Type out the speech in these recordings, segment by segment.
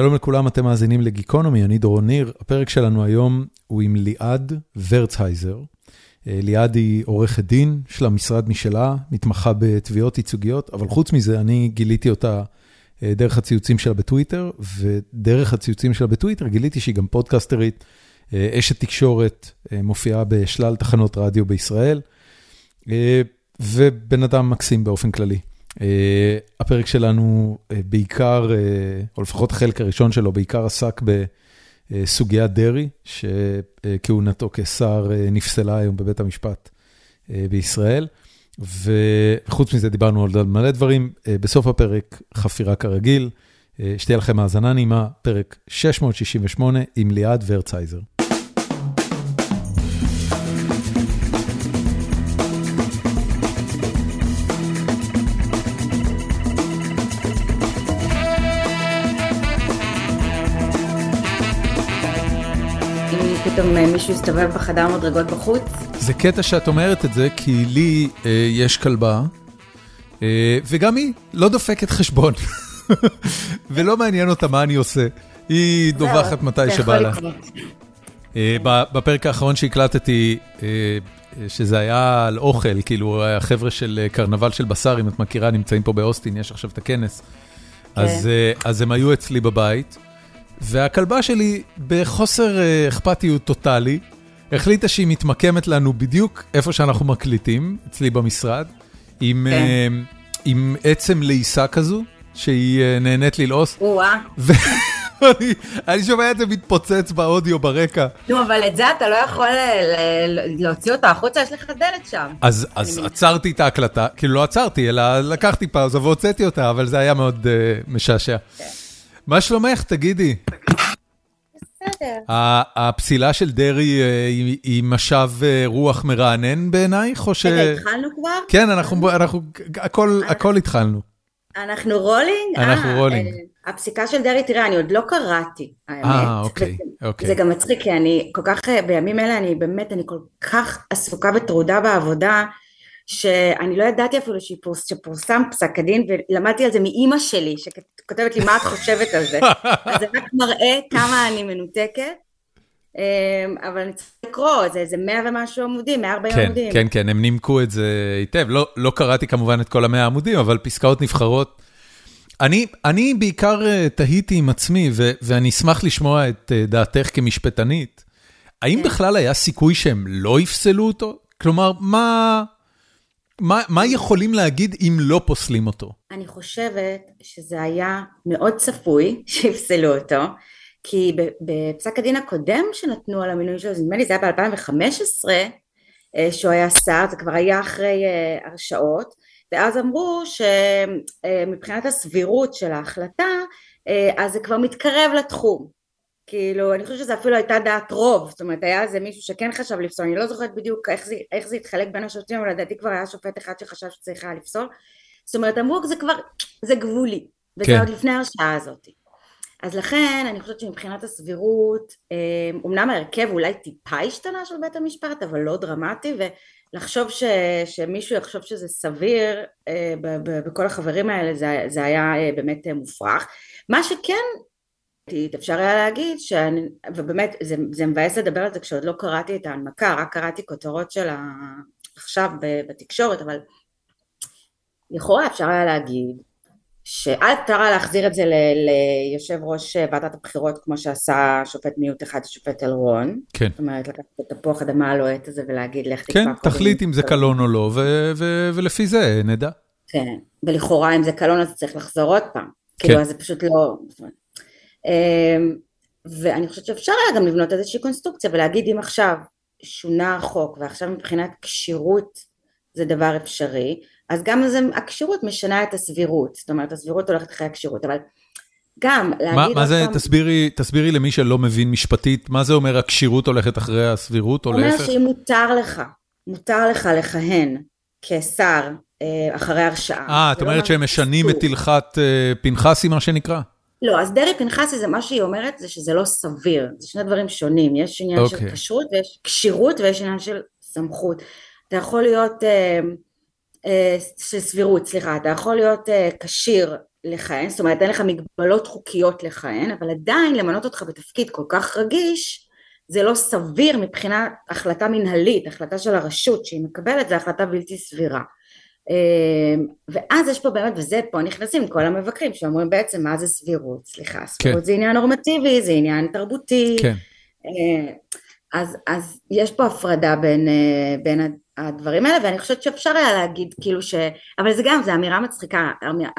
שלום לכולם, אתם מאזינים לגיקונומי, אני דורון ניר. הפרק שלנו היום הוא עם ליעד ורצהייזר. ליעד היא עורכת דין, יש לה משרד משלה, מתמחה בתביעות ייצוגיות, אבל חוץ מזה, אני גיליתי אותה דרך הציוצים שלה בטוויטר, ודרך הציוצים שלה בטוויטר גיליתי שהיא גם פודקסטרית, אשת תקשורת, מופיעה בשלל תחנות רדיו בישראל, ובן אדם מקסים באופן כללי. הפרק שלנו בעיקר, או לפחות החלק הראשון שלו, בעיקר עסק בסוגיית דרעי, שכהונתו כשר נפסלה היום בבית המשפט בישראל, וחוץ מזה דיברנו על מלא דברים. בסוף הפרק, חפירה כרגיל, שתהיה לכם האזנה נעימה, פרק 668 עם ליעד ורצהייזר. פתאום מישהו הסתובב בחדר מדרגות בחוץ. זה קטע שאת אומרת את זה, כי לי אה, יש כלבה, אה, וגם היא לא דופקת חשבון, ולא מעניין אותה מה אני עושה. היא דווחת מתי שבא לה. אה, בפרק האחרון שהקלטתי, אה, שזה היה על אוכל, כאילו החבר'ה של קרנבל של בשר, אם את מכירה, נמצאים פה באוסטין, יש עכשיו את הכנס. אז, אה, אז הם היו אצלי בבית. והכלבה שלי, בחוסר אכפתיות טוטאלי, החליטה שהיא מתמקמת לנו בדיוק איפה שאנחנו מקליטים, אצלי במשרד, עם, כן. עם עצם לעיסה כזו, שהיא נהנית ללעוס. אני שומע את זה מתפוצץ באודיו ברקע. נו, אבל את זה אתה לא יכול להוציא אותה החוצה, יש לך דלת שם. אז עצרתי את ההקלטה, כאילו לא עצרתי, אלא לקחתי פאוזה והוצאתי אותה, אבל זה היה מאוד משעשע. כן. מה שלומך? תגידי. בסדר. הפסילה של דרעי היא משב רוח מרענן בעינייך, או ש... רגע, התחלנו כבר? כן, אנחנו, הכל התחלנו. אנחנו rolling? אנחנו rolling. הפסיקה של דרעי, תראה, אני עוד לא קראתי, האמת. אה, אוקיי, אוקיי. זה גם מצחיק, כי אני כל כך, בימים אלה, אני באמת, אני כל כך עסוקה וטרודה בעבודה, שאני לא ידעתי אפילו שפורסם פסק הדין, ולמדתי על זה מאימא שלי, שכותבת לי מה את חושבת על זה. אז זה רק מראה כמה אני מנותקת. אבל אני צריכה לקרוא, זה איזה מאה ומשהו עמודים, מאה ארבעים עמודים. כן, כן, הם נימקו את זה היטב. לא, לא קראתי כמובן את כל המאה עמודים, אבל פסקאות נבחרות. אני, אני בעיקר תהיתי עם עצמי, ו, ואני אשמח לשמוע את דעתך כמשפטנית. האם כן. בכלל היה סיכוי שהם לא יפסלו אותו? כלומר, מה... מה, מה יכולים להגיד אם לא פוסלים אותו? אני חושבת שזה היה מאוד צפוי שיפסלו אותו, כי בפסק הדין הקודם שנתנו על המינוי שלו, נדמה לי זה היה ב-2015, שהוא היה שר, זה כבר היה אחרי הרשעות, ואז אמרו שמבחינת הסבירות של ההחלטה, אז זה כבר מתקרב לתחום. כאילו, אני חושבת שזו אפילו הייתה דעת רוב, זאת אומרת, היה איזה מישהו שכן חשב לפסול, אני לא זוכרת בדיוק איך זה, איך זה התחלק בין השופטים, אבל לדעתי כבר היה שופט אחד שחשב שצריך היה לפסול. זאת אומרת, אמרו, זה כבר, זה גבולי, וזה כן. עוד לפני ההרשעה הזאת. אז לכן, אני חושבת שמבחינת הסבירות, אומנם ההרכב אולי טיפה השתנה של בית המשפט, אבל לא דרמטי, ולחשוב ש, שמישהו יחשוב שזה סביר בכל החברים האלה, זה, זה היה באמת מופרך. מה שכן אפשר היה להגיד שאני, ובאמת זה, זה מבאס לדבר על זה כשעוד לא קראתי את ההנמקה, רק קראתי כותרות של עכשיו בתקשורת, אבל לכאורה אפשר היה להגיד שאל היה להחזיר את זה ל, ליושב ראש ועדת הבחירות כמו שעשה שופט מיעוט אחד, השופט אלרון. כן. זאת אומרת, לקחת את תפוח אדמה הלוהט הזה ולהגיד לך תקבע כן, תחליט אם זה קלון או לא, ו- ו- ולפי זה נדע. כן, ולכאורה אם זה קלון אז צריך לחזור עוד פעם. כן. כאילו, אז זה פשוט לא... אמ, ואני חושבת שאפשר היה גם לבנות איזושהי קונסטרוקציה ולהגיד אם עכשיו שונה החוק ועכשיו מבחינת כשירות זה דבר אפשרי, אז גם הכשירות משנה את הסבירות, זאת אומרת הסבירות הולכת אחרי הכשירות, אבל גם להגיד... מה זה, פעם... תסבירי, תסבירי למי שלא מבין משפטית, מה זה אומר הכשירות הולכת אחרי הסבירות או להפך? אומר שאם מותר לך, מותר לך לכהן כשר אה, אחרי הרשעה. אה, את אומרת שהם משנים את הלכת אה, פנחסי, מה שנקרא? לא, אז דרעי פנחסי זה מה שהיא אומרת זה שזה לא סביר, זה שני דברים שונים, יש עניין okay. של אוקיי. כשרות ויש כשירות ויש עניין של סמכות. אתה יכול להיות, אה, אה, של סבירות, סליחה, אתה יכול להיות אה, כשיר לכהן, זאת אומרת אין לך מגבלות חוקיות לכהן, אבל עדיין למנות אותך בתפקיד כל כך רגיש, זה לא סביר מבחינת החלטה מנהלית, החלטה של הרשות שהיא מקבלת, זה החלטה בלתי סבירה. אמ, ואז יש פה באמת, וזה פה נכנסים כל המבקרים שאומרים בעצם מה זה סבירות, סליחה, סבירות כן. זה עניין נורמטיבי, זה עניין תרבותי, כן. אה, אז, אז יש פה הפרדה בין, אה, בין הדברים האלה ואני חושבת שאפשר היה להגיד כאילו ש... אבל זה גם, זה אמירה מצחיקה,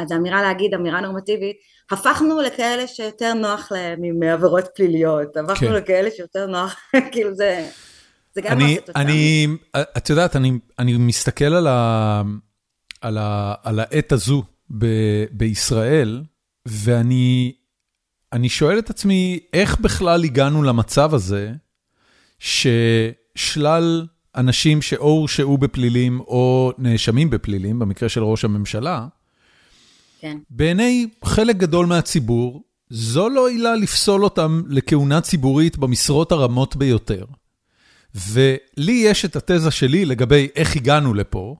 זה אמירה להגיד אמירה נורמטיבית, הפכנו לכאלה שיותר נוח להם עם עבירות פליליות, הפכנו כן. לכאלה שיותר נוח, כאילו זה... זה גם אני, אני, את יודעת, אני, אני מסתכל על, ה, על, ה, על העת הזו ב, בישראל, ואני אני שואל את עצמי, איך בכלל הגענו למצב הזה, ששלל אנשים שאו הורשעו בפלילים או נאשמים בפלילים, במקרה של ראש הממשלה, כן. בעיני חלק גדול מהציבור, זו לא עילה לפסול אותם לכהונה ציבורית במשרות הרמות ביותר. ולי יש את התזה שלי לגבי איך הגענו לפה,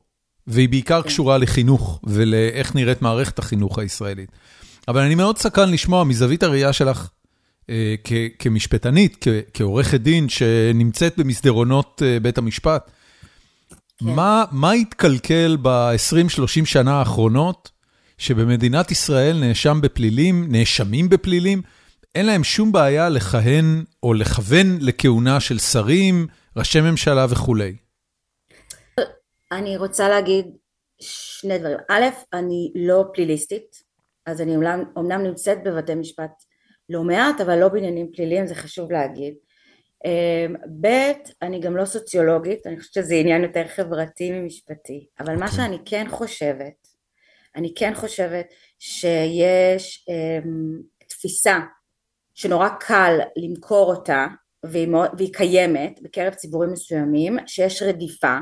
והיא בעיקר כן. קשורה לחינוך ולאיך נראית מערכת החינוך הישראלית. אבל אני מאוד סקרן לשמוע מזווית הראייה שלך אה, כמשפטנית, כעורכת דין שנמצאת במסדרונות אה, בית המשפט, כן. מה, מה התקלקל ב-20-30 שנה האחרונות, שבמדינת ישראל נאשם בפלילים, נאשמים בפלילים, אין להם שום בעיה לכהן או לכוון לכהונה של שרים, ראשי ממשלה וכולי. אני רוצה להגיד שני דברים. א', אני לא פליליסטית, אז אני אומנם נמצאת בבתי משפט לא מעט, אבל לא בעניינים פליליים, זה חשוב להגיד. אמ, ב', אני גם לא סוציולוגית, אני חושבת שזה עניין יותר חברתי ממשפטי, אבל. מה אוקיי. שאני כן חושבת, אני כן חושבת שיש um, תפיסה שנורא קל למכור אותה, והיא, מאוד, והיא קיימת בקרב ציבורים מסוימים, שיש רדיפה.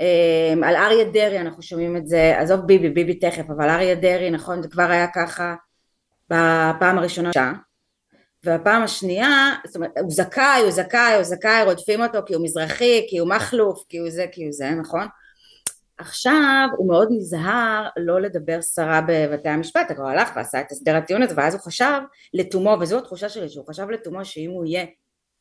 Um, על אריה דרעי אנחנו שומעים את זה, עזוב ביבי, ביבי תכף, אבל אריה דרעי, נכון, זה כבר היה ככה בפעם הראשונה, והפעם השנייה, זאת אומרת, הוא זכאי, הוא זכאי, הוא זכאי, רודפים אותו כי הוא מזרחי, כי הוא מכלוף, כי הוא זה, כי הוא זה, נכון? עכשיו הוא מאוד נזהר לא לדבר סרה בבתי המשפט, אבל הוא הלך ועשה את הסדר הטיעון הזה, ואז הוא חשב לתומו, וזו התחושה שלי, שהוא חשב לתומו שאם הוא יהיה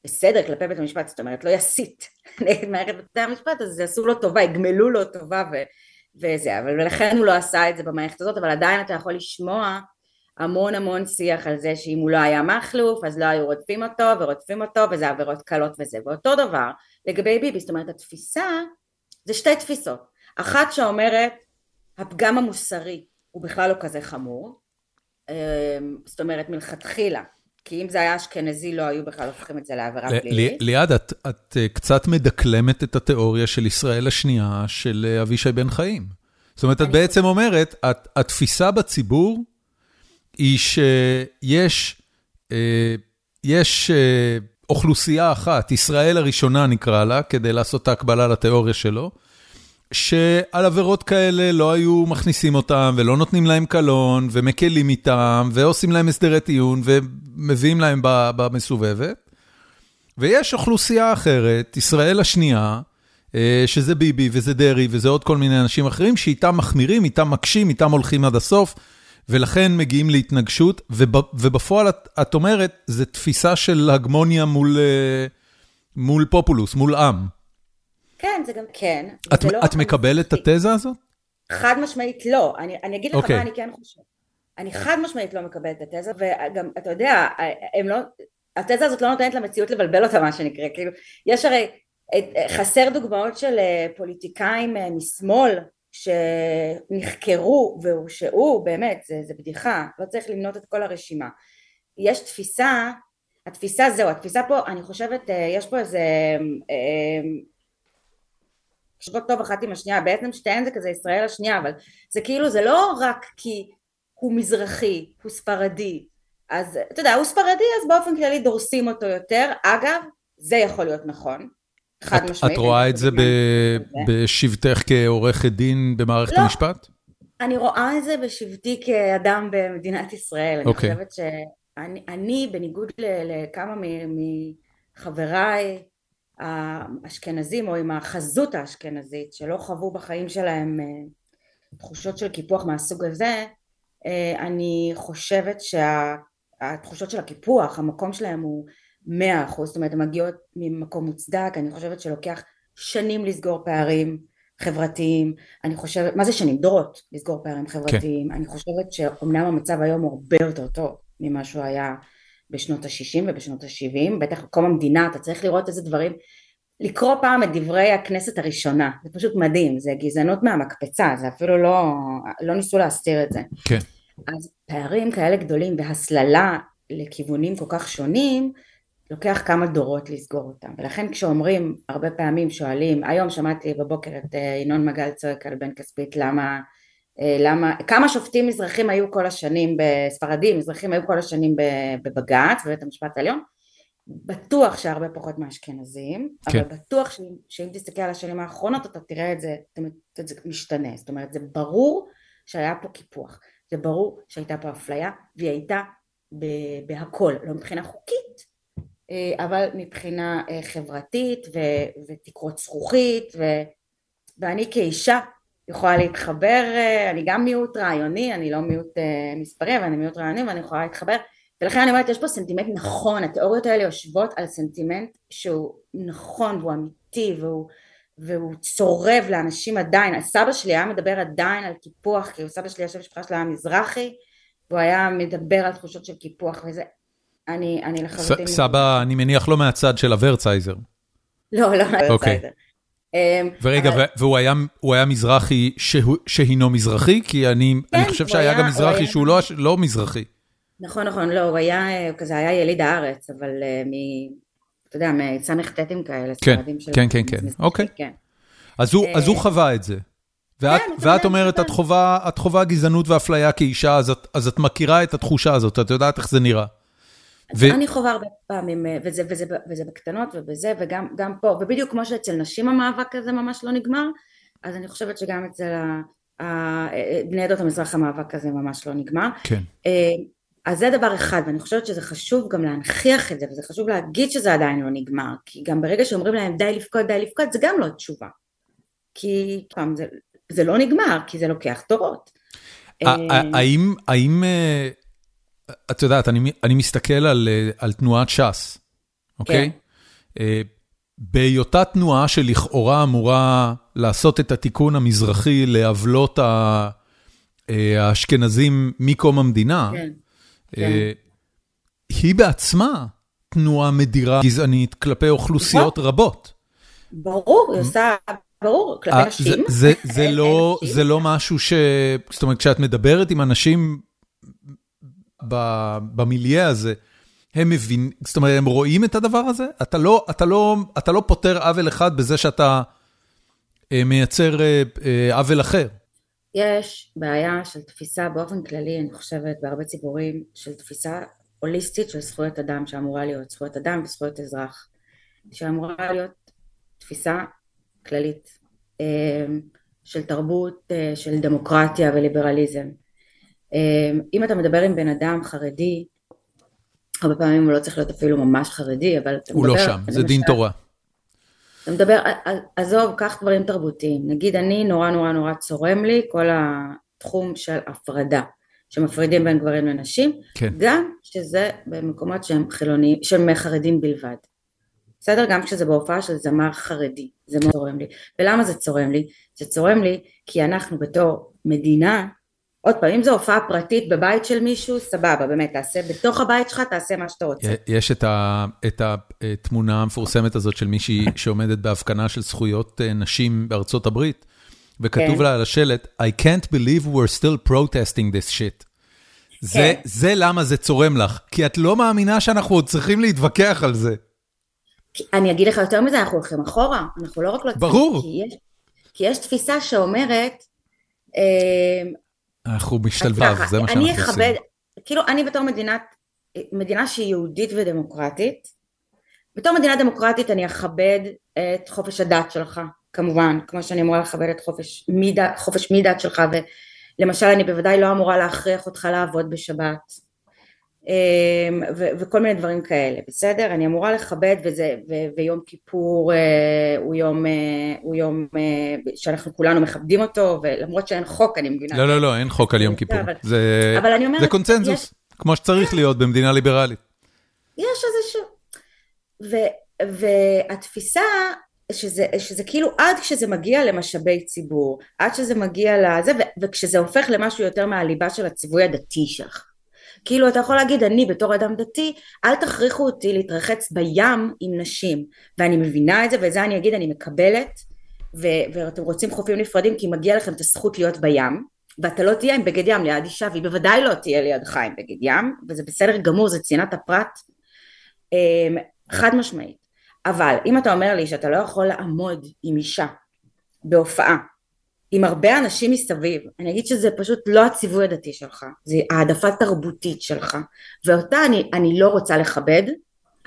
בסדר כלפי בית המשפט, זאת אומרת לא יסית נגד מערכת בתי המשפט, אז יעשו לו טובה, יגמלו לו טובה ו- וזה, אבל לכן הוא לא עשה את זה במערכת הזאת, אבל עדיין אתה יכול לשמוע המון המון שיח על זה שאם הוא לא היה מכלוף אז לא היו רודפים אותו ורודפים אותו וזה עבירות קלות וזה ואותו דבר לגבי ביבי זאת אומרת התפיסה זה שתי תפיסות. אחת שאומרת הפגם המוסרי הוא בכלל לא כזה חמור אמ, זאת אומרת מלכתחילה כי אם זה היה אשכנזי לא היו בכלל הופכים את זה לעבירה פלילית. ליעד, את, את אה, קצת מדקלמת את התיאוריה של ישראל השנייה של אה, אבישי בן חיים. זאת אומרת, את בעצם אומרת, התפיסה בציבור היא שיש אה, יש אה, אוכלוסייה אחת, ישראל הראשונה נקרא לה, כדי לעשות את ההקבלה לתיאוריה שלו, שעל עבירות כאלה לא היו מכניסים אותם ולא נותנים להם קלון ומקלים איתם ועושים להם הסדרי טיעון ומביאים להם במסובבת. ויש אוכלוסייה אחרת, ישראל השנייה, אה, שזה ביבי וזה דרעי וזה עוד כל מיני אנשים אחרים, שאיתם מחמירים, איתם מקשים, איתם הולכים עד הסוף. ולכן מגיעים להתנגשות, ובפועל את, את אומרת, זו תפיסה של הגמוניה מול, אה, מול פופולוס, מול עם. כן, זה גם כן. את, לא את מקבלת את התזה הזאת? חד משמעית לא. אני, אני אגיד לך okay. אוקיי. מה אני כן חושבת. אני חד משמעית לא מקבלת את התזה, וגם, אתה יודע, הם לא, התזה הזאת לא נותנת למציאות לבלבל אותה, מה שנקרא. כאילו, יש הרי, חסר דוגמאות של אה, פוליטיקאים אה, משמאל, שנחקרו והורשעו, באמת, זה, זה בדיחה, לא צריך למנות את כל הרשימה. יש תפיסה, התפיסה זהו, התפיסה פה, אני חושבת, אה, יש פה איזה... חושבות אה, טוב אחת עם השנייה, בעצם שתיהן זה כזה ישראל השנייה, אבל זה כאילו, זה לא רק כי הוא מזרחי, הוא ספרדי, אז אתה יודע, הוא ספרדי אז באופן כללי דורסים אותו יותר, אגב, זה יכול להיות נכון, חד משמעית. את רואה את זה בשבתך כעורכת דין במערכת לא, המשפט? אני רואה את זה בשבתי כאדם במדינת ישראל. Okay. אני אוקיי. חושבת שאני, בניגוד לכמה מחבריי האשכנזים, או עם החזות האשכנזית, שלא חוו בחיים שלהם אה, תחושות של קיפוח מהסוג הזה, אני חושבת שהתחושות של הקיפוח, המקום שלהם הוא מאה אחוז, זאת אומרת הן מגיעות ממקום מוצדק, אני חושבת שלוקח שנים לסגור פערים חברתיים, אני חושבת, מה זה שנים? דורות לסגור פערים חברתיים, כן. אני חושבת שאומנם המצב היום הוא הרבה יותר טוב ממה שהוא היה בשנות ה-60 ובשנות ה-70, בטח בקום המדינה אתה צריך לראות איזה דברים, לקרוא פעם את דברי הכנסת הראשונה, זה פשוט מדהים, זה גזענות מהמקפצה, זה אפילו לא, לא ניסו להסתיר את זה. כן. אז פערים כאלה גדולים והסללה לכיוונים כל כך שונים, לוקח כמה דורות לסגור אותם ולכן כשאומרים הרבה פעמים שואלים היום שמעתי בבוקר את אה, ינון מגל צועק על בן כספית למה למה כמה שופטים מזרחים היו כל השנים בספרדים מזרחים היו כל השנים בבג"ץ בבית המשפט העליון. בטוח שהרבה פחות מאשכנזים כן. אבל בטוח שאם, שאם תסתכל על השנים האחרונות אתה תראה את זה, את זה משתנה. זאת אומרת זה ברור שהיה פה קיפוח. זה ברור שהייתה פה אפליה והיא הייתה בהכל לא מבחינה חוקית אה, אבל מבחינה אה, חברתית ו- ותקרות זכוכית ו- ואני כאישה יכולה להתחבר, אה, אני גם מיעוט רעיוני, אני לא מיעוט מספרי אבל אני מיעוט רעיוני ואני יכולה להתחבר ולכן אני אומרת יש פה סנטימנט נכון, התיאוריות האלה יושבות על סנטימנט שהוא נכון והוא אמיתי והוא, והוא צורב לאנשים עדיין, סבא שלי היה מדבר עדיין על קיפוח כי סבא שלי יושב משפחה שלו היה מזרחי והוא היה מדבר על תחושות של קיפוח וזה אני, אני לחלוטין... סבא, אני מניח לא מהצד של הוורצייזר. לא, לא מהוורצייזר. אוקיי. אמ, ורגע, והוא היה מזרחי שהינו מזרחי? כי אני כן, חושב שהיה גם מזרחי שהוא לא, לא מזרחי. נכון, נכון, לא, הוא היה, כזה היה יליד הארץ, אבל אה, מ... אתה יודע, מס"טים כאלה, כן, כן, כן, כן, אוקיי. כן. אז הוא אה, חווה את זה. ואת, כן, ואת אומרת, את חווה, את חווה גזענות ואפליה כאישה, אז את, אז את מכירה את התחושה הזאת, את יודעת איך זה נראה. ו... אני חווה הרבה פעמים, אה, וזה, וזה, וזה בקטנות ובזה, וגם פה, ובדיוק כמו שאצל נשים המאבק הזה ממש לא נגמר, אז אני חושבת שגם אצל ה, אה, בני עדות המזרח המאבק הזה ממש לא נגמר. כן. אה, אז זה דבר אחד, ואני חושבת שזה חשוב גם להנכיח את זה, וזה חשוב להגיד שזה עדיין לא נגמר, כי גם ברגע שאומרים להם די לבכות, די לבכות, זה גם לא תשובה. כי פעם, זה, זה לא נגמר, כי זה לוקח דורות. האם, האם את יודעת, אני אני מסתכל על אה, על תנועת ש"ס, אוקיי? כן. אה, בהיותה תנועה שלכאורה אמורה לעשות את התיקון המזרחי לעוולות אה, האשכנזים מקום המדינה, כן, כן. היא בעצמה תנועה מדירה גזענית כלפי אוכלוסיות נכון. רבות. ברור, היא עושה, ברור, כלפי נשים. לא, זה לא משהו ש... זאת אומרת, כשאת מדברת עם אנשים במיליה הזה, הם מבינים, זאת אומרת, הם רואים את הדבר הזה? אתה לא, אתה לא, אתה לא פותר עוול אחד בזה שאתה אה, מייצר אה, אה, עוול אחר. יש בעיה של תפיסה באופן כללי, אני חושבת, בהרבה ציבורים, של תפיסה הוליסטית של זכויות אדם, שאמורה להיות זכויות אדם וזכויות אזרח, שאמורה להיות תפיסה כללית של תרבות, של דמוקרטיה וליברליזם. אמ, אם אתה מדבר עם בן אדם חרדי, הרבה פעמים הוא לא צריך להיות אפילו ממש חרדי, אבל אתה מדבר... הוא לא שם, זה דין תורה. אתה מדבר, עזוב, קח דברים תרבותיים. נגיד אני נורא נורא נורא צורם לי כל התחום של הפרדה, שמפרידים בין גברים לנשים, כן. גם שזה במקומות שהם חילוניים, שהם חרדים בלבד. בסדר? גם כשזה בהופעה של זמר חרדי, זה מאוד צורם לי. ולמה זה צורם לי? זה צורם לי כי אנחנו בתור מדינה עוד פעם, אם זו הופעה פרטית בבית של מישהו, סבבה, באמת, תעשה בתוך הבית שלך, תעשה מה שאתה רוצה. יש את, ה, את התמונה המפורסמת הזאת של מישהי שעומדת בהפגנה של זכויות אה, נשים בארצות הברית, וכתוב כן. לה על השלט, I can't believe we're still protesting this shit. זה, כן. זה למה זה צורם לך, כי את לא מאמינה שאנחנו עוד צריכים להתווכח על זה. אני אגיד לך יותר מזה, אנחנו הולכים אחורה, אנחנו לא רק לא ברור. כי יש, כי יש תפיסה שאומרת, אה, אנחנו משתלביו, זה מה שאנחנו עושים. אני אכבד, כאילו אני בתור מדינת, מדינה שהיא יהודית ודמוקרטית, בתור מדינה דמוקרטית אני אכבד את חופש הדת שלך, כמובן, כמו שאני אמורה לכבד את חופש מדת, חופש מדת שלך, ולמשל אני בוודאי לא אמורה להכריח אותך לעבוד בשבת. אמ, וכל מיני דברים כאלה, בסדר? אני אמורה לכבד וזה, ויום כיפור אה, הוא יום, אה, הוא יום אה, שאנחנו כולנו מכבדים אותו, ולמרות שאין חוק, אני מבינה. לא, לא, לא, אין חוק על יום כיפור. זה, אומרת, זה קונצנזוס, יש... כמו שצריך להיות במדינה ליברלית. יש איזשהו... ו, והתפיסה שזה, שזה כאילו עד כשזה מגיע למשאבי ציבור, עד שזה מגיע לזה, וכשזה הופך למשהו יותר מהליבה של הציווי הדתי שלך. כאילו אתה יכול להגיד אני בתור אדם דתי אל תכריחו אותי להתרחץ בים עם נשים. ואני מבינה את זה וזה אני אגיד אני מקבלת ו- ואתם רוצים חופים נפרדים כי מגיע לכם את הזכות להיות בים ואתה לא תהיה עם בגד ים ליד אישה והיא בוודאי לא תהיה לידך עם בגד ים וזה בסדר גמור זה צנעת הפרט. אמ, חד משמעית. אבל אם אתה אומר לי שאתה לא יכול לעמוד עם אישה בהופעה עם הרבה אנשים מסביב, אני אגיד שזה פשוט לא הציווי הדתי שלך, זה העדפה תרבותית שלך, ואותה אני, אני לא רוצה לכבד,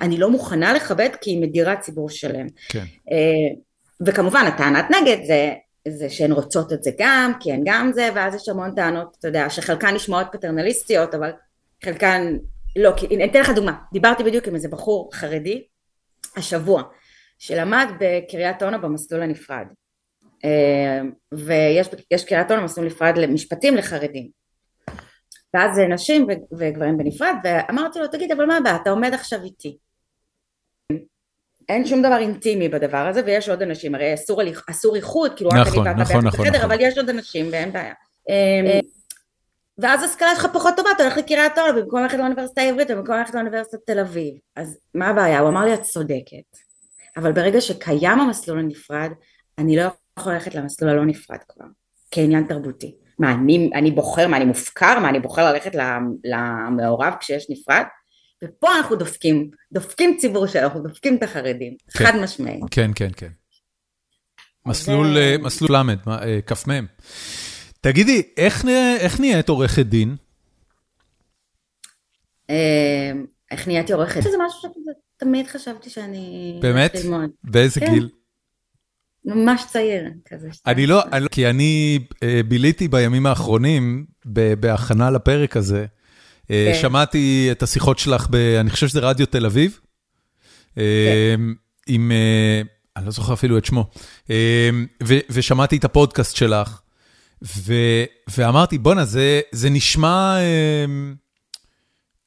אני לא מוכנה לכבד כי היא מדירה ציבור שלם. כן. אה, וכמובן הטענת נגד זה, זה שהן רוצות את זה גם, כי הן גם זה, ואז יש המון טענות, אתה יודע, שחלקן נשמעות פטרנליסטיות, אבל חלקן לא, כי אני אתן לך דוגמה, דיברתי בדיוק עם איזה בחור חרדי השבוע, שלמד בקריית אונו במסלול הנפרד. אה, ויש קריית אונו מסלול נפרד למשפטים לחרדים. ואז זה נשים וגברים בנפרד ואמרתי לו תגיד אבל מה הבעיה? אתה עומד עכשיו איתי. אין שום דבר אינטימי בדבר הזה ויש עוד אנשים הרי אסור, אסור איחוד כאילו נכון נכון נכון, נכון בחדר, אבל יש עוד אנשים ואין בעיה. אה, ואז ההשכלה שלך פחות טובה אתה הולך לקריית אונו במקום ללכת לאוניברסיטה העברית ובמקום ללכת לאוניברסיטת תל אביב. אז מה הבעיה? הוא אמר לי את צודקת. אבל ברגע שקיים המסלול הנפרד אני לא יכול ללכת למסלול הלא נפרד כבר, כעניין תרבותי. מה, אני, אני בוחר, מה, אני מופקר? מה, אני בוחר ללכת למעורב כשיש נפרד? ופה אנחנו דופקים, דופקים ציבור שלנו, אנחנו דופקים את החרדים, כן, חד משמעי. כן, כן, כן. מסלול, אה, מסלול ל', אה, כ"מ. תגידי, איך, איך נהיית עורכת דין? אה, איך נהייתי עורכת? זה משהו שתמיד חשבתי שאני... באמת? באיזה כן. גיל? ממש צעיר כזה. אני לא, אני, לא, כי אני אה, ביליתי בימים האחרונים בהכנה לפרק הזה. אה, כן. שמעתי את השיחות שלך, ב, אני חושב שזה רדיו תל אביב, אה, כן. עם, אני לא זוכר אפילו את שמו, ו, ושמעתי את הפודקאסט שלך, ו, ואמרתי, בואנה, זה, זה נשמע...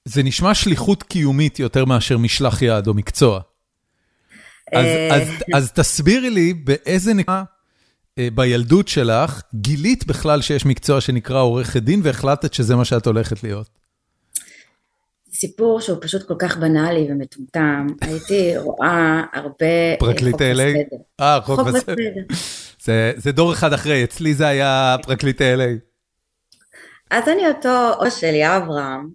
זה נשמע שליחות קיומית יותר מאשר משלח יד או מקצוע. אז, אז, אה, אז תסבירי לי באיזה נקודה אה, בילדות שלך גילית בכלל שיש מקצוע שנקרא עורכת דין והחלטת שזה מה שאת הולכת להיות. סיפור שהוא פשוט כל כך בנאלי ומטומטם, הייתי רואה הרבה אה, פרקליט LA? אה, חוק וסדר. זה, זה דור אחד אחרי, אצלי זה היה פרקליט LA. אז אני אותו או שלי אברהם,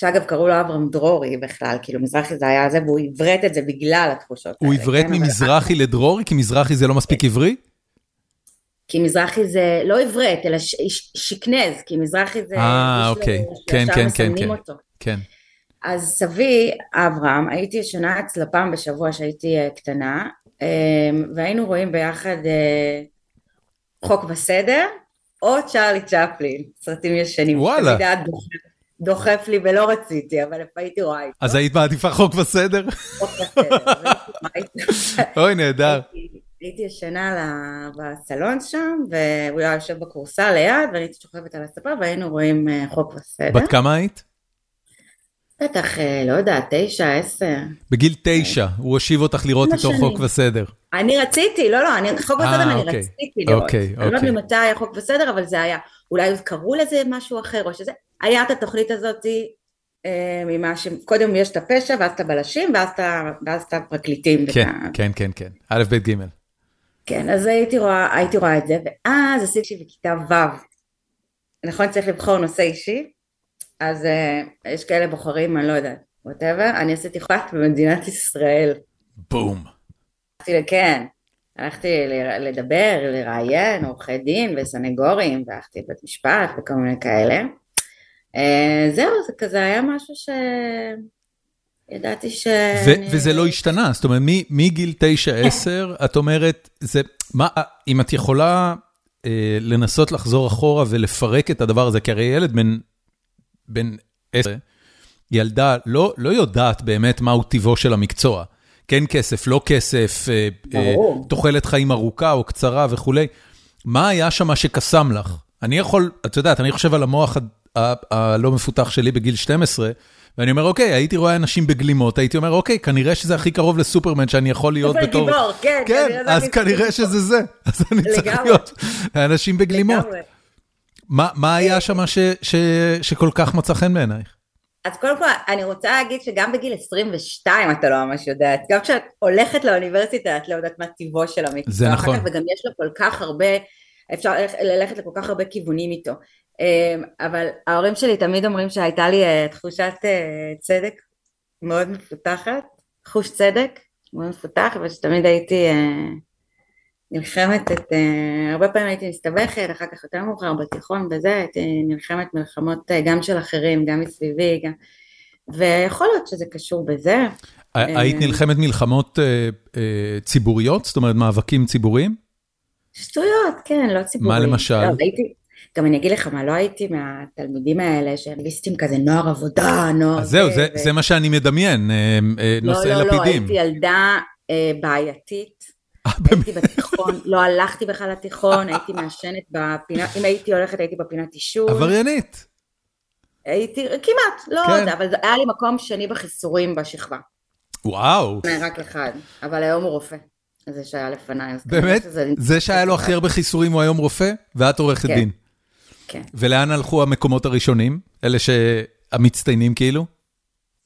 שאגב קראו לו אברהם דרורי בכלל, כאילו מזרחי זה היה זה, והוא עברת את זה בגלל התחושות האלה. הוא עברת כן, ממזרחי אבל... לדרורי? כי מזרחי זה לא מספיק עברי? כי מזרחי זה לא עברת, אלא ש... שקנז, כי מזרחי זה... אה, אוקיי, כן, כן, כן, כן. אותו. כן. אז סבי, אברהם, הייתי ישנה אצלה פעם בשבוע שהייתי אה, קטנה, אה, והיינו רואים ביחד אה, חוק וסדר, או צ'ארלי צ'פלין, סרטים ישנים. וואלה. דוחף לי ולא רציתי, אבל איפה הייתי רואה איתו. אז היית מעדיפה חוק וסדר? חוק וסדר. אוי, נהדר. הייתי ישנה בסלון שם, והוא היה יושב בכורסה ליד, ואני הייתי שוכבת על הספה, והיינו רואים אה, חוק וסדר. בת כמה היית? בטח, אה, לא יודע, תשע, עשר. בגיל תשע, הוא הושיב אותך לראות איתו חוק וסדר. אני רציתי, לא, לא, חוק וסדר אני אוקיי. רציתי לראות. אוקיי, אוקיי. אני לא יודעת ממתי היה חוק וסדר, אבל זה היה, אולי קראו לזה משהו אחר, או שזה, היה את התוכנית הזאת אה, ממה שקודם יש את הפשע ואז את הבלשים ואז את הפרקליטים. כן, כן, כן, כן, א', ב', ג'. כן, אז הייתי רואה, הייתי רואה את זה, ואז עשיתי בכיתה ו', נכון, צריך לבחור נושא אישי, אז uh, יש כאלה בוחרים, אני לא יודעת, ווטאבר, אני עשיתי חת במדינת ישראל. בום. כן, הלכתי לדבר, לראיין, עורכי דין וסנגורים, והלכתי לבית משפט וכל מיני כאלה. אה, זהו, זה כזה היה משהו ש... ידעתי ש... וזה לא השתנה, זאת אומרת, מגיל 9-10, את אומרת, זה, מה, אם את יכולה אה, לנסות לחזור אחורה ולפרק את הדבר הזה, כי הרי ילד בן 10, ילדה לא, לא יודעת באמת מהו טיבו של המקצוע. כן כסף, לא כסף, אה, אה, תוחלת חיים ארוכה או קצרה וכולי. מה היה שם שקסם לך? אני יכול, את יודעת, אני חושב על המוח הלא מפותח שלי בגיל 12, ואני אומר, אוקיי, הייתי רואה אנשים בגלימות, הייתי אומר, אוקיי, כנראה שזה הכי קרוב לסופרמן שאני יכול להיות בתור... סופר גיבור, כן. כן, אז כנראה שזה זה. אז אני צריך להיות אנשים בגלימות. מה היה שם שכל כך מצא חן בעינייך? אז קודם כל אני רוצה להגיד שגם בגיל 22 אתה לא ממש יודעת, גם כשאת הולכת לאוניברסיטה את לא יודעת מה טיבו של המקצוע, זה נכון, וגם יש לו כל כך הרבה, אפשר ללכת לכל כך הרבה כיוונים איתו, אמ, אבל ההורים שלי תמיד אומרים שהייתה לי אה, תחושת אה, צדק מאוד מפותחת, חוש צדק מאוד מפותח, ושתמיד הייתי אה, נלחמת את, הרבה פעמים הייתי מסתבכת, אחר כך יותר מאוחר בתיכון וזה, הייתי נלחמת מלחמות גם של אחרים, גם מסביבי, גם, ויכול להיות שזה קשור בזה. היית נלחמת מלחמות ציבוריות? זאת אומרת מאבקים ציבוריים? שטויות, כן, לא ציבוריים. מה למשל? לא, הייתי, גם אני אגיד לך מה, לא הייתי מהתלמידים האלה שהם ליסטים כזה נוער עבודה, נוער... אז זהו, זה, ו... זה מה שאני מדמיין, אה, אה, נושאי לא, לפידים. לא, לא, הייתי ילדה אה, בעייתית. הייתי בתיכון, לא הלכתי בכלל לתיכון, הייתי מעשנת בפינה, אם הייתי הולכת הייתי בפינת עישון. עבריינית. הייתי, כמעט, לא כן. יודע, אבל היה לי מקום שני בחיסורים בשכבה. וואו. רק אחד, אבל היום הוא רופא. זה שהיה לפניי. באמת? זה שהיה לו הכי הרבה חיסורים הוא היום רופא? ואת עורכת כן. דין. כן. ולאן הלכו המקומות הראשונים? אלה שהמצטיינים כאילו?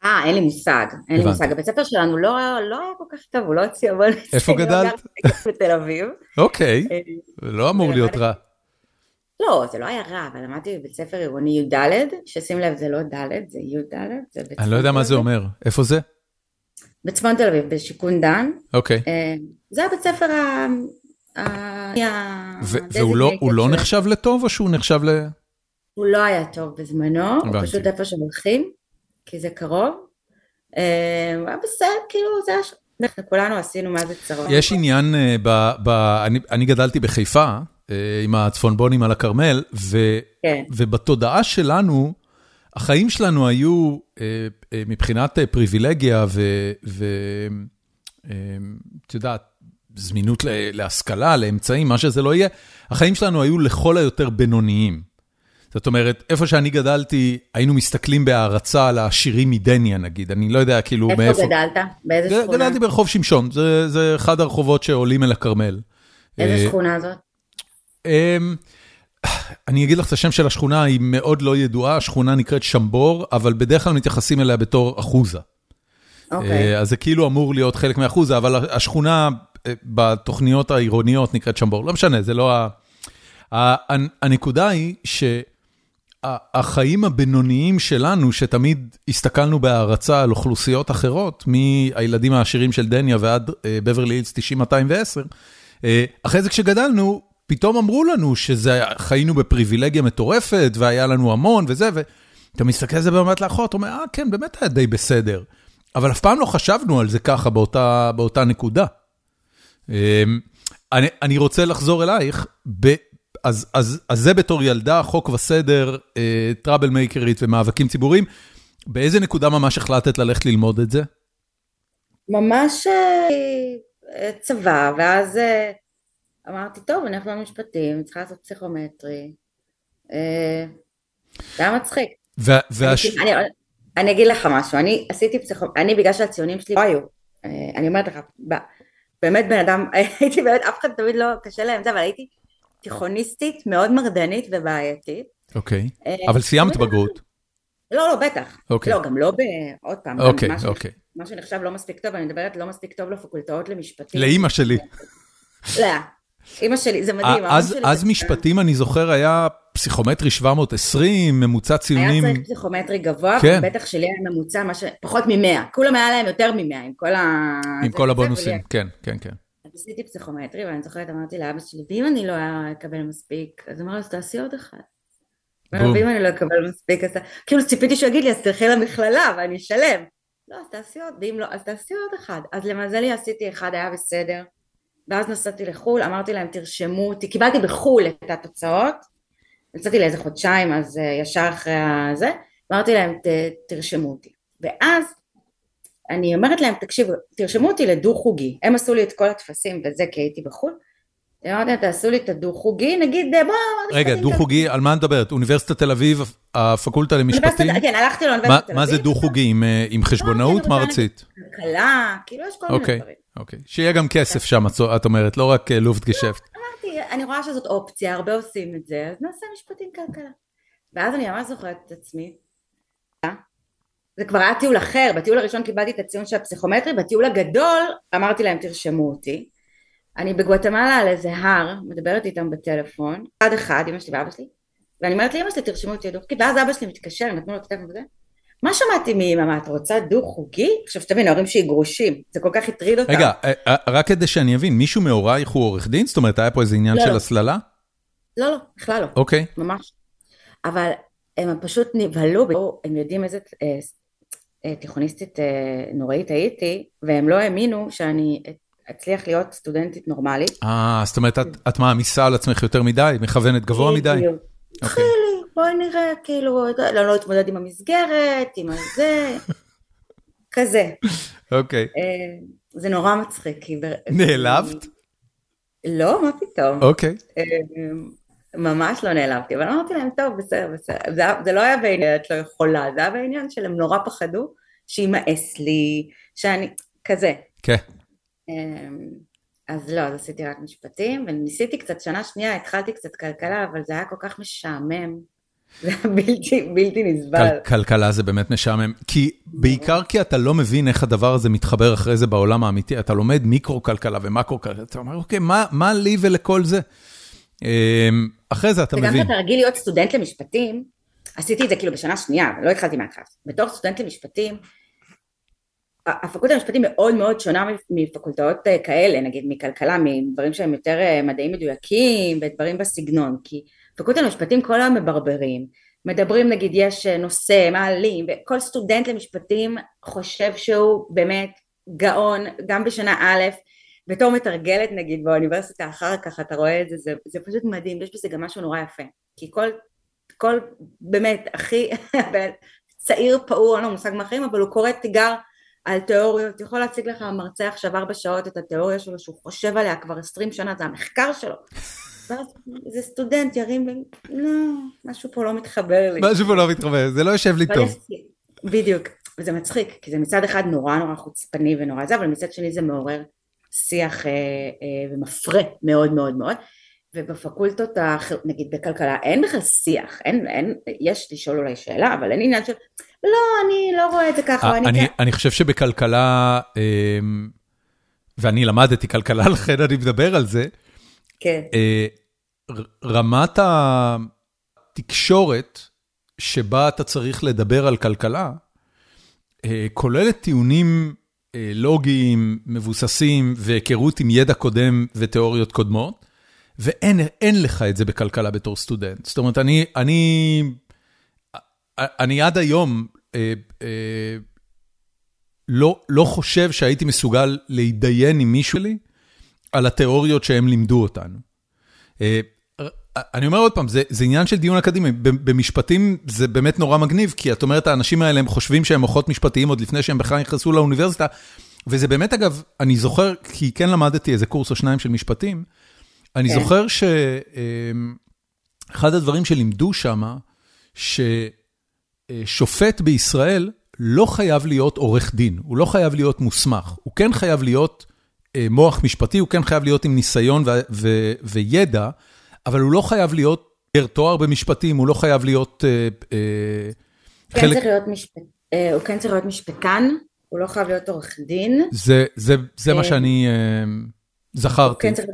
אה, אין לי מושג, אין לי מושג. הבית ספר שלנו לא, לא היה כל כך טוב, הוא לא הציע בו... איפה גדלת? בתל אביב. אוקיי, אה, לא אמור להיות רע. לא, זה לא היה רע, אבל למדתי בבית ספר עירוני י"ד, ששים לב, זה לא ד', זה י"ד. אני לא יודע מה זה אומר, איפה זה? בצפון תל אביב, בשיכון דן. אוקיי. אה, זה הבית ספר והוא לא, לא נחשב לטוב או שהוא נחשב ל... הוא לא היה טוב בזמנו, הוא פשוט איפה שהולכים, כי זה קרוב. אה, הוא היה בסדר, כאילו זה היה... אנחנו כולנו עשינו מה זה צרות. יש עניין, אה, אני גדלתי בחיפה עם הצפונבונים על הכרמל, כן. ובתודעה שלנו, החיים שלנו היו מבחינת פריבילגיה, ואת יודעת, זמינות להשכלה, לאמצעים, מה שזה לא יהיה, החיים שלנו היו לכל היותר בינוניים. זאת אומרת, איפה שאני גדלתי, היינו מסתכלים בהערצה על העשירים מדניה, נגיד, אני לא יודע כאילו איפה מאיפה. איפה גדלת? באיזה שכונה? גדלתי ברחוב שמשון, זה, זה אחד הרחובות שעולים אל הכרמל. איזה אה, שכונה זאת? אני אגיד לך את השם של השכונה, היא מאוד לא ידועה, השכונה נקראת שמבור, אבל בדרך כלל מתייחסים אליה בתור אחוזה. אוקיי. אה, אז זה כאילו אמור להיות חלק מאחוזה, אבל השכונה בתוכניות העירוניות נקראת שמבור, לא משנה, זה לא ה... הנקודה היא שהחיים הבינוניים שלנו, שתמיד הסתכלנו בהערצה על אוכלוסיות אחרות, מהילדים העשירים של דניה ועד בברלי הילס 90-210, אחרי זה כשגדלנו, פתאום אמרו לנו שחיינו בפריבילגיה מטורפת, והיה לנו המון וזה, ואתה מסתכל על זה במבט לאחור, אתה אומר, אה, כן, באמת היה די בסדר. אבל אף פעם לא חשבנו על זה ככה באותה, באותה נקודה. אמ, אני אני רוצה לחזור אלייך, ב, אז אז, אז זה בתור ילדה, חוק וסדר, טראבל מייקרית ומאבקים ציבוריים, באיזה נקודה ממש החלטת ללכת ללמוד את זה? ממש אה, צבא, ואז אה, אמרתי, טוב, אני הולכת למשפטים, צריכה לעשות פסיכומטרי. אה, זה היה מצחיק. והש... אני, אגיד לך משהו, אני עשיתי פסיכומטרי, אני בגלל שהציונים שלי לא היו, אני אומרת לך, באמת בן אדם, הייתי באמת, אף אחד תמיד לא, קשה להם זה, אבל הייתי תיכוניסטית, מאוד מרדנית ובעייתית. אוקיי, אה, אבל סיימת בגרות. לא, לא, בטח. אוקיי. לא, גם לא ב... עוד פעם. אוקיי, אוקיי. מה שנחשב לא מספיק טוב, אני מדברת לא מספיק טוב לפקולטאות למשפטים. לאימא שלי. לא, אימא שלי, זה מדהים. אז משפטים, אני זוכר, היה פסיכומטרי 720, ממוצע ציונים... היה צריך פסיכומטרי גבוה, כן. בטח שלי היה ממוצע, פחות מ-100. כולם היה להם יותר מ-100, עם כל ה... עם כל הבונוסים, כן, כן, כן. אז עשיתי פסיכומטרי, ואני זוכרת, אמרתי לאבא שלי, ואם אני לא אקבל מספיק, אז אמר לו, אז תעשי עוד אחד. ואם אני לא אקבל מספיק, אז כאילו ציפיתי שהוא יגיד לי, אז תלכי למכללה ואני אשלם. לא, אז תעשי עוד, ואם לא, אז תעשי עוד אחד. אז למזלי עשיתי אחד, היה בסדר. ואז נסעתי לחו"ל, אמרתי להם, תרשמו אותי, קיבלתי בחו"ל את התוצאות, יצאתי לאיזה חודשיים, אז ישר אחרי הזה, אמרתי להם, תרשמו אותי. ואז אני אומרת להם, תקשיבו, תרשמו אותי לדו-חוגי, הם עשו לי את כל הטפסים וזה כי הייתי בחו"ל, אמרתי להם, תעשו לי את הדו-חוגי, נגיד, בוא... רגע, דו-חוגי, על מה את מדברת? אוניברסיטת תל אביב, הפקולטה למשפטים? כן, הלכתי לאוניברסיטת תל אביב. מה זה דו-חוגי, עם חשבונאות? מה רצית? כלכלה, כאילו יש כל מיני אוקיי, דברים. אוקיי, שיהיה גם כסף שם, את אומרת, לא רק לופט גשפט. אמרתי, אני רואה שזאת אופציה, הרבה עושים את זה, אז נעשה משפטים כלכלה. ואז אני ממש זוכרת את עצמי. זה כבר היה טיול אחר, בטיול הראשון קיבלתי את הציון של הפסיכומטרי, בטיול הגדול אמרתי להם תרשמו אותי. אני בגואטמלה על איזה הר, מדברת איתם בטלפון, אחד אחד, אמא שלי ואבא שלי, ואני אומרת לאמא שלי תרשמו אותי דו-חוגי, ואז אבא שלי מתקשר, נתנו לו את הטלפון וזה, מה שמעתי מאמא, מה את רוצה דו-חוגי? עכשיו שתבין, ההורים שלי גרושים, זה כל כך הטריד אותם. רגע, רק כדי שאני אבין, מישהו מהורייך הוא עורך דין? זאת אומרת, היה פה איזה עניין של הסללה? לא, לא, בכלל לא. אוקיי. ממש. אבל הם פשוט נבהלו, הם יודעים איזה תיכוניסטית נוראית הייתי, והם לא האמינו שאני אצליח להיות סטודנטית נורמלית. אה, זאת אומרת, את מעמיסה על עצמך יותר מדי, מכוונת גבוה מדי? חילי, בואי נראה, כאילו, לא, לא אתמודד עם המסגרת, עם הזה, כזה. אוקיי. זה נורא מצחיק. נעלבת? לא, מה פתאום. אוקיי. ממש לא נעלבתי, אבל אמרתי להם, טוב, בסדר, בסדר. זה לא היה בעניין, את לא יכולה, זה היה בעניין של הם נורא פחדו שימאס לי, שאני, כזה. כן. אז לא, אז עשיתי רק משפטים, וניסיתי קצת, שנה שנייה התחלתי קצת כלכלה, אבל זה היה כל כך משעמם. זה היה בלתי, בלתי נסבל. כלכלה זה באמת משעמם, כי בעיקר כי אתה לא מבין איך הדבר הזה מתחבר אחרי זה בעולם האמיתי, אתה לומד מיקרו-כלכלה ומקרו-כלכלה, אתה אומר, אוקיי, מה לי ולכל זה? אחרי זה אתה מבין. וגם כשאתה רגיל להיות סטודנט למשפטים, עשיתי את זה כאילו בשנה שנייה, לא התחלתי מההתחלה. בתור סטודנט למשפטים, הפקולטה למשפטים מאוד מאוד שונה מפקולטות כאלה, נגיד מכלכלה, מדברים שהם יותר מדעים מדויקים ודברים בסגנון, כי פקולטה למשפטים כל היום מברברים, מדברים נגיד יש נושא, מעלים, וכל סטודנט למשפטים חושב שהוא באמת גאון, גם בשנה א', בתור מתרגלת נגיד באוניברסיטה אחר כך אתה רואה את זה, זה, זה פשוט מדהים, יש בזה גם משהו נורא יפה, כי כל, כל באמת הכי צעיר פעור, אין לו מושג מהחיים, אבל הוא קורא תיגר על תיאוריות, יכול להציג לך המרצה עכשיו ארבע שעות את התיאוריה שלו שהוא חושב עליה כבר עשרים שנה, זה המחקר שלו. ואז איזה סטודנט ירים, לא, משהו פה לא מתחבר לי. משהו פה לא מתחבר, זה לא יושב לי טוב. בדיוק, וזה מצחיק, כי זה מצד אחד נורא נורא חוצפני ונורא זה, אבל מצד שני זה מעורר שיח ומפרה מאוד מאוד מאוד. ובפקולטות, נגיד בכלכלה, אין בכלל שיח, אין, אין, יש לשאול אולי שאלה, אבל אין עניין של, לא, אני לא רואה את זה ככה. אני, אני, אני חושב שבכלכלה, ואני למדתי כלכלה, לכן אני מדבר על זה, כן. רמת התקשורת שבה אתה צריך לדבר על כלכלה, כוללת טיעונים לוגיים, מבוססים, והיכרות עם ידע קודם ותיאוריות קודמות, ואין לך את זה בכלכלה בתור סטודנט. זאת אומרת, אני, אני, אני עד היום אה, אה, לא, לא חושב שהייתי מסוגל להתדיין עם מישהו לי על התיאוריות שהם לימדו אותנו. אה, אני אומר עוד פעם, זה, זה עניין של דיון אקדמי, במשפטים זה באמת נורא מגניב, כי את אומרת, האנשים האלה הם חושבים שהם מוחות משפטיים עוד לפני שהם בכלל נכנסו לאוניברסיטה, וזה באמת אגב, אני זוכר, כי כן למדתי איזה קורס או שניים של משפטים, אני כן. זוכר שאחד הדברים שלימדו שם, ששופט בישראל לא חייב להיות עורך דין, הוא לא חייב להיות מוסמך, הוא כן חייב להיות מוח משפטי, הוא כן חייב להיות עם ניסיון ו- ו- וידע, אבל הוא לא חייב להיות תואר במשפטים, הוא לא חייב להיות כן חלק... צריך להיות משפט... הוא כן צריך להיות משפטן, הוא לא חייב להיות עורך דין. זה, זה, זה מה שאני זכרתי. כן צריך...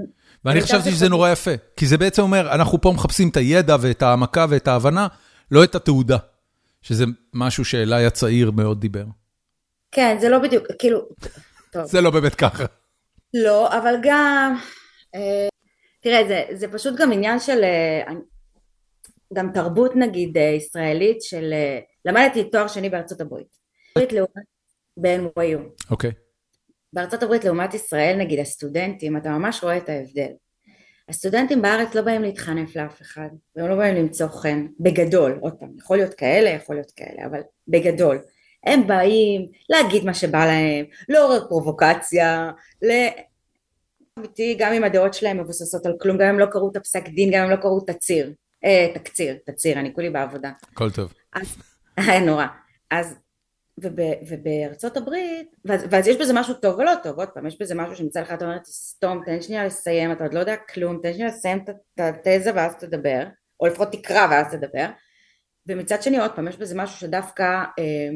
ואני חשבתי שזה נורא יפה, כי זה בעצם אומר, אנחנו פה מחפשים את הידע ואת העמקה ואת ההבנה, לא את התעודה, שזה משהו שאליי הצעיר מאוד דיבר. כן, זה לא בדיוק, כאילו, טוב. זה לא באמת ככה. לא, אבל גם, תראה, זה, זה פשוט גם עניין של, גם תרבות נגיד ישראלית של, למדתי תואר שני בארצות הברית. ב-NYU. אוקיי. בארצות הברית לעומת ישראל נגיד הסטודנטים אתה ממש רואה את ההבדל. הסטודנטים בארץ לא באים להתחנף לאף אחד והם לא באים למצוא חן בגדול עוד פעם יכול להיות כאלה יכול להיות כאלה אבל בגדול הם באים להגיד מה שבא להם, לעורר פרובוקציה, ל... אמיתי, גם אם הדעות שלהם מבוססות על כלום, גם אם לא קראו את הפסק דין, גם אם לא קראו תצהיר, אה, תקציר, תצהיר, אני כולי בעבודה. הכל טוב. אז, היה נורא. אז, וב, ובארצות הברית, ואז, ואז יש בזה משהו טוב ולא טוב, עוד פעם, יש בזה משהו שמצד אחד אתה אומר, תסתום, תן שנייה לסיים, אתה עוד לא יודע כלום, תן שנייה לסיים את התזה ואז תדבר, או לפחות תקרא ואז תדבר, ומצד שני, עוד פעם, יש בזה משהו שדווקא, אה,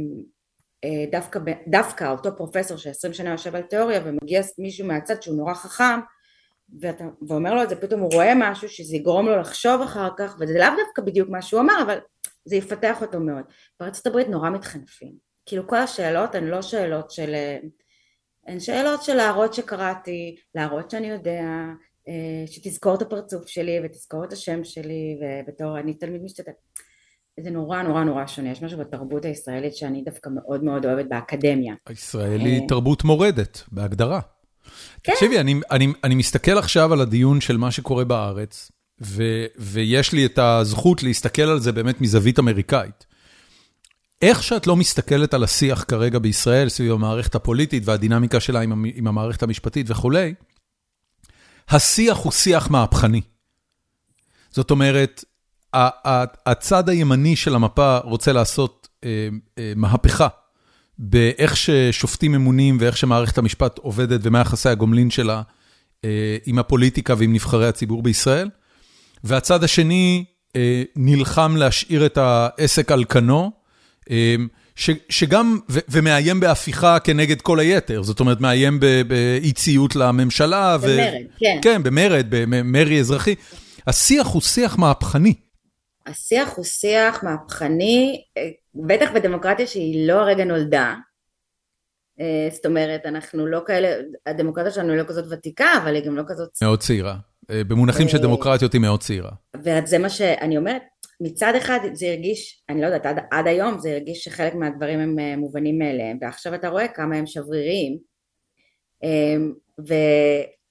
אה, דווקא, דווקא אותו פרופסור שעשרים שנה יושב על תיאוריה ומגיע מישהו מהצד שהוא נורא חכם ואתה, ואומר לו את זה, פתאום הוא רואה משהו שזה יגרום לו לחשוב אחר כך, וזה לאו דווקא בדיוק מה שהוא אמר, אבל זה יפתח אותו מאוד. בארצות הברית נורא מתחנפים. כאילו כל השאלות הן לא שאלות של... הן שאלות של להראות שקראתי, להראות שאני יודע, אה, שתזכור את הפרצוף שלי ותזכור את השם שלי, ובתור אני תלמיד משתתף. זה נורא נורא נורא שונה, יש משהו בתרבות הישראלית שאני דווקא מאוד מאוד אוהבת באקדמיה. הישראלי אה, תרבות מורדת, בהגדרה. כן. תקשיבי, אני, אני, אני מסתכל עכשיו על הדיון של מה שקורה בארץ, ו, ויש לי את הזכות להסתכל על זה באמת מזווית אמריקאית. איך שאת לא מסתכלת על השיח כרגע בישראל, סביב המערכת הפוליטית והדינמיקה שלה עם, המערכת המשפטית וכולי, השיח הוא שיח מהפכני. זאת אומרת, הצד הימני של המפה רוצה לעשות אה, אה, מהפכה באיך ששופטים ממונים ואיך שמערכת המשפט עובדת ומה יחסי הגומלין שלה אה, עם הפוליטיקה ועם נבחרי הציבור בישראל. והצד השני נלחם להשאיר את העסק על כנו, שגם, ומאיים בהפיכה כנגד כל היתר, זאת אומרת, מאיים באי ציות לממשלה. במרד, כן. כן, במרד, במרי אזרחי. השיח הוא שיח מהפכני. השיח הוא שיח מהפכני, אה, בטח בדמוקרטיה שהיא לא הרגע נולדה. אה, זאת אומרת, אנחנו לא כאלה, הדמוקרטיה שלנו היא לא כזאת ותיקה, אבל היא גם לא כזאת... מאוד צעירה. אה, במונחים של דמוקרטיות היא מאוד צעירה. וזה מה שאני אומרת, מצד אחד זה הרגיש, אני לא יודעת, עד, עד היום זה הרגיש שחלק מהדברים הם מובנים מאליהם, ועכשיו אתה רואה כמה הם שבריריים. ו,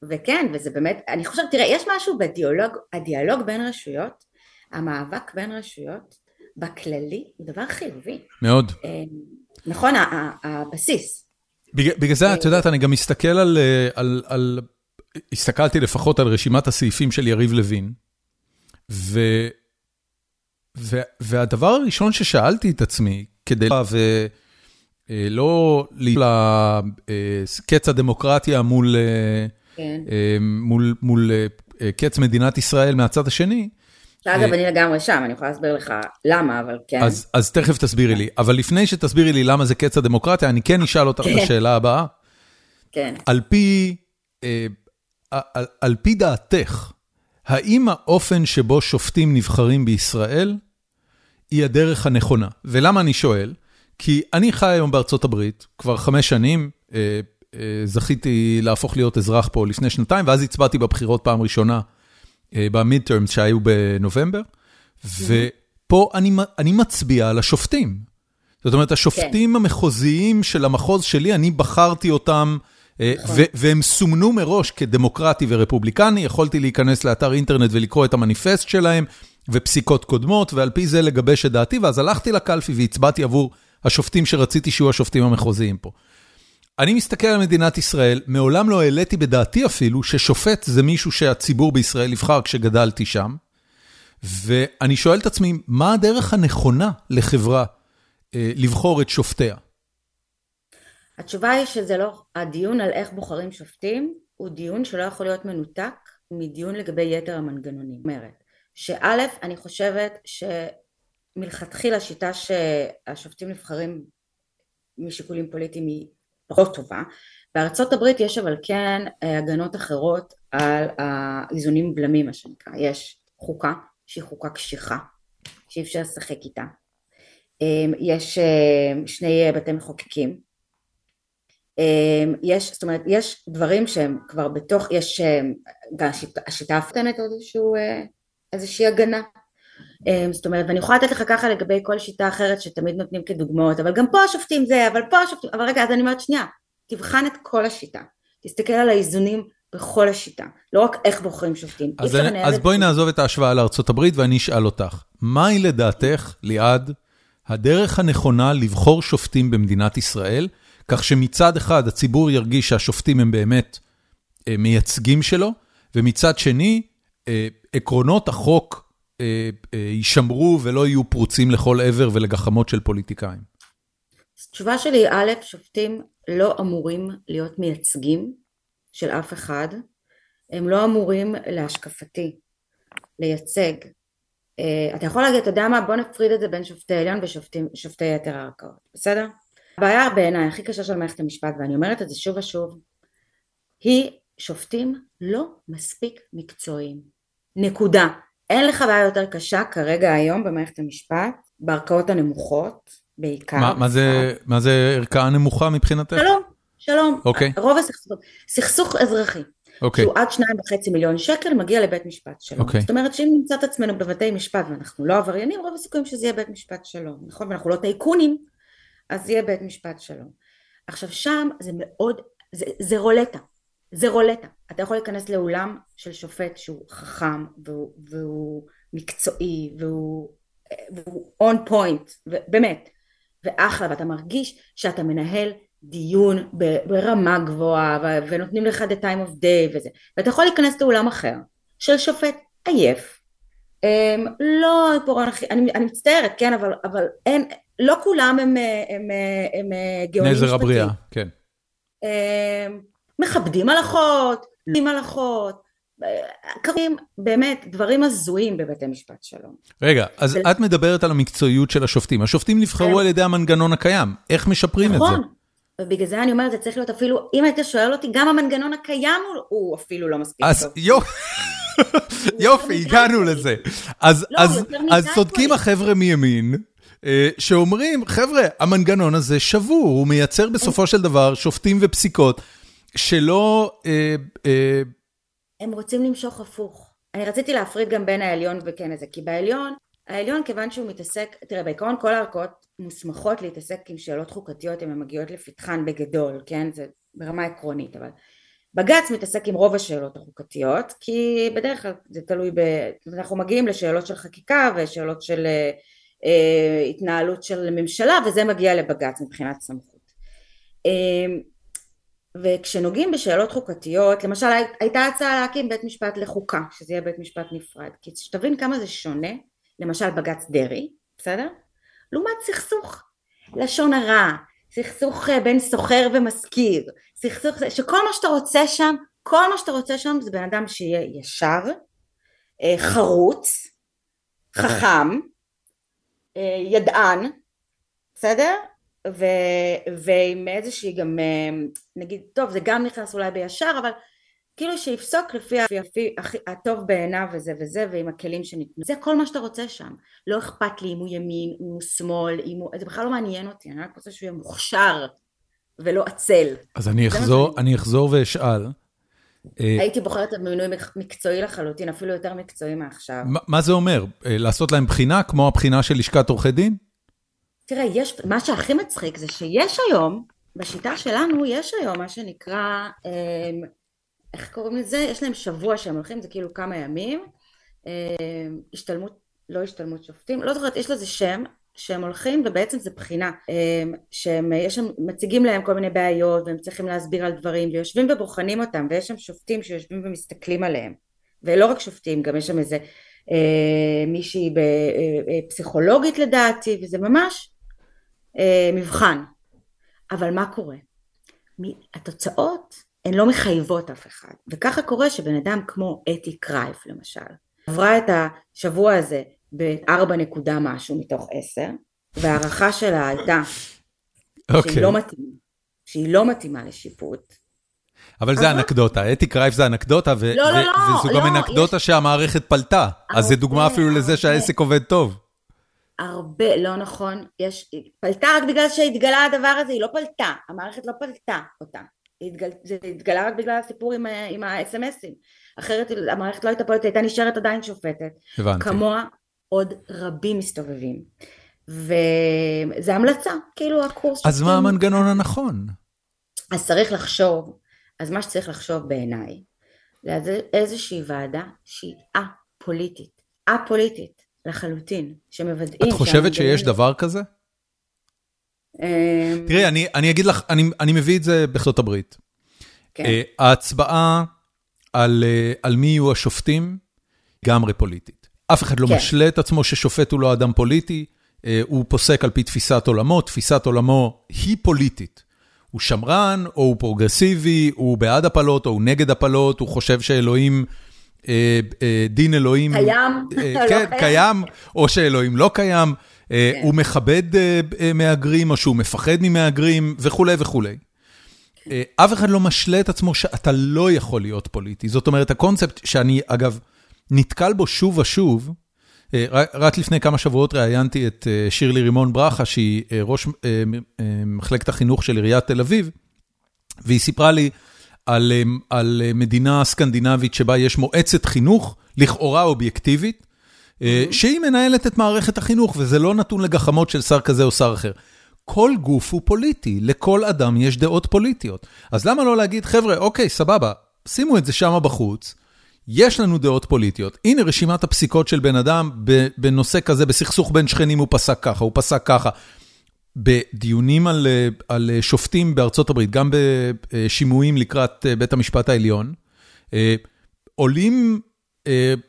וכן, וזה באמת, אני חושבת, תראה, יש משהו בדיאלוג, הדיאלוג בין רשויות, המאבק בין רשויות בכללי הוא דבר חיובי. מאוד. אה, נכון, הבסיס. בגלל זה, את יודעת, אני גם מסתכל על, אה, על, על, הסתכלתי לפחות על רשימת הסעיפים של יריב לוין, ו, והדבר הראשון ששאלתי את עצמי, כדי ולא לקץ הדמוקרטיה מול, כן. מול, מול קץ מדינת ישראל מהצד השני, שאגב, אה, אני לגמרי שם, אני יכולה להסביר לך למה, אבל כן. אז תכף תסבירי לי. אבל לפני שתסבירי לי למה זה קץ הדמוקרטיה, אני כן אשאל אותך את כן. השאלה הבאה. כן. אה, על פי דעתך, האם האופן שבו שופטים נבחרים בישראל היא הדרך הנכונה? ולמה אני שואל? כי אני חי היום בארצות הברית, כבר חמש שנים, אה, זכיתי להפוך להיות אזרח פה לפני שנתיים, ואז הצבעתי בבחירות פעם ראשונה. במיד טרמס שהיו בנובמבר, ופה אני אני מצביע על השופטים. זאת אומרת, השופטים כן. המחוזיים של המחוז שלי, אני בחרתי אותם, אה. והם סומנו מראש כדמוקרטי ורפובליקני, יכולתי להיכנס לאתר אינטרנט ולקרוא את המניפסט שלהם, ופסיקות קודמות, ועל פי זה לגבש את דעתי, ואז הלכתי לקלפי והצבעתי עבור השופטים שרציתי שיהיו השופטים המחוזיים פה. אני מסתכל על מדינת ישראל, מעולם לא העליתי בדעתי אפילו ששופט זה מישהו שהציבור בישראל יבחר כשגדלתי שם, ואני שואל את עצמי, מה הדרך הנכונה לחברה אה, לבחור את שופטיה? התשובה היא שזה לא, הדיון על איך בוחרים שופטים הוא דיון שלא יכול להיות מנותק מדיון לגבי יתר המנגנונים. זאת אומרת, שא', אני חושבת שמלכתחילה שיטה שהשופטים נבחרים משיקולים פוליטיים היא פחות טובה. בארצות הברית יש אבל כן אה, הגנות אחרות על האיזונים בלמים מה שנקרא, יש חוקה שהיא חוקה קשיחה שאי אפשר לשחק איתה, אה, יש אה, שני בתי מחוקקים, יש, זאת אומרת, יש דברים שהם כבר בתוך, יש, גם השיטה, נותנת עוד איזשהו, איזושהי הגנה. אמ, זאת אומרת, ואני יכולה לתת לך ככה לגבי כל שיטה אחרת שתמיד נותנים כדוגמאות, אבל גם פה השופטים זה, אבל פה השופטים, אבל רגע, אז אני אומרת שנייה, תבחן את כל השיטה, תסתכל על האיזונים בכל השיטה, לא רק איך בוחרים שופטים. אז, אני, אז בואי נעזוב את ההשוואה לארצות הברית ואני אשאל אותך, מהי לדעתך, ליעד, הדרך הנכונה לבחור שופטים במדינת ישראל, כך שמצד אחד הציבור ירגיש שהשופטים הם באמת מייצגים שלו, ומצד שני, עקרונות החוק יישמרו ולא יהיו פרוצים לכל עבר ולגחמות של פוליטיקאים. התשובה שלי, א', שופטים לא אמורים להיות מייצגים של אף אחד, הם לא אמורים להשקפתי לייצג. אתה יכול להגיד, אתה יודע מה, בוא נפריד את זה בין שופטי עליון ושופטי יתר הערכאות, בסדר? הבעיה בעיניי הכי קשה של מערכת המשפט, ואני אומרת את זה שוב ושוב, היא שופטים לא מספיק מקצועיים. נקודה. אין לך בעיה יותר קשה כרגע היום במערכת המשפט, בערכאות הנמוכות, בעיקר. מה, מה, זה, מה זה ערכאה נמוכה מבחינתך? שלום, שלום. אוקיי. רוב הסכסוך, סכסוך אזרחי. אוקיי. שהוא עד שניים וחצי מיליון שקל מגיע לבית משפט שלום. אוקיי. זאת אומרת שאם נמצא את עצמנו בבתי משפט ואנחנו לא עבריינים, רוב הסיכויים שזה יהיה בית משפט שלום, נכון? ואנחנו לא טייקונים, אז יהיה בית משפט שלום. עכשיו שם זה מאוד, זה, זה רולטה, זה רולטה. אתה יכול להיכנס לאולם של שופט שהוא חכם והוא, והוא מקצועי והוא, on point, באמת, ואחלה, ואתה מרגיש שאתה מנהל דיון ברמה גבוהה ונותנים לך the time of day וזה ואתה יכול להיכנס לאולם אחר של שופט עייף הם, לא פורען הכי אני, אני מצטערת כן אבל, אבל אין לא כולם הם, הם, הם, הם גאונים משפטיים. נזר הבריאה כן. מכבדים הלכות, לומדים הלכות קרים באמת דברים הזויים בבתי משפט שלום. רגע, אז את מדברת על המקצועיות של השופטים. השופטים נבחרו על ידי המנגנון הקיים, איך משפרים את זה? נכון, ובגלל זה אני אומרת, זה צריך להיות אפילו, אם היית שואל אותי, גם המנגנון הקיים הוא אפילו לא מספיק טוב. יופי, הגענו לזה. אז צודקים החבר'ה מימין, שאומרים, חבר'ה, המנגנון הזה שבור, הוא מייצר בסופו של דבר שופטים ופסיקות שלא... הם רוצים למשוך הפוך. אני רציתי להפריד גם בין העליון וכן לזה, כי בעליון, העליון כיוון שהוא מתעסק, תראה בעיקרון כל הערכאות מוסמכות להתעסק עם שאלות חוקתיות אם הן מגיעות לפתחן בגדול, כן? זה ברמה עקרונית, אבל בג"ץ מתעסק עם רוב השאלות החוקתיות, כי בדרך כלל זה תלוי ב... אנחנו מגיעים לשאלות של חקיקה ושאלות של אה, התנהלות של ממשלה, וזה מגיע לבג"ץ מבחינת סמכות. אה, וכשנוגעים בשאלות חוקתיות, למשל הייתה הצעה להקים בית משפט לחוקה, שזה יהיה בית משפט נפרד, כי שתבין כמה זה שונה, למשל בג"ץ דרעי, בסדר? לעומת סכסוך לשון הרע, סכסוך אה, בין סוחר ומשכיר, סכסוך שכל מה שאתה רוצה שם, כל מה שאתה רוצה שם זה בן אדם שיהיה ישר, חרוץ, חכם, ידען, בסדר? ו, ועם איזושהי גם, נגיד, טוב זה גם נכנס אולי בישר, אבל כאילו שיפסוק לפי לפי הטוב בעיניו וזה וזה ועם הכלים שניתנו זה כל מה שאתה רוצה שם. לא אכפת לי אם הוא ימין אם הוא שמאל אם הוא זה בכלל לא מעניין אותי אני רק רוצה שהוא יהיה מוכשר ולא עצל. אז אני אחזור אני אחזור ואשאל אה, הייתי בוחרת מינוי מקצועי לחלוטין אפילו יותר מקצועי מעכשיו מה זה אומר אה, לעשות להם בחינה כמו הבחינה של לשכת עורכי דין? תראה יש מה שהכי מצחיק זה שיש היום בשיטה שלנו יש היום מה שנקרא אה, איך קוראים לזה? יש להם שבוע שהם הולכים, זה כאילו כמה ימים, אה, השתלמות, לא השתלמות שופטים, לא זוכרת, יש לזה שם, שהם הולכים ובעצם זה בחינה, אה, שהם יש מציגים להם כל מיני בעיות והם צריכים להסביר על דברים ויושבים ובוחנים אותם ויש שם שופטים שיושבים ומסתכלים עליהם ולא רק שופטים, גם יש שם איזה אה, מישהי פסיכולוגית לדעתי וזה ממש מבחן, אבל מה קורה? התוצאות הן לא מחייבות אף אחד. וככה קורה שבן אדם כמו אתי קרייף למשל, עברה את השבוע הזה בארבע נקודה משהו מתוך עשר, והערכה שלה הייתה okay. שהיא אוקיי. לא מתאימה, שהיא לא מתאימה לשיפוט. אבל זה אנקדוטה, אתי קרייף זה אנקדוטה, לא, לא, לא, וזו גם אנקדוטה. שהמערכת פלטה, אז זה דוגמה אפילו לזה שהעסק עובד טוב. הרבה, לא נכון, יש, פלטה רק בגלל שהתגלה הדבר הזה, היא לא פלטה, המערכת לא פלטה אותה. התגל, זה התגלה רק בגלל הסיפור עם, עם ה-SMSים. אחרת המערכת לא הייתה פועלת, הייתה נשארת עדיין שופטת. הבנתי. כמוה עוד רבים מסתובבים. וזה המלצה, כאילו הקורס... אז מה המנגנון הנכון? אז צריך לחשוב, אז מה שצריך לחשוב בעיניי, זה איזושהי ועדה שהיא א-פוליטית, א-פוליטית לחלוטין, שמוודאים... את חושבת שיש דבר כזה? תראי, אני, אני אגיד לך, אני, אני מביא את זה בארצות הברית. כן. ההצבעה על, על מי יהיו השופטים, לגמרי פוליטית. אף אחד לא כן. משלה את עצמו ששופט הוא לא אדם פוליטי, הוא פוסק על פי תפיסת עולמו, תפיסת עולמו היא פוליטית. הוא שמרן, או הוא פרוגרסיבי, הוא בעד הפלות, או הוא נגד הפלות, הוא חושב שאלוהים, אה, אה, דין אלוהים... קיים, אה, לא כן, קיים, או שאלוהים לא קיים. אה, כן. הוא מכבד אה, אה, מהגרים, או שהוא מפחד ממהגרים, וכולי וכולי. אה, אף אחד לא משלה את עצמו שאתה לא יכול להיות פוליטי. זאת אומרת, הקונספט שאני, אגב, נתקל בו שוב ושוב, אה, רק לפני כמה שבועות ראיינתי את אה, שירלי רימון ברכה, שהיא אה, ראש מחלקת החינוך של עיריית תל אביב, והיא סיפרה לי על, על מדינה סקנדינבית שבה יש מועצת חינוך, לכאורה אובייקטיבית, שהיא מנהלת את מערכת החינוך, וזה לא נתון לגחמות של שר כזה או שר אחר. כל גוף הוא פוליטי, לכל אדם יש דעות פוליטיות. אז למה לא להגיד, חבר'ה, אוקיי, סבבה, שימו את זה שמה בחוץ, יש לנו דעות פוליטיות. הנה רשימת הפסיקות של בן אדם בנושא כזה, בסכסוך בין שכנים הוא פסק ככה, הוא פסק ככה. בדיונים על, על שופטים בארצות הברית, גם בשימועים לקראת בית המשפט העליון, עולים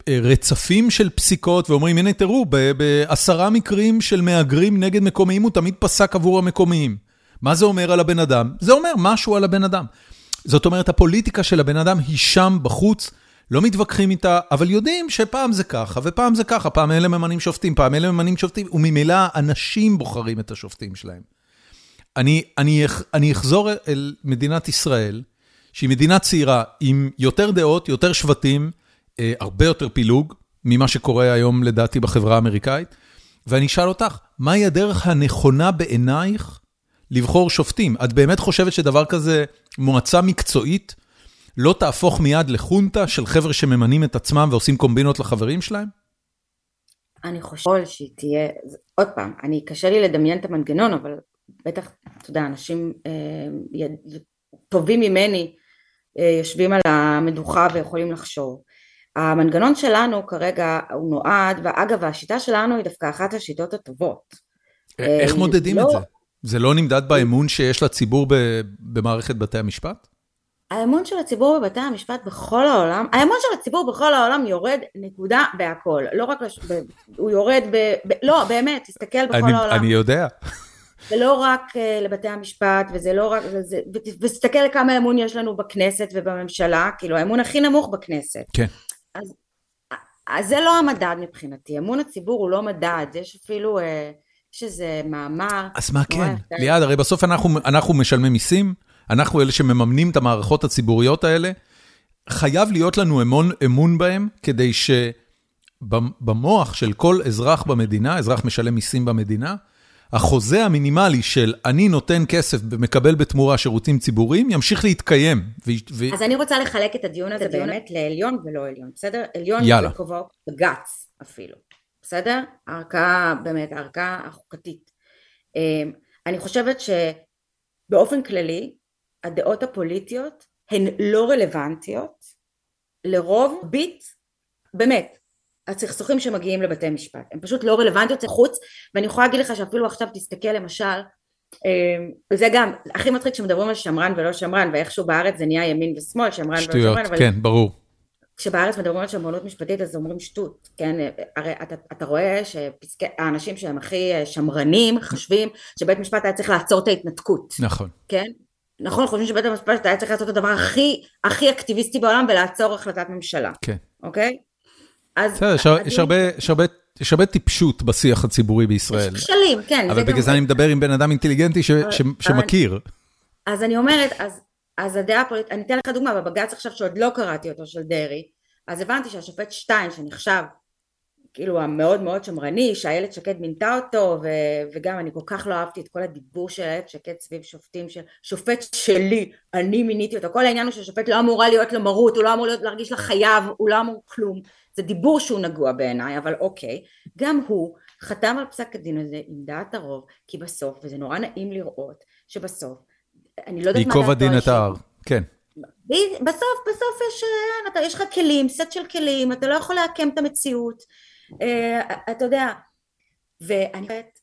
רצפים של פסיקות ואומרים, הנה תראו, בעשרה מקרים של מהגרים נגד מקומיים הוא תמיד פסק עבור המקומיים. מה זה אומר על הבן אדם? זה אומר משהו על הבן אדם. זאת אומרת, הפוליטיקה של הבן אדם היא שם בחוץ. לא מתווכחים איתה, אבל יודעים שפעם זה ככה ופעם זה ככה, פעם אלה ממנים שופטים, פעם אלה ממנים שופטים, וממילא אנשים בוחרים את השופטים שלהם. אני, אני, אני אחזור אל מדינת ישראל, שהיא מדינה צעירה עם יותר דעות, יותר שבטים, אה, הרבה יותר פילוג ממה שקורה היום לדעתי בחברה האמריקאית, ואני אשאל אותך, מהי הדרך הנכונה בעינייך לבחור שופטים? את באמת חושבת שדבר כזה, מועצה מקצועית, לא תהפוך מיד לחונטה של חבר'ה שממנים את עצמם ועושים קומבינות לחברים שלהם? אני חושבת שהיא תהיה, עוד פעם, אני, קשה לי לדמיין את המנגנון, אבל בטח, אתה יודע, אנשים אה, טובים ממני אה, יושבים על המדוכה ויכולים לחשוב. המנגנון שלנו כרגע הוא נועד, ואגב השיטה שלנו היא דווקא אחת השיטות הטובות. איך אה, מודדים לא... את זה? זה לא נמדד באמון שיש לציבור במערכת בתי המשפט? האמון של הציבור בבתי המשפט בכל העולם, האמון של הציבור בכל העולם יורד נקודה בהכל, לא רק, לש... ב... הוא יורד ב... ב... לא באמת, תסתכל בכל אני, העולם. אני יודע. זה לא רק uh, לבתי המשפט, וזה לא רק, וזה, ותסתכל כמה אמון יש לנו בכנסת ובממשלה, כאילו האמון הכי נמוך בכנסת. כן. אז, אז זה לא המדד מבחינתי, אמון הציבור הוא לא מדד, יש אפילו, uh, יש איזה מאמר. אז מה כן? ליעד, הרי בסוף אנחנו, אנחנו משלמים מיסים. אנחנו אלה שמממנים את המערכות הציבוריות האלה, חייב להיות לנו אמון, אמון בהם, כדי שבמוח של כל אזרח במדינה, אזרח משלם מיסים במדינה, החוזה המינימלי של אני נותן כסף ומקבל בתמורה שירותים ציבוריים, ימשיך להתקיים. ו... אז אני רוצה לחלק את הדיון הזה הדיון... באמת לעליון ולא עליון, בסדר? עליון בכובעו בג"ץ אפילו, בסדר? הערכאה, באמת, הערכאה החוקתית. אמ, אני חושבת שבאופן כללי, הדעות הפוליטיות הן לא רלוונטיות לרוב ביט, באמת, הסכסוכים שמגיעים לבתי משפט, הן פשוט לא רלוונטיות לחוץ, ואני יכולה להגיד לך שאפילו עכשיו תסתכל למשל, אה, זה גם הכי מצחיק שמדברים על שמרן ולא שמרן, ואיכשהו בארץ זה נהיה ימין ושמאל, שמרן ולא שמרן, אבל... כן, ברור. כשבארץ מדברים על שמרנות משפטית אז אומרים שטות, כן, הרי אתה, אתה רואה שהאנשים שהם הכי שמרנים חושבים שבית משפט היה צריך לעצור את ההתנתקות, נכון, כן, נכון, חושבים שבית המשפט היה צריך לעשות את הדבר הכי, הכי אקטיביסטי בעולם ולעצור החלטת ממשלה. כן. אוקיי? אז... בסדר, יש, הרבה, יש, הרבה, טיפשות בשיח הציבורי בישראל. יש כשלים, כן. אבל בגלל זה. אני מדבר עם בן אדם אינטליגנטי שמכיר. אז אני אומרת, אז, אז הדעה הפוליטית, אני אתן לך דוגמה, בבג"ץ עכשיו שעוד לא קראתי אותו של דרעי, אז הבנתי שהשופט שטיין, שנחשב כאילו המאוד מאוד שמרני, שאיילת שקד מינתה אותו, ו- וגם אני כל כך לא אהבתי את כל הדיבור של איילת שקד סביב שופטים, של שופט שלי, אני מיניתי אותו, כל העניין הוא ששופט לא אמורה להיות לו מרות, הוא לא אמור להיות, להרגיש לה חייב, הוא לא אמור כלום, זה דיבור שהוא נגוע בעיניי, אבל אוקיי, גם הוא חתם על פסק הדין הזה עם דעת הרוב, כי בסוף, וזה נורא נעים לראות, שבסוף, אני לא יודעת מה דעתו ייקוב הדין את ההר, כן. בסוף, בסוף יש, אה, אתה, יש לך כלים, סט של כלים, אתה לא יכול לעקם את המציאות. אה, אתה יודע, ואני חושבת,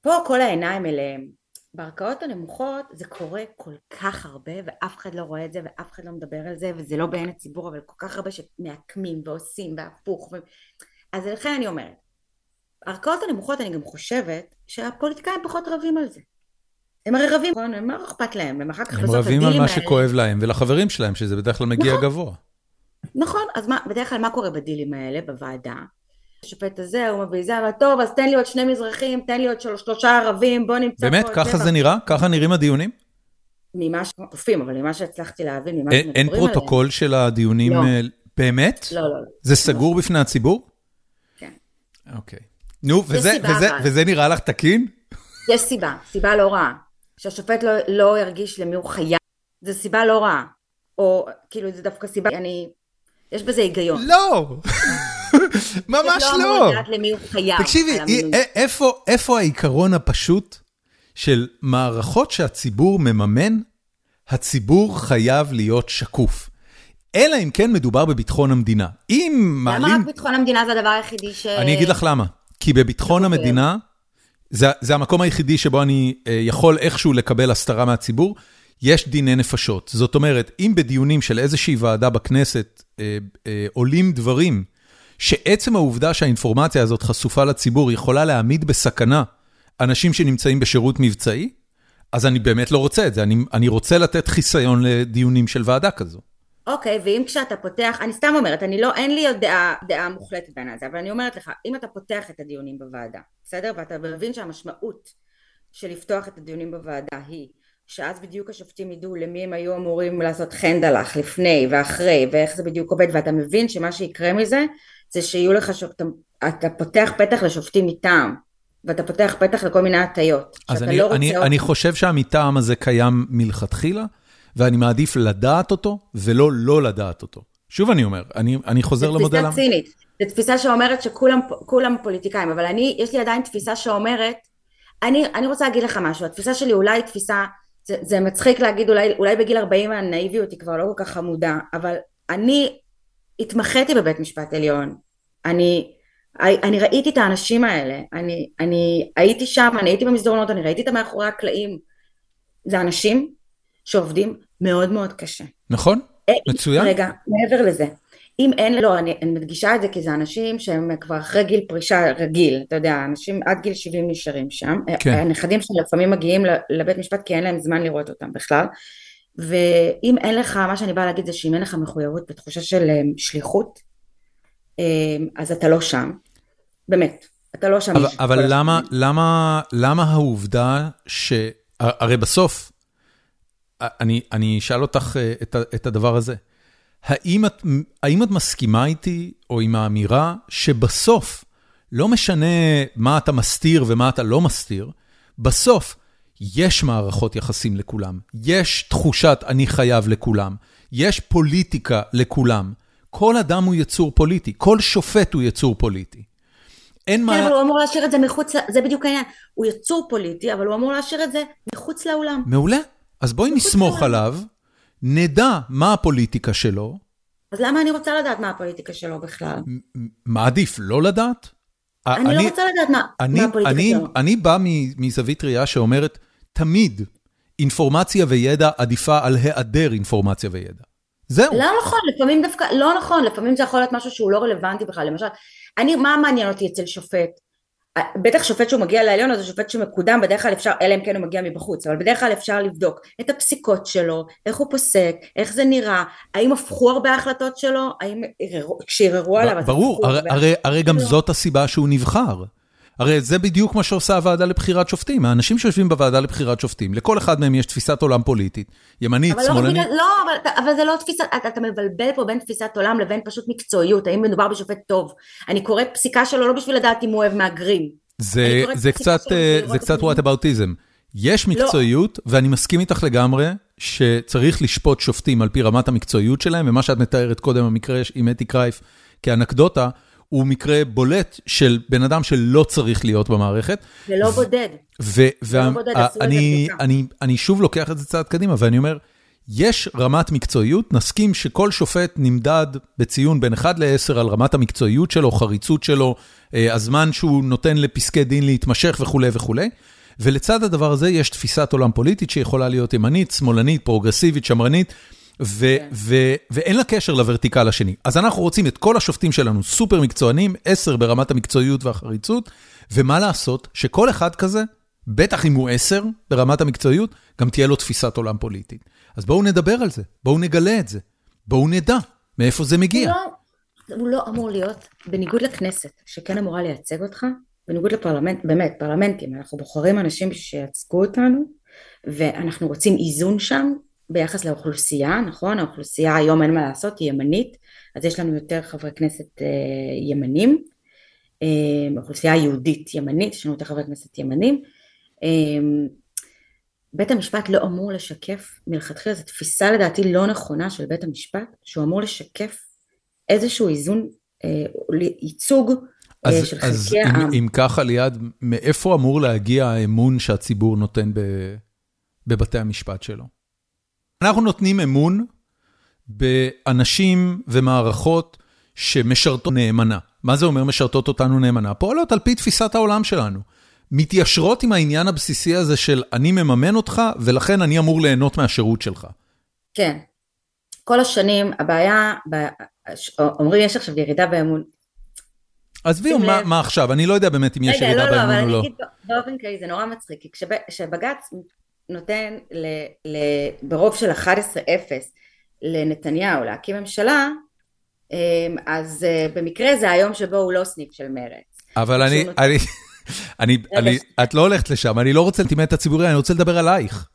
פה כל העיניים אליהם, בערכאות הנמוכות זה קורה כל כך הרבה ואף אחד לא רואה את זה ואף אחד לא מדבר על זה וזה לא בעין הציבור אבל כל כך הרבה שמעקמים ועושים והפוך ו... אז לכן אני אומרת הערכאות הנמוכות אני גם חושבת שהפוליטיקאים פחות רבים על זה הם הרי רבים, נכון? הם לא אכפת להם, הם אחר כך הם רבים על מה שכואב להם ולחברים שלהם שזה בדרך כלל מגיע נכון. גבוה. נכון, אז מה, בדרך כלל מה קורה בדילים האלה בוועדה? השופט הזה, הוא מביא זה, אבל טוב, אז תן לי עוד שני מזרחים, תן לי עוד של, שלושה ערבים, בוא נמצא באמת? פה... ככה זה נראה? ככה נראים הדיונים? ממה שכופים, אבל ממה שהצלחתי להבין, ממה אין, שמדברים אין עליהם. פרוטוקול של הדיונים? לא. אה, באמת? לא, לא, לא. זה סגור בפני הציבור? כן. אוקיי. נו, וזה, וזה. וזה נראה לך תקין? יש סיבה, סיבה לא רעה. שהשופט לא, לא ירגיש למי הוא חייב. זו סיבה לא רעה. או כאילו זה דווקא סיבה, אני... יש בזה היגיון. לא! ממש לא לא. אמור לדעת למי הוא חייב. תקשיבי, על המינוי. א- איפה, איפה העיקרון הפשוט של מערכות שהציבור מממן, הציבור חייב להיות שקוף. אלא אם כן מדובר בביטחון המדינה. אם למה מעלים... רק ביטחון המדינה זה הדבר היחידי ש... אני אגיד לך למה. כי בביטחון. המדינה, זה, זה המקום היחידי שבו אני אה, יכול איכשהו לקבל הסתרה מהציבור, יש דיני נפשות. זאת אומרת, אם בדיונים של איזושהי ועדה בכנסת אה, אה, עולים דברים, שעצם העובדה שהאינפורמציה הזאת חשופה לציבור יכולה להעמיד בסכנה אנשים שנמצאים בשירות מבצעי, אז אני באמת לא רוצה את זה. אני, אני רוצה לתת חיסיון לדיונים של ועדה כזו. אוקיי, ואם כשאתה פותח, אני סתם אומרת, אני לא, אין לי עוד דעה, דעה מוחלטת בעניין הזה, אבל אני אומרת לך, אם אתה פותח את הדיונים בוועדה, בסדר? ואתה מבין שהמשמעות של לפתוח את הדיונים בוועדה היא שאז בדיוק השופטים ידעו למי הם היו אמורים לעשות חנדלח לפני ואחרי ואיך זה בדיוק עובד ואתה מבין שמה שיקרה מזה זה שיהיו לך שופטים, אתה פותח פתח לשופטים מטעם ואתה פותח פתח לכל מיני הטיות אז אני, לא אני. אני חושב שהמטעם הזה קיים מלכתחילה, ואני מעדיף לדעת אותו ולא לא לדעת אותו. שוב אני אומר, אני, אני חוזר זו למודל... תפיסה המ- צינית, זו תפיסה שאומרת שכולם כולם פוליטיקאים, אבל אני, יש לי עדיין תפיסה שאומרת, אני, אני רוצה להגיד לך משהו, התפיסה שלי אולי תפיסה, זה, זה מצחיק להגיד אולי, אולי בגיל 40 הנאיביות היא כבר לא כל כך חמודה, אבל אני התמחיתי בבית משפט עליון, אני, אני ראיתי את האנשים האלה, אני, אני הייתי שם, אני הייתי במסדרונות, אני ראיתי את מאחורי הקלעים, זה אנשים שעובדים מאוד מאוד קשה. נכון? אה, מצוין. רגע, מעבר לזה, אם אין, לא, אני, אני מדגישה את זה כי זה אנשים שהם כבר אחרי גיל פרישה רגיל, אתה יודע, אנשים עד גיל 70 נשארים שם, כן. הנכדים שלפעמים מגיעים לבית משפט כי אין להם זמן לראות אותם בכלל, ואם אין לך, מה שאני באה להגיד זה שאם אין לך מחויבות ותחושה של אה, שליחות, אה, אז אתה לא שם, באמת, אתה לא שם. אבל, אבל למה. למה, למה העובדה ש... הרי בסוף, אני, אני אשאל אותך אה, את, את הדבר הזה. האם את, האם את מסכימה איתי, או עם האמירה, שבסוף, לא משנה מה אתה מסתיר ומה אתה לא מסתיר, בסוף יש מערכות יחסים לכולם, יש תחושת אני חייב לכולם, יש פוליטיקה לכולם. כל אדם הוא יצור פוליטי, כל שופט הוא יצור פוליטי. אין כן, מה... אבל הוא אמור להשאיר את זה מחוץ, זה בדיוק העניין, הוא יצור פוליטי, אבל הוא אמור להשאיר את זה מחוץ לאולם. מעולה. אז בואי נסמוך לעולם. עליו, נדע מה הפוליטיקה שלו, אז למה אני רוצה לדעת מה הפוליטיקה שלו בכלל? מה עדיף, לא לדעת? אני לא רוצה לדעת מה אני, מה הפוליטיקה אני, שלו. אני בא מזווית ראייה שאומרת, תמיד אינפורמציה וידע עדיפה על היעדר אינפורמציה וידע. זהו. לא נכון, לפעמים דווקא, לא נכון, לפעמים זה יכול להיות משהו שהוא לא רלוונטי בכלל, למשל, אני, מה מעניין אותי אצל שופט? בטח שופט שהוא מגיע לעליון, אז זה שופט שמקודם, בדרך כלל אפשר, אלא אם כן הוא מגיע מבחוץ, אבל בדרך כלל אפשר לבדוק את הפסיקות שלו, איך הוא פוסק, איך זה נראה, האם הפכו הרבה ההחלטות שלו, האם ערערו- כשערערו עליו, ברור, הרי, הרי, הרי גם. זאת הסיבה שהוא נבחר. הרי זה בדיוק מה שעושה הוועדה לבחירת שופטים. האנשים שיושבים בוועדה לבחירת שופטים, לכל אחד מהם יש תפיסת עולם פוליטית, ימנית, לא, שמאלנית. בגלל- לא אבל, אבל זה לא תפיסה, אתה, אתה מבלבל פה בין תפיסת עולם לבין פשוט מקצועיות, האם מדובר בשופט טוב. אני קוראת פסיקה שלו לא בשביל לדעת אם הוא אוהב מהגרים. זה, קוראת זה קצת, אה, זה קצת את זה. וואטאבאוטיזם. יש מקצועיות, ואני מסכים איתך לגמרי, שצריך לשפוט שופטים על פי רמת המקצועיות שלהם, ומה שאת מתארת קודם, המקרה עם אתי קרייף כאנקדוטה, הוא מקרה בולט של בן אדם שלא צריך להיות במערכת. זה לא בודד. לא ואני אני שוב לוקח את זה צעד קדימה, ואני אומר, יש רמת מקצועיות, נסכים שכל שופט נמדד בציון בין 1 ל-10 על רמת המקצועיות שלו, חריצות שלו, אה, הזמן שהוא נותן לפסקי דין להתמשך וכולי וכולי, ולצד הדבר הזה יש תפיסת עולם פוליטית שיכולה להיות ימנית, שמאלנית, פרוגרסיבית, שמרנית, ואין לה קשר לוורטיקל השני. אז אנחנו רוצים את כל השופטים שלנו סופר מקצוענים, עשר ברמת המקצועיות והחריצות, ומה לעשות שכל אחד כזה, בטח אם הוא עשר ברמת המקצועיות, גם תהיה לו תפיסת עולם פוליטית. אז בואו נדבר על זה, בואו נגלה את זה, בואו נדע מאיפה זה מגיע. הוא לא, הוא לא אמור להיות, בניגוד לכנסת, שכן אמורה לייצג אותך, בניגוד לפרלמנט, באמת, פרלמנטים, אנחנו בוחרים אנשים שייצגו אותנו, ואנחנו רוצים איזון שם ביחס לאוכלוסייה, נכון? האוכלוסייה היום אין מה לעשות, היא ימנית, אז יש לנו יותר חברי כנסת אה, ימנים, אה, אוכלוסייה יהודית ימנית, יש לנו יותר חברי כנסת ימנים. אה, בית המשפט לא אמור לשקף, מלכתחילה זו תפיסה לדעתי לא נכונה של בית המשפט, שהוא אמור לשקף איזשהו איזון, אה, ייצוג אז, של חלקי העם. אז אם ככה ליד, מאיפה אמור להגיע האמון שהציבור נותן ב, בבתי המשפט שלו? אנחנו נותנים אמון באנשים ומערכות שמשרתות נאמנה. מה זה אומר משרתות אותנו נאמנה? פועלות על פי תפיסת העולם שלנו. מתיישרות עם העניין הבסיסי הזה של אני מממן אותך, ולכן אני אמור ליהנות מהשירות שלך. כן. כל השנים, הבעיה, אומרים יש עכשיו ירידה באמון. עזבי, מה, מה עכשיו? אני לא יודע באמת אם יש ירידה לא, לא באמון לא, או לא. רגע, לא, אבל אני אגיד באופן כללי, זה נורא מצחיק, כי כשבג"ץ נותן ל, ל, ברוב של 11-0 לנתניהו להקים ממשלה, אמ, אז אה, במקרה זה היום שבו הוא לא סניף של מרץ. אבל אני, נותן... אני, אני, אני, את לא הולכת לשם, אני לא רוצה לטימא את הציבורי, אני רוצה לדבר עלייך.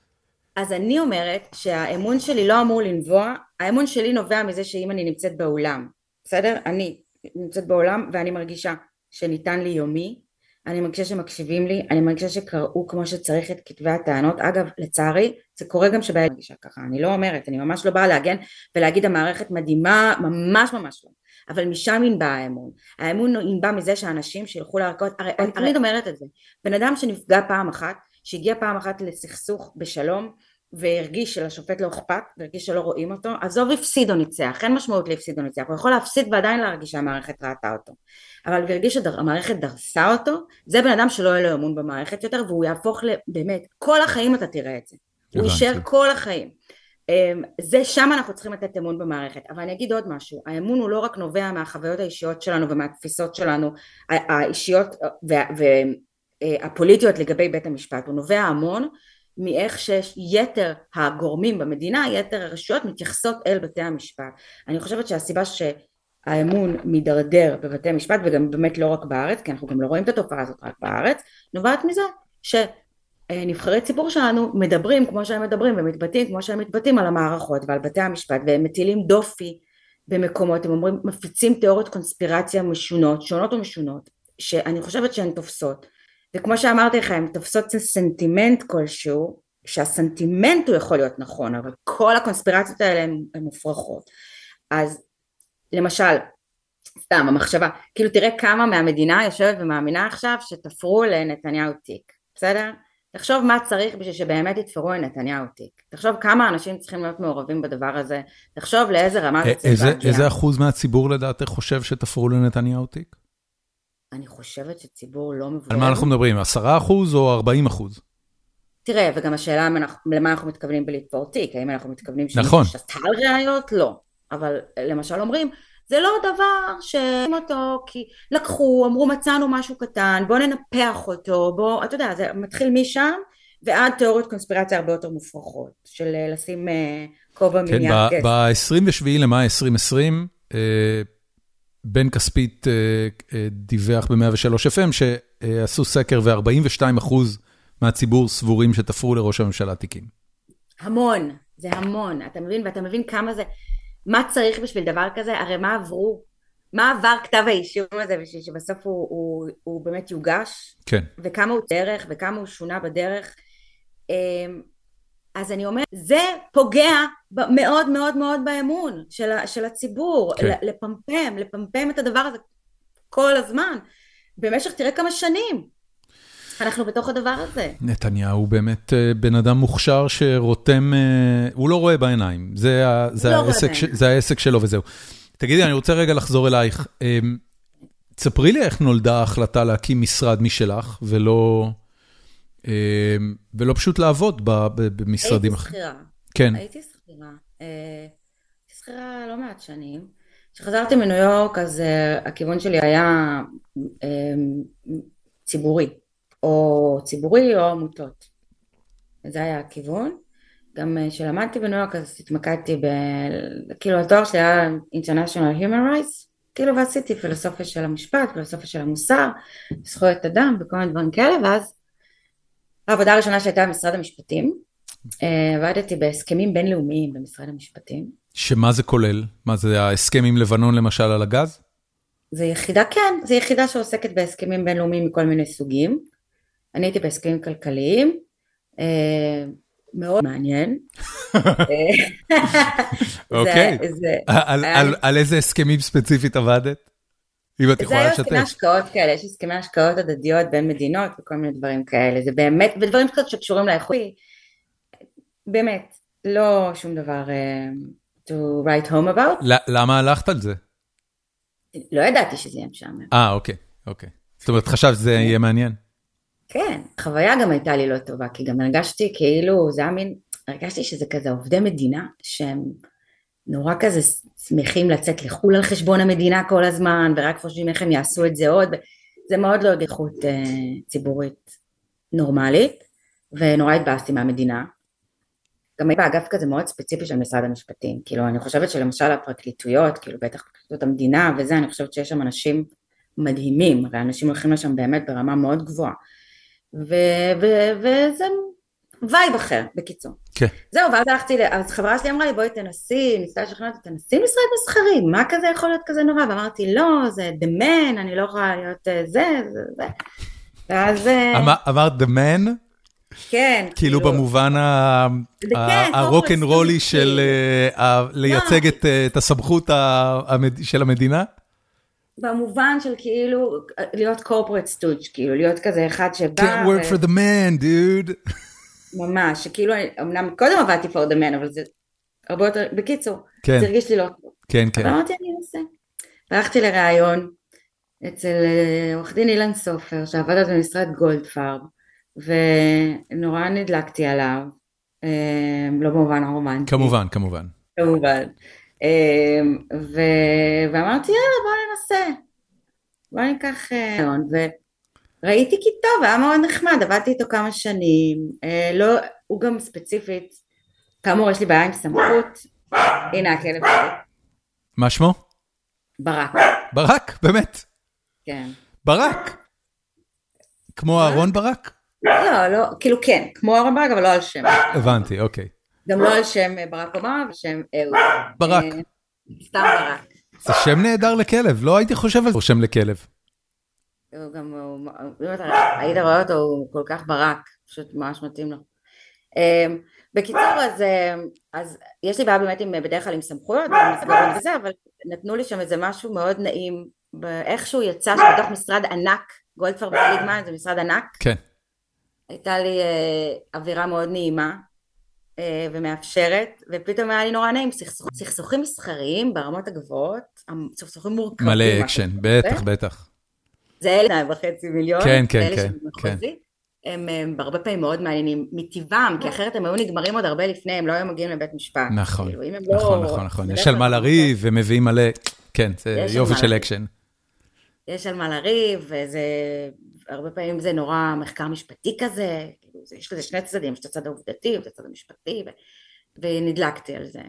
אז אני אומרת שהאמון שלי לא אמור לנבוע, האמון שלי נובע מזה שאם אני נמצאת באולם, בסדר? אני נמצאת באולם ואני מרגישה שניתן לי יומי, אני מרגישה שמקשיבים לי, אני מרגישה שקראו כמו שצריך את כתבי הטענות, אגב לצערי זה קורה גם שבעיה מרגישה ככה, אני לא אומרת, אני ממש לא באה להגן ולהגיד המערכת מדהימה, ממש ממש לא, אבל משם ינבע האמון, האמון ינבע מזה שאנשים שילכו לערכות, הרי אני תמיד אומרת את זה, בן אדם שנפגע פעם אחת, שהגיע פעם אחת לסכסוך בשלום והרגיש שלשופט לא אכפת, והרגיש שלא רואים אותו, עזוב הפסיד או ניצח, אין משמעות להפסיד או ניצח, הוא יכול להפסיד ועדיין להרגיש שהמערכת ראתה אותו, אבל והרגיש שהמערכת דרסה אותו, זה בן אדם שלא יהיה לו אמון במערכת יותר, והוא יהפוך באמת, כל החיים אתה תראה את זה, הוא יישאר כל החיים. אמ, זה שם אנחנו צריכים לתת אמון במערכת אבל אני אגיד עוד משהו האמון הוא לא רק נובע מהחוויות האישיות שלנו ומהתפיסות שלנו האישיות והפוליטיות לגבי בית המשפט הוא נובע המון מאיך שיתר הגורמים במדינה, יתר הרשויות מתייחסות אל בתי המשפט. אני חושבת שהסיבה שהאמון מידרדר בבתי המשפט וגם באמת לא רק בארץ, כי אנחנו גם לא רואים את התופעה הזאת רק בארץ, נובעת מזה שנבחרי ציבור שלנו מדברים כמו שהם מדברים ומתבטאים כמו שהם מתבטאים על המערכות ועל בתי המשפט והם מטילים דופי במקומות, הם אומרים, מפיצים תיאוריות קונספירציה משונות, שונות ומשונות, שאני חושבת שהן תופסות. וכמו שאמרתי לך, הן תופסות סנטימנט כלשהו, שהסנטימנט הוא יכול להיות נכון, אבל כל הקונספירציות האלה הן מופרכות. אז למשל, סתם המחשבה, כאילו תראה כמה מהמדינה יושבת ומאמינה עכשיו שתפרו לנתניהו תיק, בסדר? תחשוב מה צריך בשביל שבאמת יתפרו לנתניהו תיק. תחשוב כמה אנשים צריכים להיות מעורבים בדבר הזה. תחשוב לאיזה רמה זה צריך להגיע. איזה אחוז מהציבור לדעתך חושב שתפרו לנתניהו תיק? אני חושבת שציבור לא מבוים. על מה אנחנו מדברים? עשרה אחוז או ארבעים אחוז? תראה, וגם השאלה למה אנחנו מתכוונים בלתפור תיק, האם אנחנו מתכוונים נכון. ששתל ראיות? לא. אבל למשל אומרים, זה לא דבר שאים אותו כי לקחו, אמרו מצאנו משהו קטן, בוא ננפח אותו, בוא, אתה יודע, זה מתחיל משם ועד תיאוריות קונספירציה הרבה יותר מופרכות, של לשים כובע כן, מיד גס. ב-27 למאי 2020, בן כספית דיווח ב-103 FM שעשו סקר ו-42% מהציבור סבורים שתפרו לראש הממשלה תיקים. המון, זה המון, אתה מבין? ואתה מבין כמה זה, מה צריך בשביל דבר כזה? הרי מה עברו? מה עבר כתב האישום הזה בשביל שבסוף הוא, הוא, הוא באמת יוגש? כן. וכמה הוא דרך וכמה הוא שונה בדרך. אז אני אומרת, זה פוגע מאוד מאוד מאוד באמון של, של הציבור, כן. לפמפם, לפמפם את הדבר הזה כל הזמן, במשך תראה כמה שנים. אנחנו בתוך הדבר הזה. נתניהו באמת בן אדם מוכשר שרותם, הוא לא רואה בעיניים, זה, זה, לא העסק, ש, זה העסק שלו וזהו. תגידי, אני רוצה רגע לחזור אלייך. תספרי לי איך נולדה ההחלטה להקים משרד משלך ולא... ולא פשוט לעבוד במשרדים אחרים. הייתי שכירה. כן. הייתי שכירה. הייתי שכירה לא מעט שנים. כשחזרתי מניו יורק, אז הכיוון שלי היה ציבורי, או ציבורי או עמותות. זה היה הכיוון. גם כשלמדתי בניו יורק אז התמקדתי ב... כאילו התואר שלי היה International Human Rights, כאילו ועשיתי פילוסופיה של המשפט, פילוסופיה של המוסר, זכויות אדם וכל מיני דברים כאלה, ואז העבודה הראשונה שהייתה במשרד המשפטים, אה, עבדתי בהסכמים בינלאומיים במשרד המשפטים. שמה זה כולל? מה זה ההסכם עם לבנון למשל על הגז? זה יחידה, כן, זה יחידה שעוסקת בהסכמים בינלאומיים מכל מיני סוגים. אני הייתי בהסכמים כלכליים, אה, מאוד מעניין. אוקיי, על איזה הסכמים ספציפית עבדת? אם את יכולה לשתף. זה היו הסכמי השקעות כאלה, יש הסכמי השקעות הדדיות בין מדינות וכל מיני דברים כאלה, זה באמת, ודברים קצת שקשורים לאיכותי, באמת, לא שום דבר to write home about. למה הלכת על זה? לא ידעתי שזה יהיה משעמם. אה, אוקיי, אוקיי. זאת אומרת, חשבת שזה יהיה מעניין. כן, החוויה גם הייתה לי לא טובה, כי גם הרגשתי כאילו, זה היה מין, הרגשתי שזה כזה עובדי מדינה, שהם נורא כזה שמחים לצאת לחו"ל על חשבון המדינה כל הזמן, ורק חושבים איך הם יעשו את זה עוד, זה מאוד לא איכות אה, ציבורית נורמלית, ונורא התבאסתי מהמדינה. גם הייתי באגף כזה מאוד ספציפי של משרד המשפטים, כאילו אני חושבת שלמשל הפרקליטויות, כאילו בטח פרקליטות המדינה וזה, אני חושבת שיש שם אנשים מדהימים, ואנשים הולכים לשם באמת ברמה מאוד גבוהה. וזה vibe אחר, בקיצור. כן. זהו, ואז הלכתי, אז חברה שלי אמרה לי, בואי תנסי, ניסתה לשכנע אותי, תנסי משרד מסחרי, מה כזה יכול להיות כזה נורא? ואמרתי, לא, זה the man, אני לא יכולה להיות אה, זה, זה, זה. ואז... אה, אמרת the man? כן. כאילו במובן הרוק אנד רולי של אה, לייצג את הסמכות של המדינה? במובן של כאילו להיות corporate סטודג', כאילו להיות כזה אחד שבא... can't work for the man, dude. ממש, שכאילו, אמנם קודם עבדתי for the man, אבל זה הרבה יותר, בקיצור, כן. זה הרגיש לי לא טוב. כן, כן. אמרתי, אני אנסה. הלכתי לראיון אצל אה, עורך דין אילן סופר, שעבד במשרד גולדפרב, ונורא נדלקתי עליו, אה, לא במובן הרומנטי. כמובן, כמובן. כמובן. אמ, ו... ואמרתי יאללה בוא ננסה, בוא ניקח רעיון, וראיתי כי טוב, היה מאוד נחמד, עבדתי איתו כמה שנים, אה, לא, הוא גם ספציפית, כאמור יש לי בעיה עם סמכות, הנה הכלב שלי. מה שמו? ברק. ברק, באמת? כן. ברק? כמו אהרון ברק? לא, לא, כאילו כן, כמו אהרון ברק, אבל לא על שם. הבנתי, אוקיי. גם לא על שם אה, ברק אובמה, בשם אהוד. ברק. אה, סתם ברק. זה שם נהדר לכלב, לא הייתי חושב על שם לכלב. הוא גם, היית רואה אותו, הוא כל כך ברק, פשוט ממש מתאים לו. אמ, בקיצור, אז, אז יש לי בעיה באמת עם, בדרך כלל עם סמכויות ומסגרות וזה, אבל נתנו לי שם איזה משהו מאוד נעים, באיכשהו יצא שבתוך משרד ענק, גולדפרב וליגמן זה משרד ענק. כן. הייתה לי אה, אווירה מאוד נעימה, אה, ומאפשרת, ופתאום היה לי נורא נעים, סכסוכים מסחריים ברמות הגבוהות, סכסוכים מורכבים. מלא אקשן, בטח, בטח. זה אלה וחצי מיליון, כן, כן, כן, כן. הם, הם הרבה פעמים מאוד מעניינים מטבעם, כי אחרת הם היו נגמרים עוד הרבה לפני, הם לא היו מגיעים לבית משפט. נכון, כאילו, לא- נכון, נכון, נכון, יש על מה לריב ומביאים מלא, כן, זה יופי של אקשן. יש על מה לריב, וזה, הרבה פעמים זה נורא מחקר משפטי כזה, כאילו, יש לזה שני צדדים, יש את הצד העובדתי ואת הצד המשפטי, ו... ונדלקתי על זה.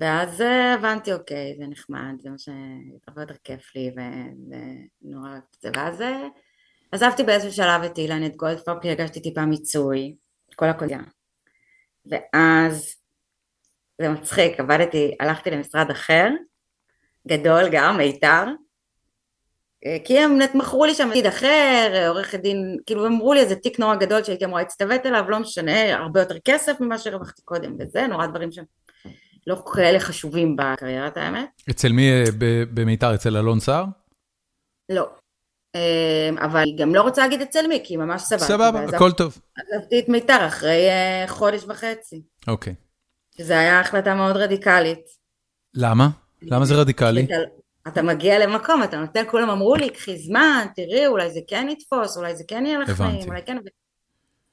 ואז אה, הבנתי, אוקיי, זה נחמד, זה מה שהרבה יותר כיף לי, ונורא אוהבת את זה. ואז אה, עזבתי באיזשהו שלב את אילן, את גולדפארק, כי הרגשתי טיפה מיצוי, כל הקודיה. ואז, זה מצחיק, עבדתי, הלכתי למשרד אחר, גדול גם, מיתר, כי הם מכרו לי שם תפקיד אחר, עורכת דין, כאילו אמרו לי איזה תיק נורא גדול שהייתי אמורה להצטוות אליו, לא משנה, הרבה יותר כסף ממה שהרווחתי קודם וזה, נורא דברים שהם לא כאלה חשובים בקריירת האמת. אצל מי אה, במיתר? אצל אלון סער? לא. אה, אבל גם לא רוצה להגיד אצל מי, כי ממש סבבה. סבבה, הכל טוב. עזבתי את מיתר אחרי חודש וחצי. אוקיי. שזו הייתה החלטה מאוד רדיקלית. למה? למה זה רדיקלי? אתה מגיע למקום, אתה נותן, כולם אמרו לי, קחי זמן, תראי, אולי זה כן יתפוס, אולי זה כן יהיה לך חיים, אולי כן...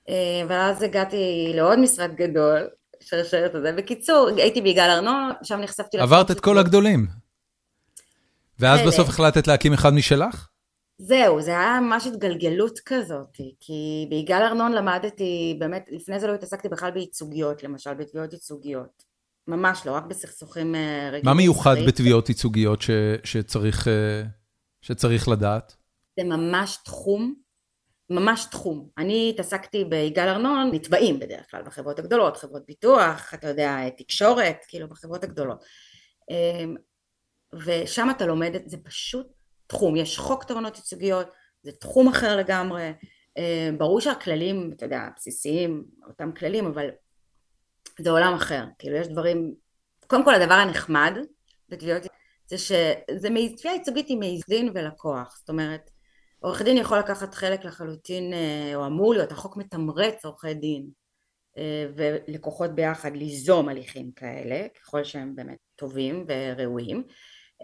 אה, ואז הגעתי לעוד משרד גדול, שרשרת הזה. בקיצור, הייתי ביגאל ארנון, שם נחשפתי... עברת את כל הגדולים. ואז בסוף החלטת להקים אחד משלך? זהו, זה היה ממש התגלגלות כזאת, כי ביגאל ארנון למדתי, באמת, לפני זה לא התעסקתי בכלל בייצוגיות, למשל, בתביעות ייצוגיות. ממש לא, רק בסכסוכים אה, רגילים. מה מיוחד בתביעות ייצוגיות ש, שצריך, אה, שצריך לדעת? זה ממש תחום, ממש תחום. אני התעסקתי ביגאל ארנון, נתבעים בדרך כלל בחברות הגדולות, חברות ביטוח, אתה יודע, תקשורת, כאילו בחברות הגדולות. אמ, ושם אתה לומד את זה פשוט תחום, יש חוק תובנות ייצוגיות, זה תחום אחר לגמרי, אמ, ברור שהכללים, אתה יודע, בסיסיים, אותם כללים, אבל זה עולם אחר, כאילו יש דברים, קודם כל הדבר הנחמד בתביעות זה שזה תביעה ייצוגית עם מעיזין ולקוח, זאת אומרת עורך דין יכול לקחת חלק לחלוטין, אה, או אמור להיות, החוק מתמרץ עורכי דין אה, ולקוחות ביחד ליזום הליכים כאלה, ככל שהם באמת טובים וראויים,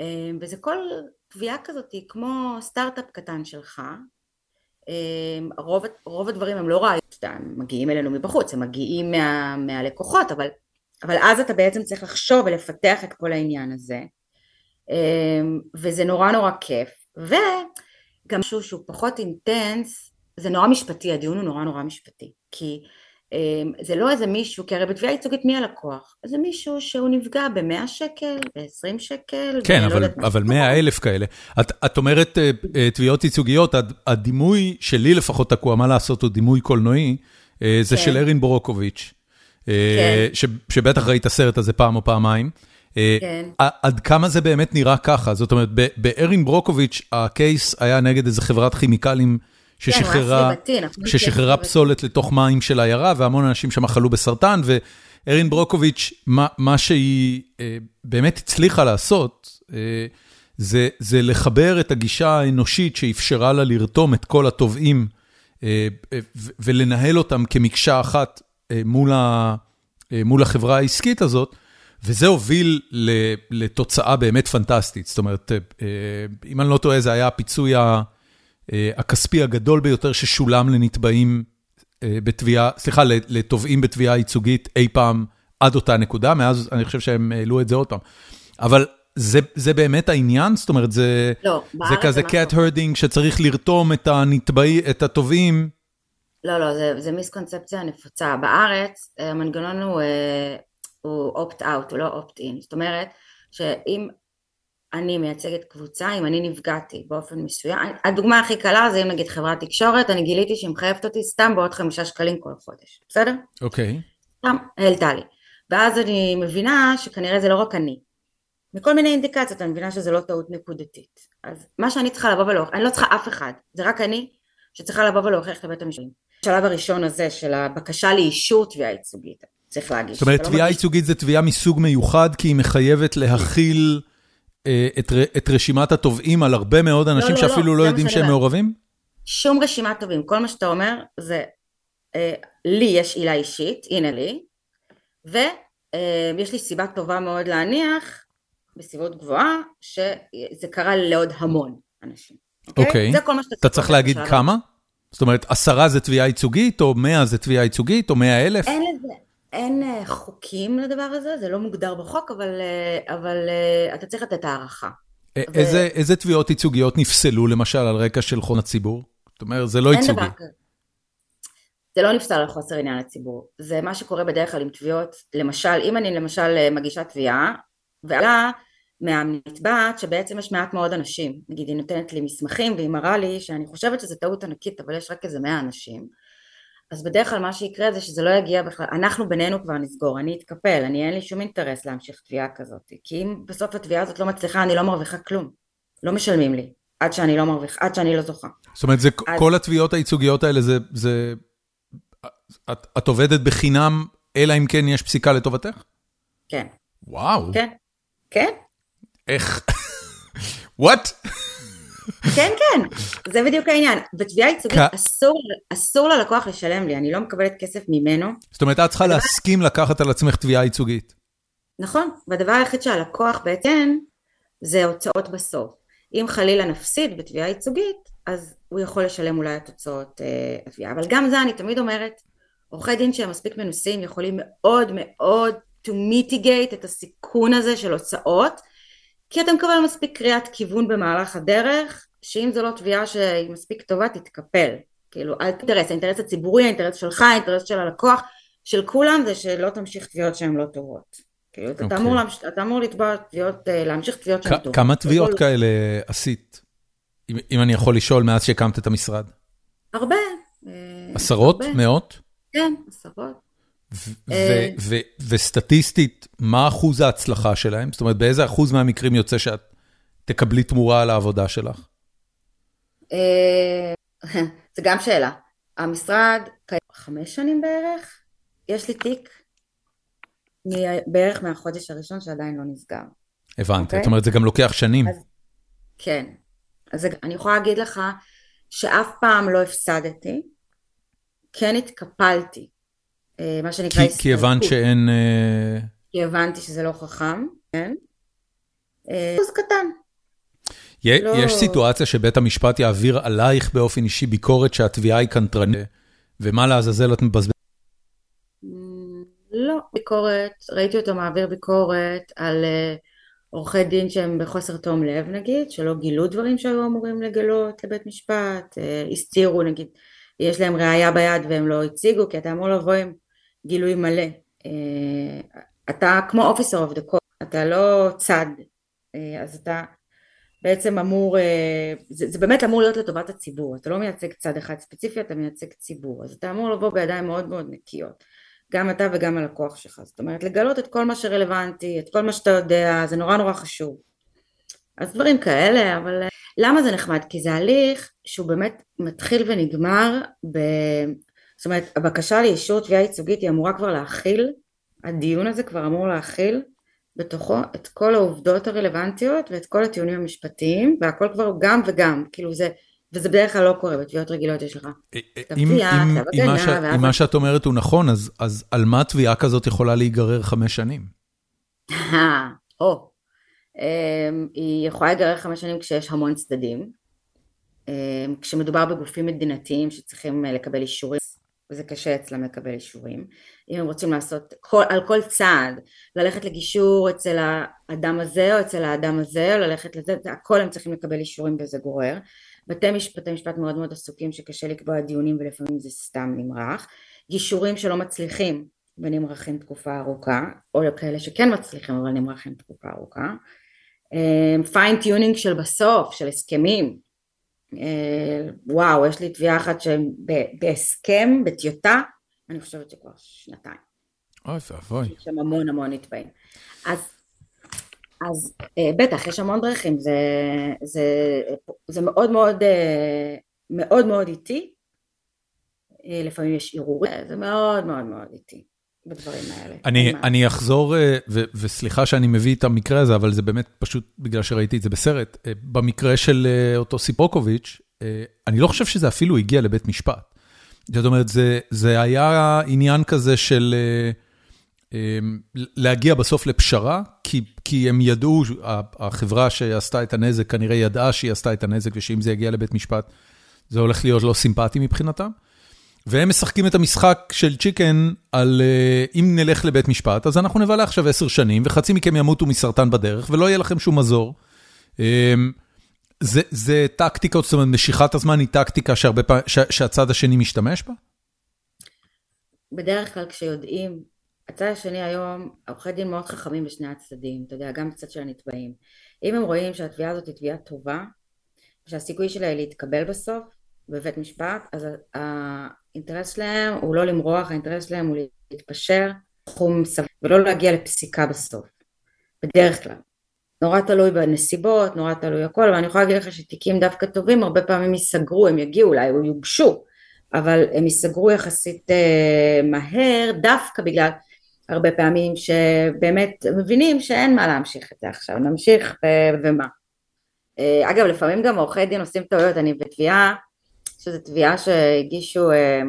אה, וזה כל תביעה כזאת היא כמו סטארט-אפ קטן שלך, רוב, רוב הדברים הם לא רעיונות, הם מגיעים אלינו מבחוץ, הם מגיעים מה, מהלקוחות, אבל, אבל אז אתה בעצם צריך לחשוב ולפתח את כל העניין הזה, וזה נורא נורא כיף, ו... גם משהו שהוא פחות אינטנס, זה נורא משפטי, הדיון הוא נורא נורא משפטי, כי אמ, זה לא איזה מישהו, כי הרי בתביעה ייצוגית מי הלקוח? זה מישהו שהוא נפגע ב-100 שקל, ב-20 שקל, כן, אבל, אבל 100 אלף כאלה. את, את אומרת אה, אה, תביעות ייצוגיות, הדימוי שלי לפחות תקוע, מה לעשות, הוא דימוי קולנועי, אה, זה כן. של ארין בורוקוביץ', כן. ש, שבטח ראית הסרט הזה פעם או פעמיים. כן. עד כמה זה באמת נראה ככה? זאת אומרת, בארין ברוקוביץ', הקייס היה נגד איזה חברת כימיקלים ששחררה ששחררה פסולת לתוך מים של עיירה, והמון אנשים שם חלו בסרטן, וארין ברוקוביץ', מה מה שהיא אה, באמת הצליחה לעשות, אה, זה זה לחבר את הגישה האנושית שאפשרה לה לרתום את כל התובעים, ולנהל אותם כמקשה אחת מול ה, מול החברה העסקית הזאת, וזה הוביל לתוצאה באמת פנטסטית. זאת אומרת, אה, אם אני לא טועה, זה היה הפיצוי אה, הכספי הגדול ביותר ששולם לנתבעים אה, בתביעה, סליחה, לתובעים בתביעה ייצוגית אי פעם עד אותה נקודה, מאז אני חושב שהם העלו את זה עוד פעם. אבל זה, זה באמת העניין? זאת אומרת, זה, לא, זה כזה cat herding שצריך לרתום את הנתבעי, את התובעים? לא, לא, זה, זה מיסקונספציה נפוצה. בארץ המנגנון הוא הוא opt-out, הוא לא opt-in. זאת אומרת שאם אני מייצגת קבוצה, אם אני נפגעתי באופן מסוים, הדוגמה הכי קלה זה אם נגיד חברת תקשורת, אני גיליתי שהיא מחייבת אותי סתם בעוד חמישה שקלים כל חודש, בסדר? אוקיי. Okay. סתם, העלתה לי. ואז אני מבינה שכנראה זה לא רק אני. מכל מיני אינדיקציות אני מבינה שזה לא טעות נקודתית. אז מה שאני צריכה לבוא ולהוכיח, אני לא צריכה אף אחד, זה רק אני שצריכה לבוא ולהוכיח לבית המשפט. השלב הראשון הזה של הבקשה לאישור תביעה ייצוגית. צריך להגיש. זאת אומרת, לא תביעה ייצוגית זה תביעה מסוג מיוחד, כי היא מחייבת להכיל את רשימת התובעים על הרבה מאוד אנשים לא, לא, שאפילו לא יודעים שהם מעורבים? שום רשימת תובעים, כל מה שאתה אומר זה, אה, לי יש עילה אישית, הנה לי, ויש אה, לי סיבה טובה מאוד להניח, בסביבות גבוהה, שזה קרה לעוד המון אנשים. אוקיי? אוקיי. זה כל מה שאתה צריך. אתה צריך להגיד כמה? זאת אומרת, עשרה זה תביעה ייצוגית, או מאה זה תביעה ייצוגית, או מאה אלף? אין לזה, אין אה, חוקים לדבר הזה, זה לא מוגדר בחוק, אבל, אה, אבל אה, אתה צריך לתת הערכה. איזה, ו... איזה תביעות ייצוגיות נפסלו למשל על רקע של חון הציבור? זאת אומרת, זה לא ייצוגי. זה לא נפסל על חוסר עניין לציבור, זה מה שקורה בדרך כלל עם תביעות, למשל, אם אני למשל מגישה תביעה, ועלה מהנתבעת שבעצם יש מעט מאוד אנשים, נגיד היא נותנת לי מסמכים והיא מראה לי שאני חושבת שזו טעות ענקית אבל יש רק איזה מאה אנשים אז בדרך כלל מה שיקרה זה שזה לא יגיע בכלל, אנחנו בינינו כבר נסגור, אני אתקפל, אני אין לי שום אינטרס להמשיך תביעה כזאת, כי אם בסוף התביעה הזאת לא מצליחה אני לא מרוויחה כלום, לא משלמים לי, עד שאני לא מרוויחה, עד שאני לא זוכה. זאת אומרת, זה, אז... כל התביעות הייצוגיות האלה זה, זה... את, את עובדת בחינם, אלא אם כן יש פסיקה לטובתך? כן. וואו. כן, כן. איך? וואט? כן, כן, זה בדיוק העניין. בתביעה ייצוגית אסור, אסור ללקוח לשלם לי, אני לא מקבלת כסף ממנו. זאת אומרת, את צריכה להסכים לקחת על עצמך תביעה ייצוגית. נכון, והדבר היחיד שהלקוח בעצם, זה הוצאות בסוף. אם חלילה נפסיד בתביעה ייצוגית, אז הוא יכול לשלם אולי את הוצאות אה, התביעה. אבל גם זה אני תמיד אומרת, עורכי דין שהם מספיק מנוסים יכולים מאוד מאוד to mitigate את הסיכון הזה של הוצאות כי אתה מקבל מספיק קריאת כיוון במהלך הדרך שאם זו לא תביעה שהיא מספיק טובה תתקפל כאילו האינטרס, האינטרס הציבורי, האינטרס שלך, האינטרס של הלקוח של כולם זה שלא תמשיך תביעות שהן לא טובות כאילו okay. אתה, אוקיי. אמור להמש... אתה אמור לתבוע תביעות, אה, להמשיך תביעות שהן טובות כמה תביעות כל... כאלה עשית? אם, אם אני יכול לשאול מאז שהקמת את המשרד הרבה אה, עשרות? הרבה. מאות? כן, עשרות וסטטיסטית, מה אחוז ההצלחה שלהם? זאת אומרת, באיזה אחוז מהמקרים יוצא שאת תקבלי תמורה על העבודה שלך? אה, זה גם שאלה. המשרד קיים חמש שנים בערך, יש לי תיק בערך מהחודש הראשון שעדיין לא נסגר. הבנתי, אוקיי? זאת אומרת, זה גם לוקח שנים. כן. אז אני יכולה להגיד לך שאף פעם לא הפסדתי, כן התקפלתי. אה, מה שנקרא הסתרקות. כי הבנת שאין... אה, כי הבנתי שזה לא חכם, כן? אחוז אה, קטן. לא... יש סיטואציה שבית המשפט יעביר עלייך באופן אישי ביקורת שהתביעה היא קנטרנית, ומה לעזאזל את מבזבזת? לא, ביקורת, ראיתי אותו מעביר ביקורת על עורכי דין שהם בחוסר תום לב נגיד, שלא גילו דברים שהיו אמורים לגלות לבית משפט, הסתירו נגיד, יש להם ראייה ביד והם לא הציגו, כי אתה אמור לבוא עם גילוי מלא. אה, אתה כמו officer of court, אתה לא צד, אה, אז אתה בעצם אמור, אה, זה, זה באמת אמור להיות לטובת הציבור, אתה לא מייצג צד אחד ספציפי, אתה מייצג ציבור, אז אתה אמור לבוא בידיים מאוד מאוד נקיות, גם אתה וגם הלקוח שלך, זאת אומרת לגלות את כל מה שרלוונטי, את כל מה שאתה יודע, זה נורא נורא חשוב. אז דברים כאלה, אבל למה זה נחמד? כי זה הליך שהוא באמת מתחיל ונגמר ב... זאת אומרת, הבקשה לאישור תביעה ייצוגית היא אמורה כבר להכיל, הדיון הזה כבר אמור להכיל בתוכו את כל העובדות הרלוונטיות ואת כל הטיעונים המשפטיים והכל כבר גם וגם, כאילו זה, וזה בדרך כלל לא קורה, בתביעות רגילות יש לך. את התביעה, כתב הגנה, אם מה שאת אומרת הוא נכון, אז, אז על מה תביעה כזאת יכולה להיגרר חמש שנים? או, אמ, היא יכולה להיגרר חמש שנים כשיש המון צדדים, אמ, כשמדובר בגופים מדינתיים שצריכים אה, לקבל אישורים וזה קשה אצלם לקבל אישורים. אם הם רוצים לעשות כל, על כל צעד, ללכת לגישור אצל האדם הזה או אצל האדם הזה, או ללכת לזה, זה הכל הם צריכים לקבל אישורים וזה גורר. בתי משפטי משפט מאוד מאוד עסוקים שקשה לקבוע דיונים ולפעמים זה סתם נמרח. גישורים שלא מצליחים ונמרחים תקופה ארוכה, או כאלה שכן מצליחים אבל נמרחים תקופה ארוכה. fine-tuning של בסוף, של הסכמים, וואו, יש לי תביעה אחת שבהסכם, בטיוטה, אני חושבת שכבר שנתיים. אוי ואבוי. יש שם המון המון נתבעים. אז, אז אה, בטח, יש המון דרכים, זה, זה, זה מאוד מאוד, אה, מאוד מאוד איטי, לפעמים יש ערעורים, זה מאוד מאוד מאוד איטי. בדברים האלה. אני, אני אחזור, ו, וסליחה שאני מביא את המקרה הזה, אבל זה באמת פשוט בגלל שראיתי את זה בסרט. במקרה של אותו סיפוקוביץ', אני לא חושב שזה אפילו הגיע לבית משפט. זאת אומרת, זה, זה היה עניין כזה של להגיע בסוף לפשרה, כי, כי הם ידעו, החברה שעשתה את הנזק כנראה ידעה שהיא עשתה את הנזק, ושאם זה יגיע לבית משפט, זה הולך להיות לא סימפטי מבחינתם. והם משחקים את המשחק של צ'יקן על אם נלך לבית משפט, אז אנחנו נבלה עכשיו עשר שנים, וחצי מכם ימותו מסרטן בדרך, ולא יהיה לכם שום מזור. זה, זה טקטיקה, זאת אומרת, משיכת הזמן היא טקטיקה שהרבה פעמים, שהצד השני משתמש בה? בדרך כלל כשיודעים, הצד השני היום, עורכי דין מאוד חכמים בשני הצדדים, אתה יודע, גם בצד של הנתבעים. אם הם רואים שהתביעה הזאת היא תביעה טובה, שהסיכוי שלה היא להתקבל בסוף בבית משפט, אז האינטרס שלהם הוא לא למרוח, האינטרס שלהם הוא להתפשר, תחום סביר, ולא להגיע לפסיקה בסוף, בדרך כלל. נורא תלוי בנסיבות, נורא תלוי הכל, אבל אני יכולה להגיד לך שתיקים דווקא טובים הרבה פעמים ייסגרו, הם יגיעו אולי או יוגשו, אבל הם ייסגרו יחסית אה, מהר דווקא בגלל הרבה פעמים שבאמת מבינים שאין מה להמשיך את זה עכשיו, נמשיך ו- ומה. אה, אגב לפעמים גם עורכי דין עושים טעויות, אני בתביעה שזו תביעה שהגישו אה,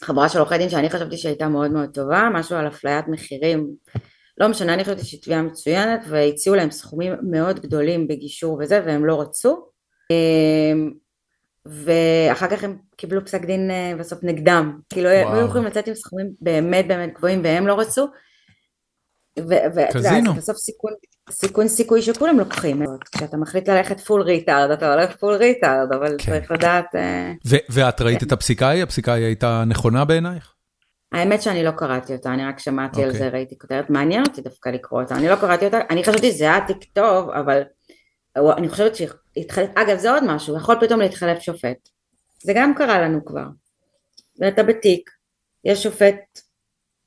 חברה של עורכי דין שאני חשבתי שהייתה מאוד מאוד טובה, משהו על אפליית מחירים, לא משנה, אני חשבתי שהיא תביעה מצוינת והציעו להם סכומים מאוד גדולים בגישור וזה והם לא רצו. אה, ואחר כך הם קיבלו פסק דין אה, בסוף נגדם. כאילו, הם היו יכולים לצאת עם סכומים באמת באמת גבוהים והם לא רצו. קזינו. בסוף סיכון, סיכון סיכוי שכולם לוקחים. כשאתה מחליט ללכת full retard, אתה הולך full retard, אבל כן. צריך לדעת... אה, ואת ראית כן. את הפסיקה ההיא? הפסיקה ההיא הייתה נכונה בעינייך? האמת שאני לא קראתי אותה, אני רק שמעתי okay. על אוקיי. זה, ראיתי כותרת, מעניין אותי דווקא לקרוא אותה, אני לא קראתי אותה, אני חשבתי שזה היה תיק טוב, אבל אני חושבת שהתחלף, אגב זה עוד משהו, יכול פתאום להתחלף שופט, זה גם קרה לנו כבר, ואתה בתיק, יש שופט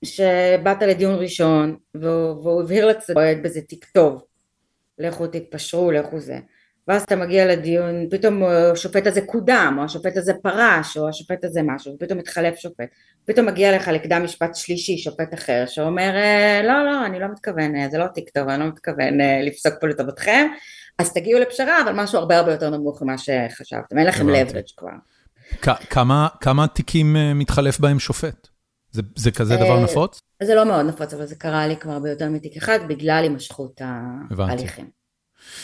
שבאת לדיון ראשון והוא, והוא הבהיר לצדדים בזה תיק טוב, לכו תתפשרו, לכו זה, ואז אתה מגיע לדיון, פתאום השופט הזה קודם, או השופט הזה פרש, או השופט הזה משהו, ופתאום מתחלף שופט, פתאום מגיע לך לקדם משפט שלישי, שופט אחר, שאומר, אה, לא, לא, אני לא מתכוון, אה, זה לא תיק טוב, אני לא מתכוון אה, לפסוק פה לטובתכם, אז תגיעו לפשרה, אבל משהו הרבה הרבה יותר נמוך ממה שחשבתם, אין לכם leverage כבר. כמה, כמה תיקים מתחלף בהם שופט? זה, זה כזה דבר נפוץ? זה לא מאוד נפוץ, אבל זה קרה לי כבר ביותר מתיק אחד, בגלל הימשכות ההליכים.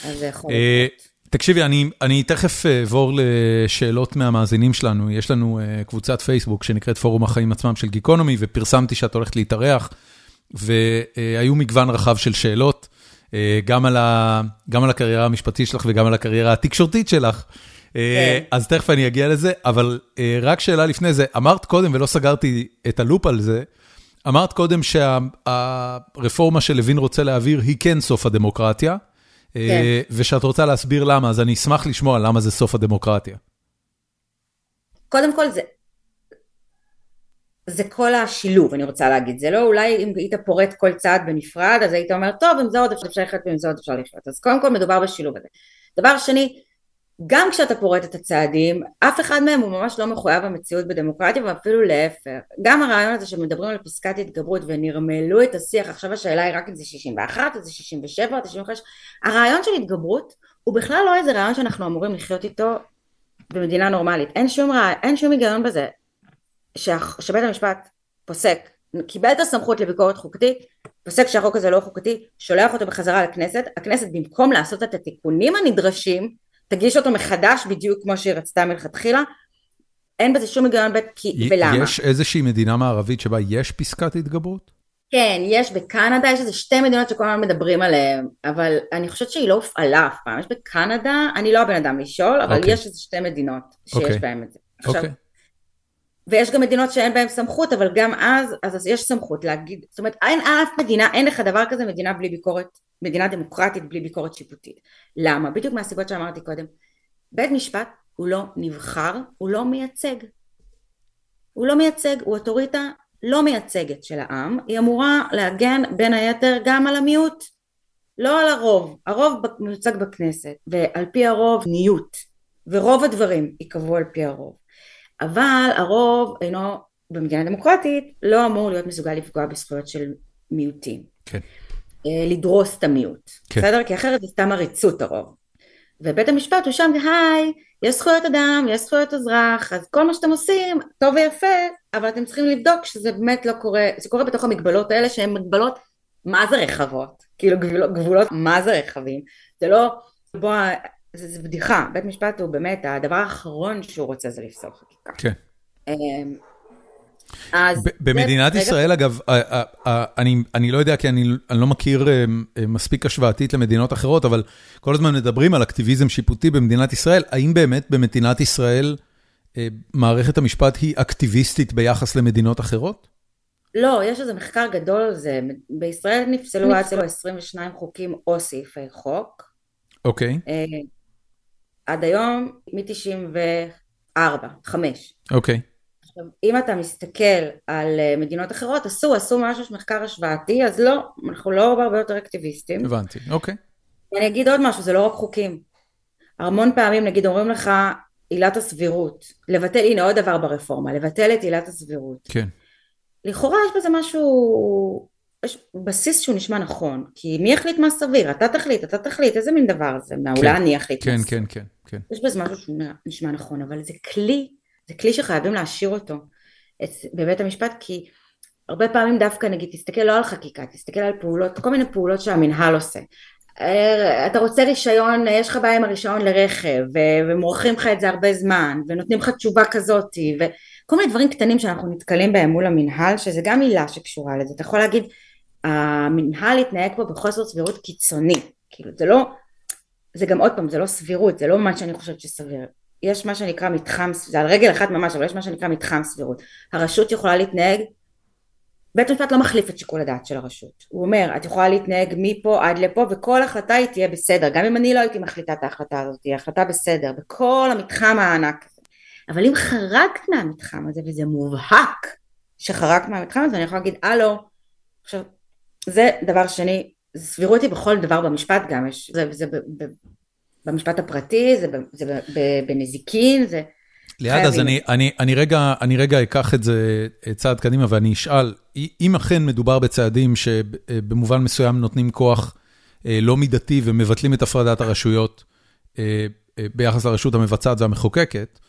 אז זה יכול להיות. תקשיבי, אני אני תכף אעבור לשאלות מהמאזינים שלנו. יש לנו קבוצת פייסבוק שנקראת פורום החיים עצמם של גיקונומי, ופרסמתי שאת הולכת להתארח, והיו מגוון רחב של שאלות, גם על ה, גם על הקריירה המשפטית שלך וגם על הקריירה התקשורתית שלך. כן. אז תכף אני אגיע לזה, אבל רק שאלה לפני זה, אמרת קודם, ולא סגרתי את הלופ על זה, אמרת קודם שהרפורמה שלוין רוצה להעביר היא כן סוף הדמוקרטיה. כן. אה, ושאת רוצה להסביר למה, אז אני אשמח לשמוע למה זה סוף הדמוקרטיה. קודם כל זה, זה כל השילוב, אני רוצה להגיד. זה לא אולי אם היית פורט כל צעד בנפרד, אז היית אומר, טוב, עם זה עוד אפשר לחיות ועם זה עוד אפשר לחיות. אז קודם כל מדובר בשילוב הזה. דבר שני, גם כשאתה פורט את הצעדים, אף אחד מהם הוא ממש לא מחויב המציאות בדמוקרטיה ואפילו להפך. גם הרעיון הזה שמדברים על פסקת התגברות ונרמלו את השיח, עכשיו השאלה היא רק אם זה 61 או זה 67 או 65, הרעיון של התגברות הוא בכלל לא איזה רעיון שאנחנו אמורים לחיות איתו במדינה נורמלית. אין שום, רע... אין שום היגיון בזה ש... שבית המשפט פוסק, קיבל את הסמכות לביקורת חוקתית, פוסק שהחוק הזה לא חוקתי, שולח אותו בחזרה לכנסת, הכנסת במקום לעשות את התיקונים הנדרשים תגיש אותו מחדש בדיוק כמו שהיא רצתה מלכתחילה. אין בזה שום היגיון בית, כי, ולמה? יש איזושהי מדינה מערבית שבה יש פסקת התגברות? כן, יש בקנדה, יש איזה שתי מדינות שכל הזמן מדברים עליהן, אבל אני חושבת שהיא לא הופעלה אף פעם. יש בקנדה, אני לא הבן אדם לשאול, אבל okay. אוקיי. יש איזה שתי מדינות שיש okay. אוקיי. בהן את זה. עכשיו, okay. ויש גם מדינות שאין בהן סמכות, אבל גם אז, אז יש סמכות להגיד, זאת אומרת, אין אף מדינה, אין לך דבר כזה מדינה בלי ביקורת, מדינה דמוקרטית בלי ביקורת שיפוטית. למה? בדיוק מהסיבות שאמרתי קודם. בית משפט הוא לא נבחר, הוא לא מייצג. הוא לא מייצג, הוא אוטוריטה לא מייצגת של העם, היא אמורה להגן בין היתר גם על המיעוט, לא על הרוב. הרוב מיוצג בכנסת, ועל פי הרוב ניוט, ורוב הדברים ייקבעו על פי הרוב. אבל הרוב אינו, במדינה דמוקרטית, לא אמור להיות מסוגל לפגוע בזכויות של מיעוטים. כן. אה, לדרוס את המיעוט. כן. בסדר? כי אחרת זה סתם עריצות הרוב. ובית המשפט הוא שם, היי, יש זכויות אדם, יש זכויות אזרח, אז כל מה שאתם עושים, טוב ויפה, אבל אתם צריכים לבדוק שזה באמת לא קורה, זה קורה בתוך המגבלות האלה שהן מגבלות מה זה רחבות, כאילו גבולות, גבולות מה זה רחבים, זה לא, בוא זה, זה בדיחה, בית משפט הוא באמת, הדבר האחרון שהוא רוצה זה לפסול חקיקה. כן. אמ, אז... במדינת ישראל, אגב, אני אני לא יודע, כי אני אני לא מכיר אה, אה, מספיק השוואתית למדינות אחרות, אבל כל הזמן מדברים על אקטיביזם שיפוטי במדינת ישראל. האם באמת במדינת ישראל אה, מערכת המשפט היא אקטיביסטית ביחס למדינות אחרות? לא, יש איזה מחקר גדול על זה. בישראל נפסלו עד 22 חוקים או סעיפי חוק. אוקיי. עד היום מ-94, 5. אוקיי. עכשיו, אם אתה מסתכל על אה, מדינות אחרות, עשו, עשו ממש מחקר השוואתי, אז לא, אנחנו לא הרבה יותר אקטיביסטים. הבנתי, אוקיי. אני אגיד עוד משהו, זה לא רק חוקים. המון פעמים, נגיד, אומרים לך, עילת הסבירות, לבטל, הנה עוד דבר ברפורמה, לבטל את עילת הסבירות. כן. לכאורה יש בזה משהו יש בסיס שהוא נשמע נכון, כי מי יחליט מה סביר? אתה תחליט, אתה תחליט, איזה מין דבר זה? מה, אולי כן, אני אחליט כן, כן, כן, כן. יש בזה משהו שהוא נשמע נכון, אבל זה כלי, זה כלי שחייבים להשאיר אותו בבית המשפט, כי הרבה פעמים דווקא נגיד, תסתכל לא על חקיקה, תסתכל על פעולות, כל מיני פעולות שהמנהל עושה. אה, אתה רוצה רישיון, יש לך בעיה עם הרישיון לרכב, ומורחים לך את זה הרבה זמן, ונותנים לך תשובה כזאתי, וכל מיני דברים קטנים שאנחנו נתקלים בהם מול המנהל, שזה גם מילה שקשורה לזה. אתה יכול להגיד, המנהל התנהג פה בחוסר סבירות קיצוני. כאילו, זה לא, זה גם עוד פעם, זה לא סבירות, זה לא מה שאני חושבת שסביר. יש מה שנקרא מתחם, זה על רגל אחת ממש, אבל יש מה שנקרא מתחם סבירות. הרשות יכולה להתנהג בית המשפט לא מחליף את שיקול הדעת של הרשות. הוא אומר, את יכולה להתנהג מפה עד לפה וכל החלטה היא תהיה בסדר. גם אם אני לא הייתי מחליטה את ההחלטה הזאת, היא החלטה בסדר, בכל המתחם הענק הזה. אבל אם חרגת מהמתחם הזה, וזה מובהק שחרגת מהמתחם הזה, אני יכולה להגיד, הלו, עכשיו, זה דבר שני, סבירות היא בכל דבר במשפט גם, יש, זה, זה, זה במשפט הפרטי, זה, זה בנזיקין, זה... ליעד, אז אני, אני, אני, רגע, אני רגע אקח את זה צעד קדימה ואני אשאל, אם אכן מדובר בצעדים שבמובן מסוים נותנים כוח אה, לא מידתי ומבטלים את הפרדת הרשויות אה, אה, ביחס לרשות המבצעת והמחוקקת,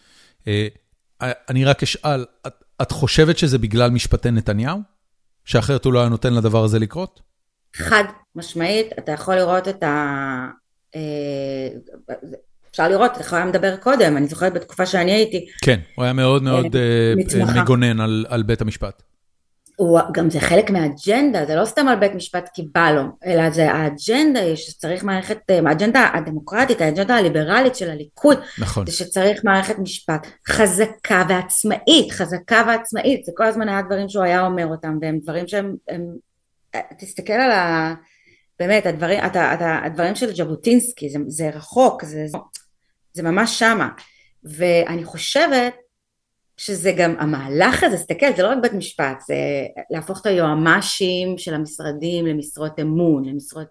אני רק אשאל, את, את חושבת שזה בגלל משפטי נתניהו? שאחרת הוא לא היה נותן לדבר הזה לקרות? חד משמעית, אתה יכול לראות את ה... אפשר לראות איך הוא היה מדבר קודם, אני זוכרת בתקופה שאני הייתי. כן, הוא היה מאוד מאוד uh, מגונן על, על בית המשפט. הוא, גם זה חלק מהאג'נדה, זה לא סתם על בית משפט כי בא לו, אלא זה האג'נדה שצריך מערכת, אה, האג'נדה הדמוקרטית, האג'נדה הליברלית של הליכוד, נכון. זה שצריך מערכת משפט חזקה ועצמאית, חזקה ועצמאית, זה כל הזמן היה דברים שהוא היה אומר אותם, והם דברים שהם, הם, אה, תסתכל על ה... באמת, הדברים, אתה, אתה, הדברים של ז'בוטינסקי, זה, זה רחוק, זה, זה ממש שמה. ואני חושבת שזה גם המהלך הזה, תסתכל, זה לא רק בית משפט, זה להפוך את היועמ"שים של המשרדים למשרות אמון, למשרות,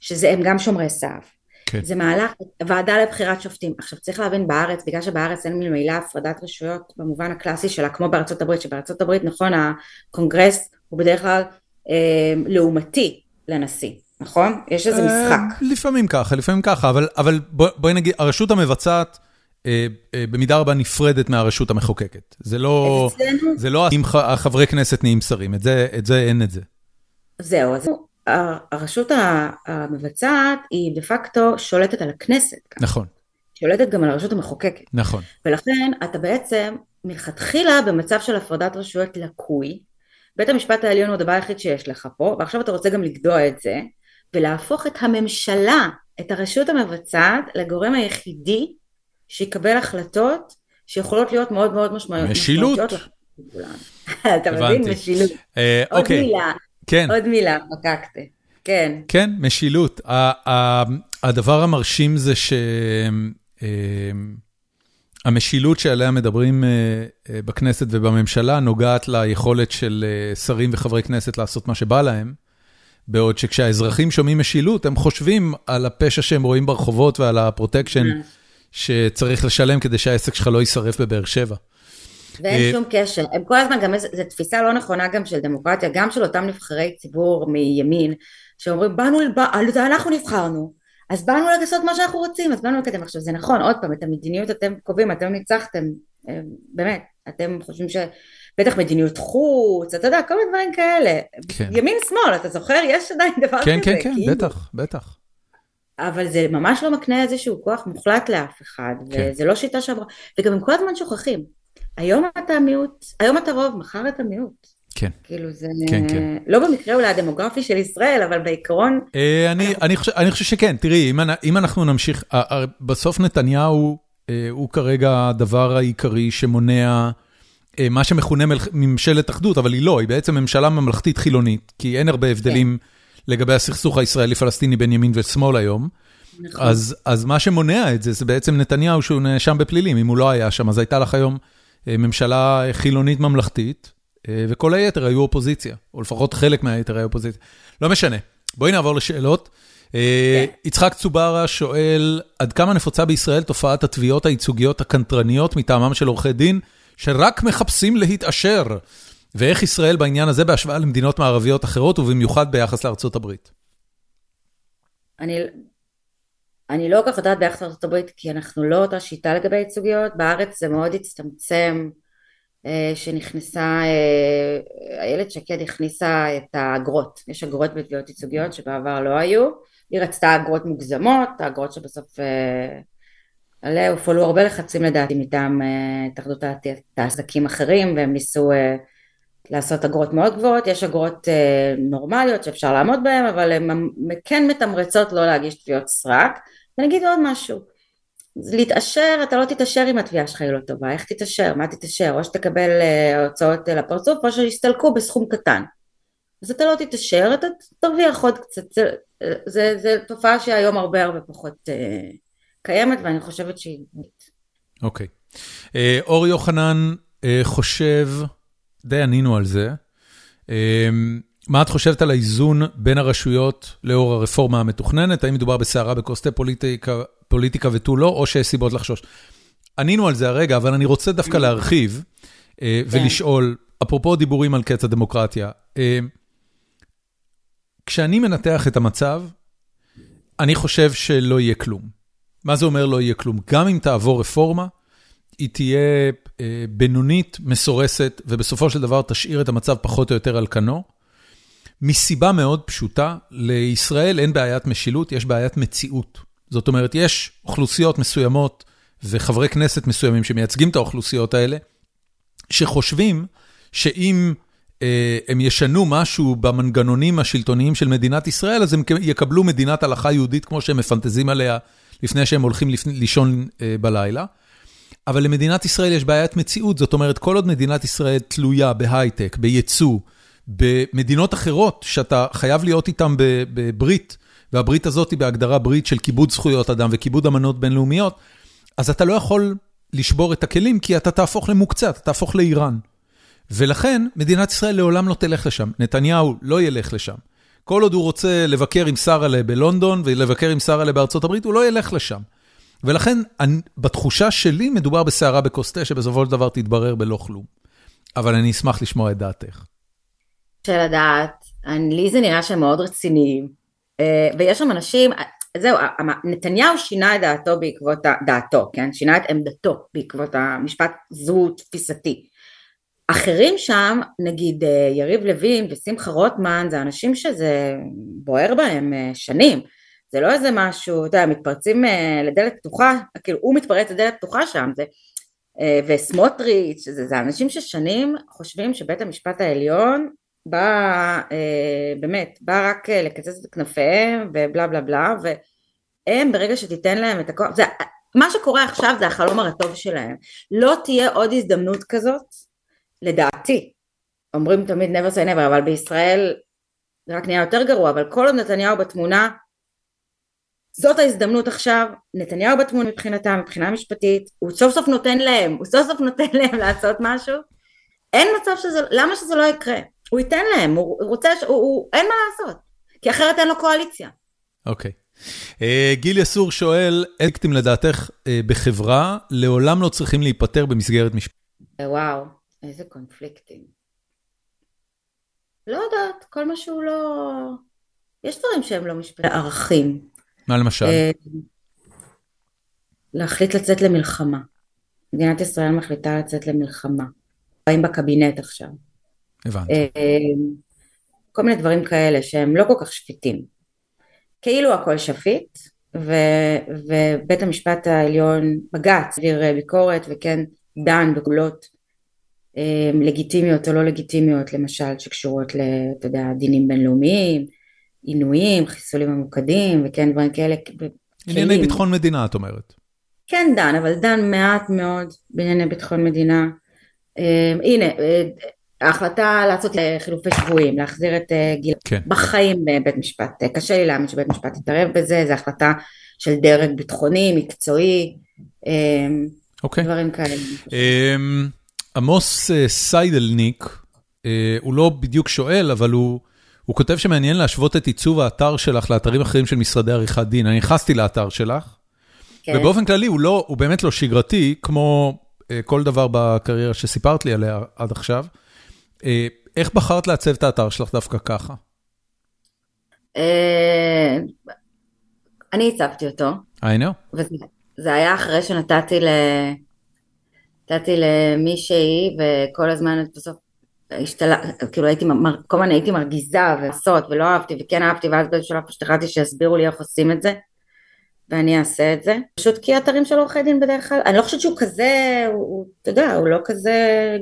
שזה הם גם שומרי סף. כן. זה מהלך, ועדה לבחירת שופטים. עכשיו צריך להבין בארץ, בגלל שבארץ אין ממילא הפרדת רשויות במובן הקלאסי שלה, כמו בארצות הברית, שבארצות הברית נכון הקונגרס הוא בדרך כלל אה, לעומתי לנשיא. נכון? יש איזה אה, משחק. לפעמים ככה, לפעמים ככה, אבל, אבל בוא, בואי נגיד, הרשות המבצעת במידה רבה נפרדת מהרשות המחוקקת. זה לא, זה לא אם החברי כנסת נהיים שרים, את זה, את זה אין את זה. זהו, אז הרשות המבצעת היא דה פקטו שולטת על הכנסת. נכון. שולטת גם על הרשות המחוקקת. נכון. ולכן אתה בעצם מלכתחילה במצב של הפרדת רשויות לקוי, בית המשפט העליון הוא הדבר היחיד שיש לך פה, ועכשיו אתה רוצה גם לגדוע את זה, ולהפוך את הממשלה, את הרשות המבצעת, לגורם היחידי שיקבל החלטות שיכולות להיות מאוד מאוד משמעותיות. משילות. אתה מבין? משילות. אה, עוד אוקיי. מילה, כן. עוד מילה, פקקת. כן. כן, משילות. הדבר המרשים זה שהמשילות אה, שעליה מדברים אה, בכנסת ובממשלה נוגעת ליכולת של שרים וחברי כנסת לעשות מה שבא להם. בעוד שכשהאזרחים שומעים משילות, הם חושבים על הפשע שהם רואים ברחובות ועל הפרוטקשן mm. שצריך לשלם כדי שהעסק שלך לא יישרף בבאר שבע. ואין אה, שום קשר, הם כל הזמן גם, זו תפיסה לא נכונה גם של דמוקרטיה, גם של אותם נבחרי ציבור מימין, שאומרים, באנו, אנחנו נבחרנו, אז באנו לעשות מה שאנחנו רוצים, אז באנו לקדם. עכשיו זה נכון, עוד פעם, את המדיניות אתם קובעים, אתם ניצחתם, אה, באמת, אתם חושבים ש... בטח מדיניות חוץ, אתה יודע, כל מיני דברים כאלה. כן. ימין שמאל, אתה זוכר? יש עדיין דבר כן, כזה. כן, כן, כן, כאילו. בטח, בטח. אבל זה ממש לא מקנה איזשהו כוח מוחלט לאף אחד, כן. וזה לא שיטה שעברה, וגם הם כל הזמן שוכחים. היום אתה מיעוט, היום אתה רוב, מחר אתה מיעוט. כן. כאילו זה, כן, כן. לא במקרה אולי הדמוגרפי של ישראל, אבל בעיקרון... אה, אני, אני, חושב, אני חושב שכן, תראי, אם, אם אנחנו נמשיך, בסוף נתניהו אה, הוא כרגע הדבר העיקרי שמונע... אה, מה שמכונה ממשלת אחדות, אבל היא לא, היא בעצם ממשלה ממלכתית חילונית, כי אין הרבה הבדלים כן. לגבי הסכסוך הישראלי-פלסטיני בין ימין ושמאל היום. נכון. אז, אז מה שמונע את זה, זה בעצם נתניהו שהוא נאשם בפלילים. אם הוא לא היה שם, אז הייתה לך היום אה, ממשלה חילונית ממלכתית, אה, וכל היתר היו אופוזיציה, או לפחות חלק מהיתר היו אופוזיציה. לא משנה. בואי נעבור לשאלות. כן. יצחק צוברה שואל, עד כמה נפוצה בישראל תופעת התביעות הייצוגיות הקנטרניות מטעמם של עורכי דין? שרק מחפשים להתעשר, ואיך ישראל בעניין הזה בהשוואה למדינות מערביות אחרות, ובמיוחד ביחס לארצות הברית. אני, אני לא כל כך יודעת ביחס לארצות הברית, כי אנחנו לא אותה שיטה לגבי ייצוגיות, בארץ זה מאוד הצטמצם שנכנסה, איילת שקד הכניסה את האגרות, יש אגרות בתביעות ייצוגיות שבעבר לא היו, היא רצתה אגרות מוגזמות, האגרות שבסוף עליה הופעלו הרבה לחצים לדעתי מטעם התאחדות העסקים אחרים והם ניסו לעשות אגרות מאוד גבוהות, יש אגרות נורמליות שאפשר לעמוד בהן אבל הן כן מתמרצות לא להגיש תביעות סרק ואני אגיד עוד משהו להתעשר, אתה לא תתעשר אם התביעה שלך היא לא טובה, איך תתעשר, מה תתעשר, או שתקבל uh, הוצאות לפרצוף או שיסתלקו בסכום קטן. אז אתה לא תתעשר, אתה תרוויח עוד קצת, זה תופעה שהיום הרבה הרבה פחות uh, קיימת ואני חושבת שהיא... אוקיי. Okay. אה, אור יוחנן uh, חושב, די ענינו על זה, uh, מה את חושבת על האיזון בין הרשויות לאור הרפורמה המתוכננת? האם מדובר בסערה בכוס תה פוליטיקה פוליטיקה ותו לא, או שיש סיבות לחשוש. ענינו על זה הרגע, אבל אני רוצה דווקא להרחיב אה. ולשאול, אפרופו דיבורים על קץ הדמוקרטיה, אה, כשאני מנתח את המצב, אני חושב שלא יהיה כלום. מה זה אומר לא יהיה כלום? גם אם תעבור רפורמה, היא תהיה בינונית, מסורסת, ובסופו של דבר תשאיר את המצב פחות או יותר על כנו. מסיבה מאוד פשוטה, לישראל אין בעיית משילות, יש בעיית מציאות. זאת אומרת, יש אוכלוסיות מסוימות וחברי כנסת מסוימים שמייצגים את האוכלוסיות האלה, שחושבים שאם אה, הם ישנו משהו במנגנונים השלטוניים של מדינת ישראל, אז הם יקבלו מדינת הלכה יהודית כמו שהם מפנטזים עליה לפני שהם הולכים לישון אה, בלילה. אבל למדינת ישראל יש בעיית מציאות, זאת אומרת, כל עוד מדינת ישראל תלויה בהייטק, בייצוא, במדינות אחרות, שאתה חייב להיות איתן בברית, והברית הזאת היא בהגדרה ברית של כיבוד זכויות אדם וכיבוד אמנות בינלאומיות, אז אתה לא יכול לשבור את הכלים, כי אתה תהפוך למוקצה, אתה תהפוך לאיראן. ולכן, מדינת ישראל לעולם לא תלך לשם. נתניהו לא ילך לשם. כל עוד הוא רוצה לבקר עם שרה בלונדון ולבקר עם שרה בארצות הברית, הוא לא ילך לשם. ולכן, אני, בתחושה שלי, מדובר בסערה בכוס תה, שבסופו של דבר תתברר בלא כלום. אבל אני אשמח לשמוע את דעתך. של הדעת, לי זה נראה שהם מאוד רציניים. אה, ויש שם אנשים, זהו, נתניהו שינה את דעתו בעקבות דעתו, כן? שינה את עמדתו בעקבות המשפט זו תפיסתי. אחרים שם, נגיד אה, יריב לוין ושמחה רוטמן, זה אנשים שזה בוער בהם אה, שנים. זה לא איזה משהו, אתה יודע, מתפרצים לדלת פתוחה, כאילו הוא מתפרץ לדלת פתוחה שם, זה, וסמוטריץ', זה, זה אנשים ששנים חושבים שבית המשפט העליון בא, אה, באמת, בא רק אה, לקצץ את כנפיהם ובלה בלה בלה, והם ברגע שתיתן להם את הכוח, זה, מה שקורה עכשיו זה החלום הרטוב שלהם. לא תהיה עוד הזדמנות כזאת, לדעתי. אומרים תמיד never say never, אבל בישראל זה רק נהיה יותר גרוע, אבל כל עוד נתניהו בתמונה, זאת ההזדמנות עכשיו, נתניהו בתמונה מבחינתם, מבחינה משפטית, הוא סוף סוף נותן להם, הוא סוף סוף נותן להם לעשות משהו, אין מצב שזה, למה שזה לא יקרה? הוא ייתן להם, הוא רוצה, הוא, הוא, אין מה לעשות, כי אחרת אין לו קואליציה. אוקיי. Okay. Uh, גיל יסור שואל, אקטים לדעתך uh, בחברה לעולם לא צריכים להיפטר במסגרת משפט? וואו, איזה קונפליקטים. לא יודעת, כל מה שהוא לא... יש דברים שהם לא משפט... ערכים. מה למשל? Uh, להחליט לצאת למלחמה. מדינת ישראל מחליטה לצאת למלחמה. באים בקבינט עכשיו. הבנתי. אה, כל מיני דברים כאלה שהם לא כל כך שפיטים. כאילו הכל שפיט, ו, ובית המשפט העליון, בג"ץ, העביר ביקורת וכן דן בגבולות אה, לגיטימיות או לא לגיטימיות, למשל שקשורות, אתה יודע, דינים בינלאומיים, עינויים, חיסולים ממוקדים וכן דברים כאלה. ענייני ביטחון מדינה את אומרת. כן דן, אבל דן מעט מאוד בענייני ביטחון מדינה. אה, הנה, ההחלטה לעשות חילופי שבויים, להחזיר את אה, גיל כן. בחיים בבית משפט, קשה לי להאמין שבית משפט יתערב בזה, זו החלטה של דרג ביטחוני, מקצועי, אמ, אוקיי. דברים כאלה. אמ, עמוס אה, סיידלניק, אה, הוא לא בדיוק שואל, אבל הוא, הוא כותב שמעניין להשוות את עיצוב האתר שלך לאתרים אחרים של משרדי עריכת דין. אני נכנסתי לאתר שלך, כן. ובאופן כללי הוא, לא, הוא באמת לא שגרתי, כמו כל דבר בקריירה שסיפרת לי עליה עד עכשיו. אה, איך בחרת לעצב את האתר שלך דווקא ככה? אה, אני עיצבתי אותו. I know. וזה היה אחרי שנתתי ל... נתתי למישהי, וכל הזמן בסוף השתלה, כאילו הייתי, כל הזמן הייתי מרגיזה ולעשות, ולא אהבתי וכן אהבתי, ואז באיזשהו שלב פשוט החלטתי שיסבירו לי איך עושים את זה, ואני אעשה את זה. פשוט כי אתרים של עורכי דין בדרך כלל, אני לא חושבת שהוא כזה, הוא, אתה יודע, הוא לא כזה,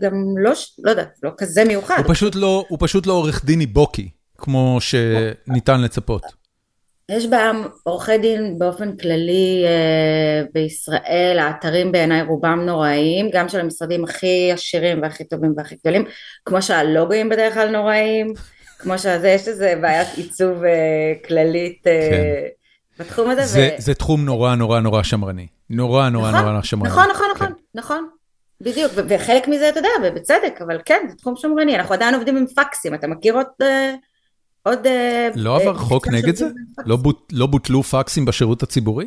גם לא, לא יודעת, לא כזה מיוחד. הוא פשוט לא, הוא פשוט לא עורך דיני בוקי, כמו שניתן לצפות. יש בהם עורכי דין באופן כללי אה, בישראל, האתרים בעיניי רובם נוראיים, גם של המשרדים הכי עשירים והכי טובים והכי גדולים, כמו שהלוגוים בדרך כלל נוראיים, כמו שזה, יש איזה בעיית עיצוב אה, כללית אה, כן. בתחום הזה. זה, ו... זה תחום נורא נורא נורא שמרני, נורא נורא נכון, נורא שמרני. נכון, נכון, נכון, כן. נכון. בדיוק, וחלק מזה אתה יודע, ובצדק, אבל כן, זה תחום שמרני, אנחנו עדיין עובדים עם פקסים, אתה מכיר עוד... עוד... אה, לא עבר אה, חוק נגד זה? לא, לא בוטלו פקסים בשירות הציבורי?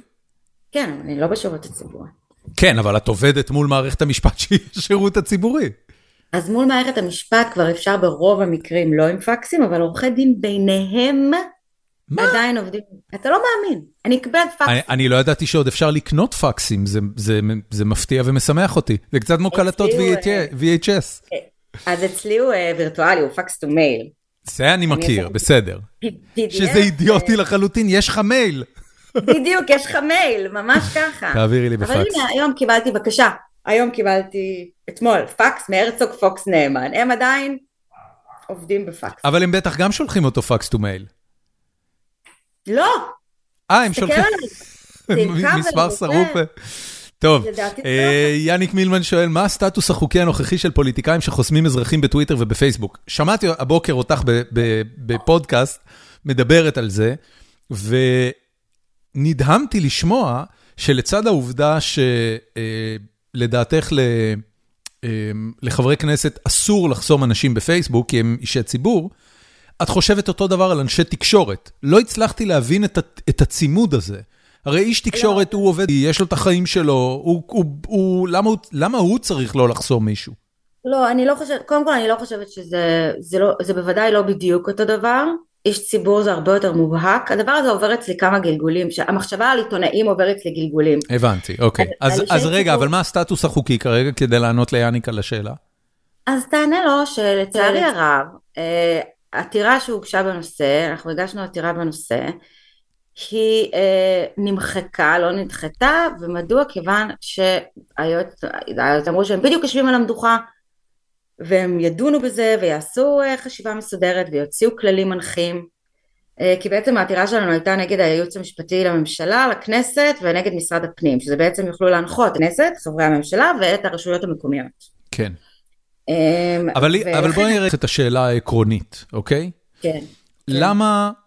כן, אני לא בשירות הציבורי. כן, אבל את עובדת מול מערכת המשפט שהיא השירות הציבורי. אז מול מערכת המשפט כבר אפשר ברוב המקרים לא עם פקסים, אבל עורכי דין ביניהם מה? עדיין עובדים. אתה לא מאמין, אני אקבל פקסים. אני, אני לא ידעתי שעוד אפשר לקנות פקסים, זה, זה, זה מפתיע ומשמח אותי. זה קצת כמו קלטות VHS. אה, אז אצלי הוא וירטואלי, הוא פקס טו מייל. זה אני מכיר, בסדר. שזה אידיוטי לחלוטין, יש לך מייל. בדיוק, יש לך מייל, ממש ככה. תעבירי לי בפקס. אבל הנה, היום קיבלתי, בבקשה, היום קיבלתי, אתמול, פקס מהרצוג פוקס נאמן. הם עדיין עובדים בפקס. אבל הם בטח גם שולחים אותו פקס טו מייל. לא. אה, הם שולחים... מספר שרוף. טוב, אה, יאניק מילמן שואל, מה הסטטוס החוקי הנוכחי של פוליטיקאים שחוסמים אזרחים בטוויטר ובפייסבוק? שמעתי הבוקר אותך בפודקאסט מדברת על זה, ונדהמתי לשמוע שלצד העובדה שלדעתך אה, לחברי כנסת אסור לחסום אנשים בפייסבוק, כי הם אישי ציבור, את חושבת אותו דבר על אנשי תקשורת. לא הצלחתי להבין את הצימוד הזה. הרי איש תקשורת, לא. הוא עובד, יש לו את החיים שלו, הוא, הוא, הוא, למה, הוא, למה הוא צריך לא לחסום מישהו? לא, אני לא חושבת, קודם כל אני לא חושבת שזה, זה, לא, זה בוודאי לא בדיוק אותו דבר. איש ציבור זה הרבה יותר מובהק, הדבר הזה עובר אצלי כמה גלגולים, המחשבה על עיתונאים עוברת אצלי גלגולים. הבנתי, אוקיי. אז, אז, אז רגע, ציבור... אבל מה הסטטוס החוקי כרגע כדי לענות ליאניק על השאלה? אז תענה לו שלצערי הרב, אה, עתירה שהוגשה בנושא, אנחנו הגשנו עתירה בנושא, היא אה, נמחקה, לא נדחתה, ומדוע? כיוון שהיועץ אמרו שהם בדיוק יושבים על המדוכה והם ידונו בזה ויעשו אה, חשיבה מסודרת ויוציאו כללים מנחים אה, כי בעצם העתירה שלנו הייתה נגד הייעוץ המשפטי לממשלה, לכנסת ונגד משרד הפנים שזה בעצם יוכלו להנחות כנסת, חברי הממשלה ואת הרשויות המקומיות. כן. אה, אבל, ו... אבל בואי נראה את השאלה העקרונית, אוקיי? כן. למה אה,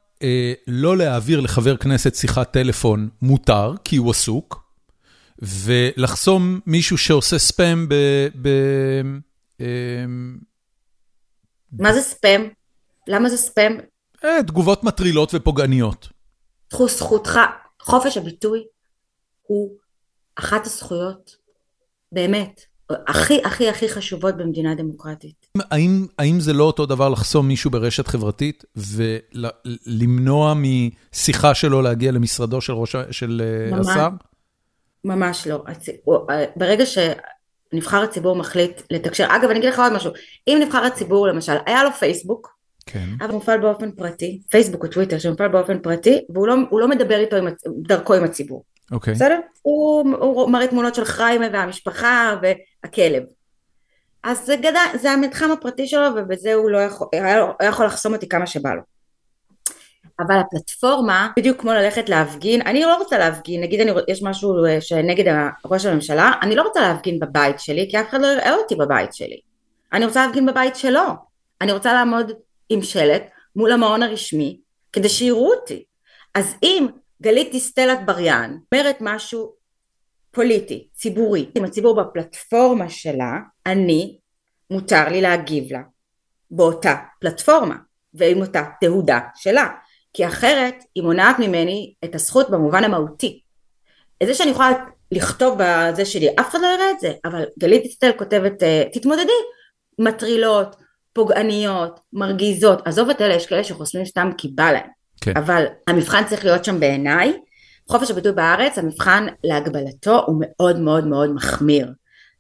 לא להעביר לחבר כנסת שיחת טלפון מותר, כי הוא עסוק, ולחסום מישהו שעושה ספאם ב... ב אה, מה זה ספאם? למה זה ספאם? אה, תגובות מטרילות ופוגעניות. זכותך, חופש הביטוי הוא אחת הזכויות, באמת, הכי הכי הכי חשובות במדינה דמוקרטית. האם, האם זה לא אותו דבר לחסום מישהו ברשת חברתית ולמנוע משיחה שלו להגיע למשרדו של, ראש, של אה, ממש, השר? ממש לא. אה, ברגע שנבחר הציבור מחליט לתקשר, אגב אני אגיד לך עוד משהו, אם נבחר הציבור למשל, היה לו פייסבוק, כן. אבל הוא מופעל באופן פרטי, פייסבוק או טוויטר שמופעל באופן פרטי, והוא לא, לא מדבר איתו עם, דרכו עם הציבור. אוקיי. בסדר? הוא, הוא מראה תמונות של חיימה והמשפחה והכלב. אז זה, גדל, זה המתחם הפרטי שלו ובזה הוא לא יכול, היה, היה יכול לחסום אותי כמה שבא לו. אבל הפלטפורמה, בדיוק כמו ללכת להפגין, אני לא רוצה להפגין, נגיד אני, יש משהו אה, שנגד ראש הממשלה, אני לא רוצה להפגין בבית שלי, כי אף אחד לא יראה אותי בבית שלי. אני רוצה להפגין בבית שלו. אני רוצה לעמוד עם שלט מול המעון הרשמי, כדי שיראו אותי. אז אם גלית דיסטל אטבריאן אומרת משהו פוליטי, ציבורי, עם הציבור בפלטפורמה שלה, אני, מותר לי להגיב לה באותה פלטפורמה ועם אותה תהודה שלה, כי אחרת היא מונעת ממני את הזכות במובן המהותי. את זה שאני יכולה לכתוב בזה שלי, אף אחד לא יראה את זה, אבל גלית דיסטל כותבת, אה, תתמודדי, מטרילות, פוגעניות, מרגיזות, עזוב את אלה, יש כאלה שחוסמים סתם כי בא להם. כן. אבל המבחן צריך להיות שם בעיניי. חופש הביטוי בארץ, המבחן להגבלתו הוא מאוד מאוד מאוד מחמיר.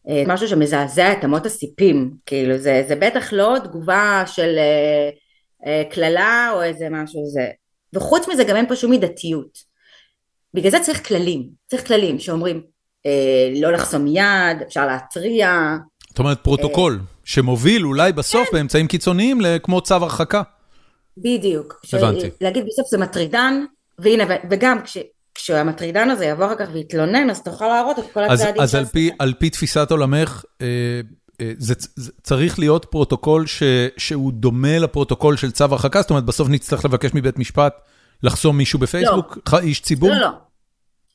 אה, משהו שמזעזע את אמות הסיפים, כאילו זה, זה בטח לא תגובה של קללה אה, אה, או איזה משהו זה, וחוץ מזה גם אין פה שום מידתיות. בגלל זה צריך כללים, צריך כללים שאומרים אה, לא לחסום מיד, אפשר להתריע. זאת אומרת פרוטוקול אה, שמוביל אולי בסוף כן. באמצעים קיצוניים כמו צו הרחקה. בדיוק. הבנתי. להגיד בסוף זה מטרידן, והנה, וגם כש... כשהמטרידן הזה יבוא אחר כך ויתלונן, אז תוכל להראות את כל הצעדים אז, אז על פי, על פי תפיסת עולמך, אה, אה, זה, זה צריך להיות פרוטוקול ש, שהוא דומה לפרוטוקול של צו הרחקה? זאת אומרת, בסוף נצטרך לבקש מבית משפט לחסום מישהו בפייסבוק? לא. איש ציבור? לא, לא.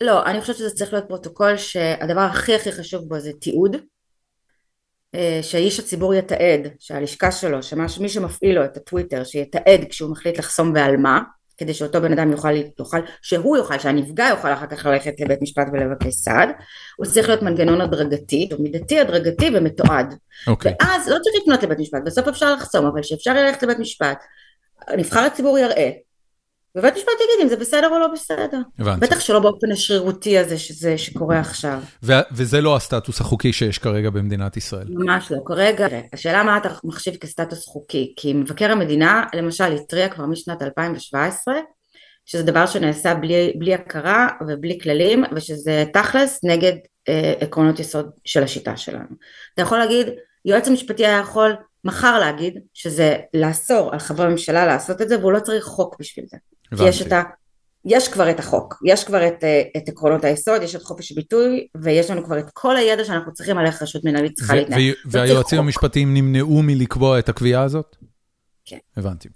לא, אני חושבת שזה צריך להיות פרוטוקול שהדבר הכי הכי חשוב בו זה תיעוד. אה, שאיש הציבור יתעד, שהלשכה שלו, שמי שמפעיל לו את הטוויטר, שיתעד כשהוא מחליט לחסום ועל מה. כדי שאותו בן אדם יוכל, יוכל, שהוא יוכל, שהנפגע יוכל אחר כך ללכת לבית משפט ולבקש סעד, הוא צריך להיות מנגנון הדרגתי, או מידתי הדרגתי ומתועד. Okay. אוקיי. ואז לא צריך לפנות לבית משפט, בסוף אפשר לחסום, אבל שאפשר ללכת לבית משפט, נבחר הציבור יראה, ובית משפט יגיד אם זה בסדר או לא בסדר. הבנתי. בטח שלא באופן השרירותי הזה שזה, שקורה עכשיו. וזה לא הסטטוס החוקי שיש כרגע במדינת ישראל. ממש לא. כרגע, השאלה מה אתה מחשיב כסטטוס חוקי, כי מבקר המדינה למשל התריע כבר משנת 2017, שזה דבר שנעשה בלי, בלי הכרה ובלי כללים, ושזה תכלס נגד אה, עקרונות יסוד של השיטה שלנו. אתה יכול להגיד, יועץ המשפטי היה יכול מחר להגיד שזה לאסור על חברי הממשלה לעשות את זה והוא לא צריך חוק בשביל זה. הבנתי. כי יש את ה... יש כבר את החוק, יש כבר את, אה, את עקרונות היסוד, יש את חופש הביטוי, ויש לנו כבר את כל הידע שאנחנו צריכים על איך רשות מנהלית צריכה להתנהל. והיועצים המשפטיים נמנעו מלקבוע את הקביעה הזאת? כן. הבנתי.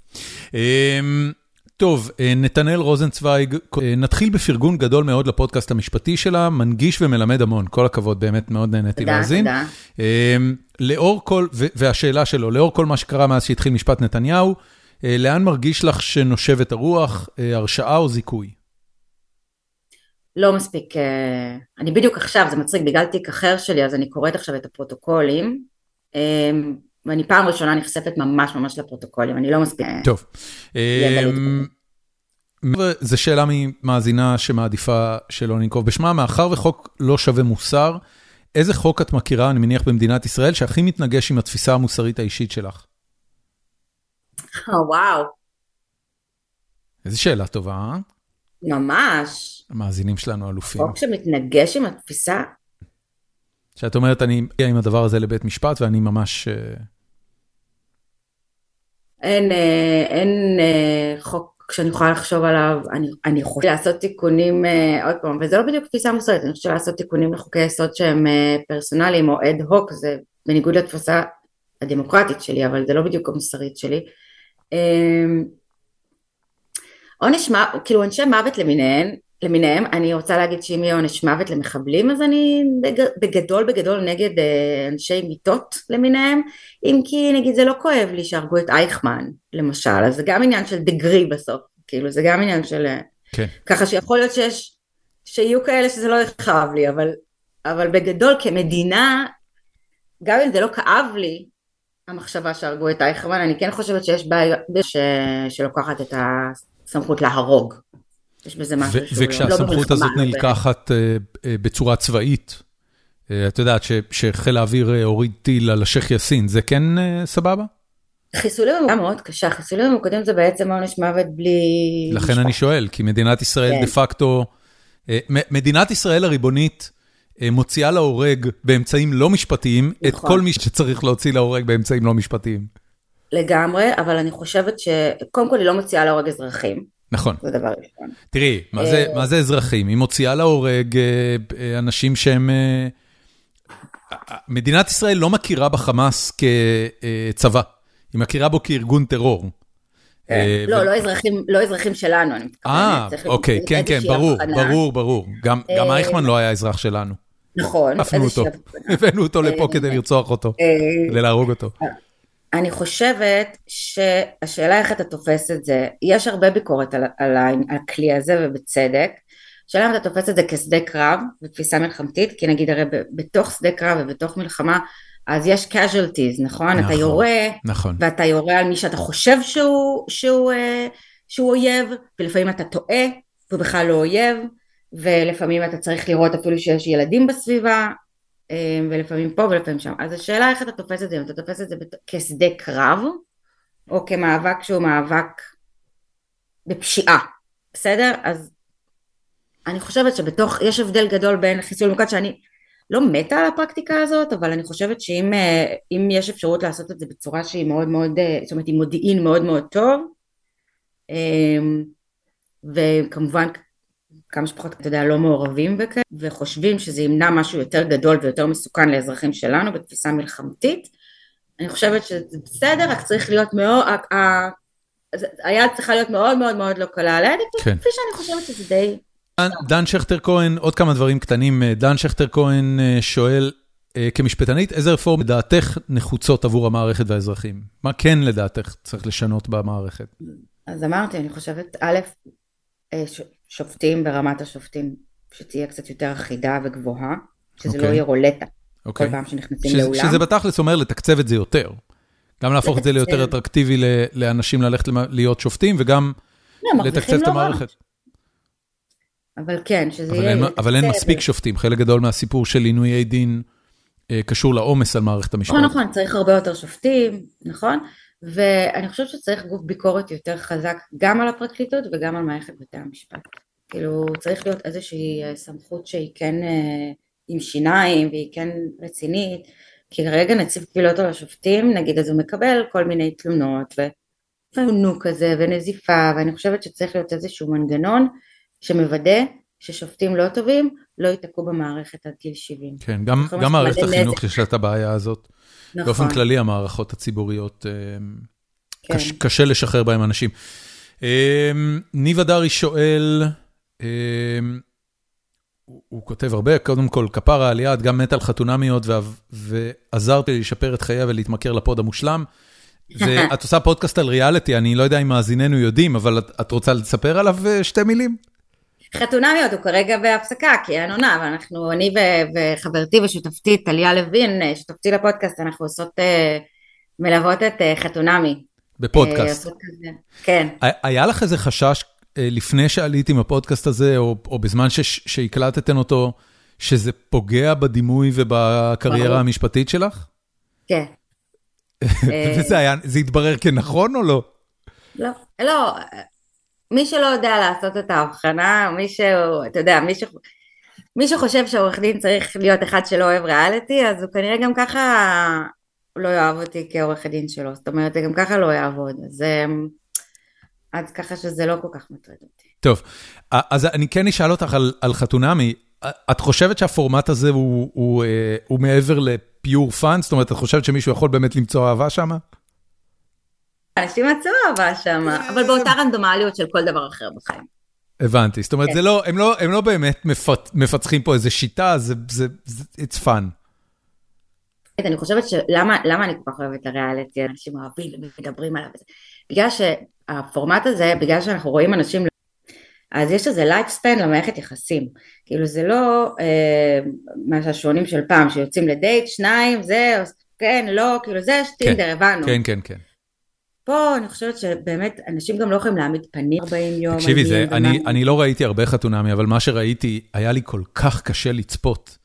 אמ, טוב, אה, נתנאל רוזנצוויג, אה, נתחיל בפרגון גדול מאוד לפודקאסט המשפטי שלה, מנגיש ומלמד המון, כל הכבוד, באמת מאוד נהניתי להאזין. תודה, תודה. אמ, לאור כל, והשאלה שלו, לאור כל מה שקרה מאז שהתחיל משפט נתניהו, לאן מרגיש לך שנושבת הרוח, אה, הרשעה או זיכוי? לא מספיק, אה, אני בדיוק עכשיו, זה מצחיק, בגלל תיק אחר שלי, אז אני קוראת עכשיו את הפרוטוקולים, ואני פעם ראשונה נחשפת ממש ממש לפרוטוקולים, אני לא מספיק... טוב. זו שאלה ממאזינה שמעדיפה שלא ננקוב בשמה, מאחר וחוק לא שווה מוסר, איזה חוק את מכירה, אני מניח, במדינת ישראל, שהכי מתנגש עם התפיסה המוסרית האישית שלך? וואו. איזה שאלה טובה, אה? ממש. המאזינים שלנו אלופים. חוק שמתנגש עם התפיסה. שאת אומרת, אני מגיע עם הדבר הזה לבית משפט ואני ממש... אה, אין, אה, אין אה, חוק שאני יכולה לחשוב עליו, אני, אני יכולה לעשות תיקונים, עוד פעם, וזה לא בדיוק תפיסה מוסרית, אני חושבת לעשות תיקונים לחוקי יסוד שהם פרסונליים או אד הוק, זה בניגוד לתפיסה הדמוקרטית שלי, אבל זה לא בדיוק המוסרית שלי. אמ, עונש מוות, כאילו עונשי מוות למיניהם, למיניהם, אני רוצה להגיד שאם יהיה עונש מוות למחבלים אז אני בגדול בגדול נגד אה, אנשי מיטות למיניהם, אם כי נגיד זה לא כואב לי שהרגו את אייכמן למשל, אז זה גם עניין של דגרי בסוף, כאילו זה גם עניין של... אה, כן. ככה שיכול להיות שיש, שיהיו כאלה שזה לא יכאב לי, אבל, אבל בגדול כמדינה, גם אם זה לא כאב לי, המחשבה שהרגו את אייכמן, אני כן חושבת שיש בעיה ש... שלוקחת את הסמכות להרוג. יש בזה משהו שהוא לא וכשהסמכות הזאת נלקחת אה, בצורה צבאית, אה, את יודעת שחיל האוויר הוריד טיל על השייח' יאסין, זה כן סבבה? חיסולים הם מאוד קשה, חיסולים ממוקדים זה בעצם עונש מוות בלי... לכן אני שואל, כי מדינת ישראל כן. דה פקטו, מדינת ישראל הריבונית מוציאה להורג באמצעים לא משפטיים נכון. את כל מי שצריך להוציא להורג באמצעים לא משפטיים. לגמרי, אבל אני חושבת שקודם כל היא לא מוציאה להורג אזרחים. נכון. זה דבר ראשון. תראי, מה זה, אה, מה זה אזרחים? היא מוציאה להורג אה, אנשים שהם... מדינת ישראל לא מכירה בחמאס כצבא, היא מכירה בו כארגון טרור. לא, לא אזרחים לא אזרחים שלנו, אני מתכוונת. אה, אוקיי, כן, כן, ברור, ברור, ברור. גם אייכמן לא היה אזרח שלנו. נכון. הפנו אותו, הבאנו אותו לפה אה, כדי לרצוח אותו, אה, כדי להרוג אותו. אני חושבת שהשאלה איך אתה תופס את זה, יש הרבה ביקורת על, על הכלי הזה ובצדק, השאלה אם אתה תופס את זה כשדה קרב ותפיסה מלחמתית, כי נגיד הרי בתוך שדה קרב ובתוך מלחמה אז יש casualties, נכון? נכון אתה יורה, נכון. ואתה יורה על מי שאתה חושב שהוא, שהוא, אה, שהוא אויב, ולפעמים אתה טועה, והוא בכלל לא אויב, ולפעמים אתה צריך לראות אפילו שיש ילדים בסביבה, ולפעמים פה ולפעמים שם. אז השאלה איך אתה תופס את זה, אם אתה תופס את זה כשדה קרב, או כמאבק שהוא מאבק בפשיעה, בסדר? אז אני חושבת שבתוך, יש הבדל גדול בין חיסול ממוקד שאני לא מתה על הפרקטיקה הזאת, אבל אני חושבת שאם יש אפשרות לעשות את זה בצורה שהיא מאוד מאוד, זאת אומרת עם מודיעין מאוד מאוד טוב, וכמובן כמה שפחות, אתה יודע, לא מעורבים בכאלה, וחושבים שזה ימנע משהו יותר גדול ויותר מסוכן לאזרחים שלנו בתפיסה מלחמתית, אני חושבת שזה בסדר, רק צריך להיות מאוד, היד צריכה להיות מאוד מאוד מאוד לא קלה על ההדק, כן. כפי שאני חושבת שזה די... דן שכטר כהן, עוד כמה דברים קטנים, דן שכטר כהן שואל, כמשפטנית, איזה רפורמה לדעתך נחוצות עבור המערכת והאזרחים? מה כן לדעתך צריך לשנות במערכת? אז אמרתי, אני חושבת, א', שופטים ברמת השופטים, שתהיה קצת יותר אחידה וגבוהה, שזה okay. לא אוקיי. יהיה רולטה. Okay. כל פעם שנכנסים ש- לאולם. שזה בתכלס אומר לתקצב את זה יותר. גם להפוך את זה ליותר אטרקטיבי לאנשים ללכת להיות שופטים, וגם לא, לתקצב את המערכת. אבל כן, שזה אבל יהיה... אין, אבל אין מספיק שופטים, חלק גדול מהסיפור של עינויי דין אה, קשור לעומס על מערכת המשפט. נכון, נכון, צריך הרבה יותר שופטים, נכון? ואני חושבת שצריך גוף ביקורת יותר חזק גם על הפרקליטות וגם על מערכת בתי המשפט. כאילו צריך להיות איזושהי אה, סמכות שהיא כן אה, עם שיניים והיא כן רצינית, כי כרגע נציב קבילות על השופטים, נגיד אז הוא מקבל כל מיני תלונות ופעונו כזה ונזיפה, ואני חושבת שצריך להיות איזשהו מנגנון שמוודא ששופטים לא טובים לא ייתקעו במערכת עד גיל 70. כן, גם, גם מערכת החינוך יש לה את הבעיה הזאת. נכון. באופן כללי המערכות הציבוריות, אה, כן. קש, קשה לשחרר בהם אנשים. ניב הדרי שואל, הוא כותב הרבה, קודם כל, כפרה על יד, גם מת על חתונמיות, ועזרתי לי לשפר את חייה ולהתמכר לפוד המושלם. ואת עושה פודקאסט על ריאליטי, אני לא יודע אם מאזיננו יודעים, אבל את, את רוצה לספר עליו אה, שתי מילים? חתונמיות, הוא כרגע בהפסקה, כי אין עונה, אבל אנחנו, אני וחברתי ושותפתי, טליה לוין, אה, שותפתי לפודקאסט, אנחנו עושות, אה, מלוות את חתונמי. בפודקאסט. כן. היה לך איזה חשש אה, לפני שעליתי עם הפודקאסט הזה, או או בזמן שהקלטתן אותו, שזה פוגע בדימוי ובקריירה המשפטית שלך? כן. וזה היה, זה התברר כנכון או לא? לא, לא, מי שלא יודע לעשות את ההבחנה, מי שהוא, אתה יודע, מי, ש... מי שחושב שעורך דין צריך להיות אחד שלא אוהב ריאליטי, אז הוא כנראה גם ככה לא יאהב אותי כעורך הדין שלו, זאת אומרת, זה גם ככה לא יעבוד, אז... אמ, אז ככה שזה לא כל כך מטריד אותי. טוב, אז אני כן אשאל אותך על, על חתונמי. את חושבת שהפורמט הזה הוא, הוא, אה, הוא מעבר ל pure fun? זאת אומרת, את חושבת שמישהו יכול באמת למצוא אהבה שם? אנשים מצאו אהבה שם, אבל באותה רנדומליות של כל דבר אחר בחיים. הבנתי, זאת אומרת, כן. לא, הם, לא, הם לא באמת מפת, מפצחים פה איזה שיטה, זה, זה, זה it's fun. אני חושבת שלמה אני כל כך אוהבת הריאליטי, אנשים אוהבים ומדברים עליו, בגלל שהפורמט הזה, בגלל שאנחנו רואים אנשים, אז יש איזה lifespan למערכת יחסים, כאילו זה לא אה, מה שהשעשועונים של פעם, שיוצאים לדייט, שניים, זה, כן, לא, כאילו זה, יש טינדר, כן, הבנו. כן, כן, כן. פה אני חושבת שבאמת אנשים גם לא יכולים להעמיד פנים 40 יום. תקשיבי, זה, אני, אני לא ראיתי הרבה חתונמי, אבל מה שראיתי, היה לי כל כך קשה לצפות.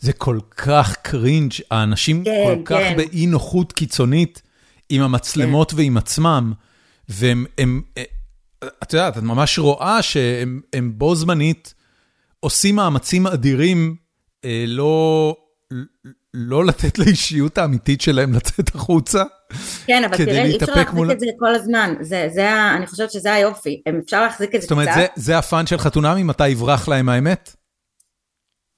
זה כל כך cringe, האנשים כן, כל כך כן. באי נוחות קיצונית עם המצלמות כן. ועם עצמם. והם, הם, אה, את יודעת, את ממש רואה שהם בו זמנית עושים מאמצים אדירים אה, לא, לא לתת לאישיות האמיתית שלהם לצאת החוצה. כן, אבל תראה, אי אפשר להחזיק מול... את זה כל הזמן. זה, זה, אני חושבת שזה היופי. אפשר להחזיק את זה קצת. זאת אומרת, זה, זה הפאן של חתונמי, מתי יברח להם האמת?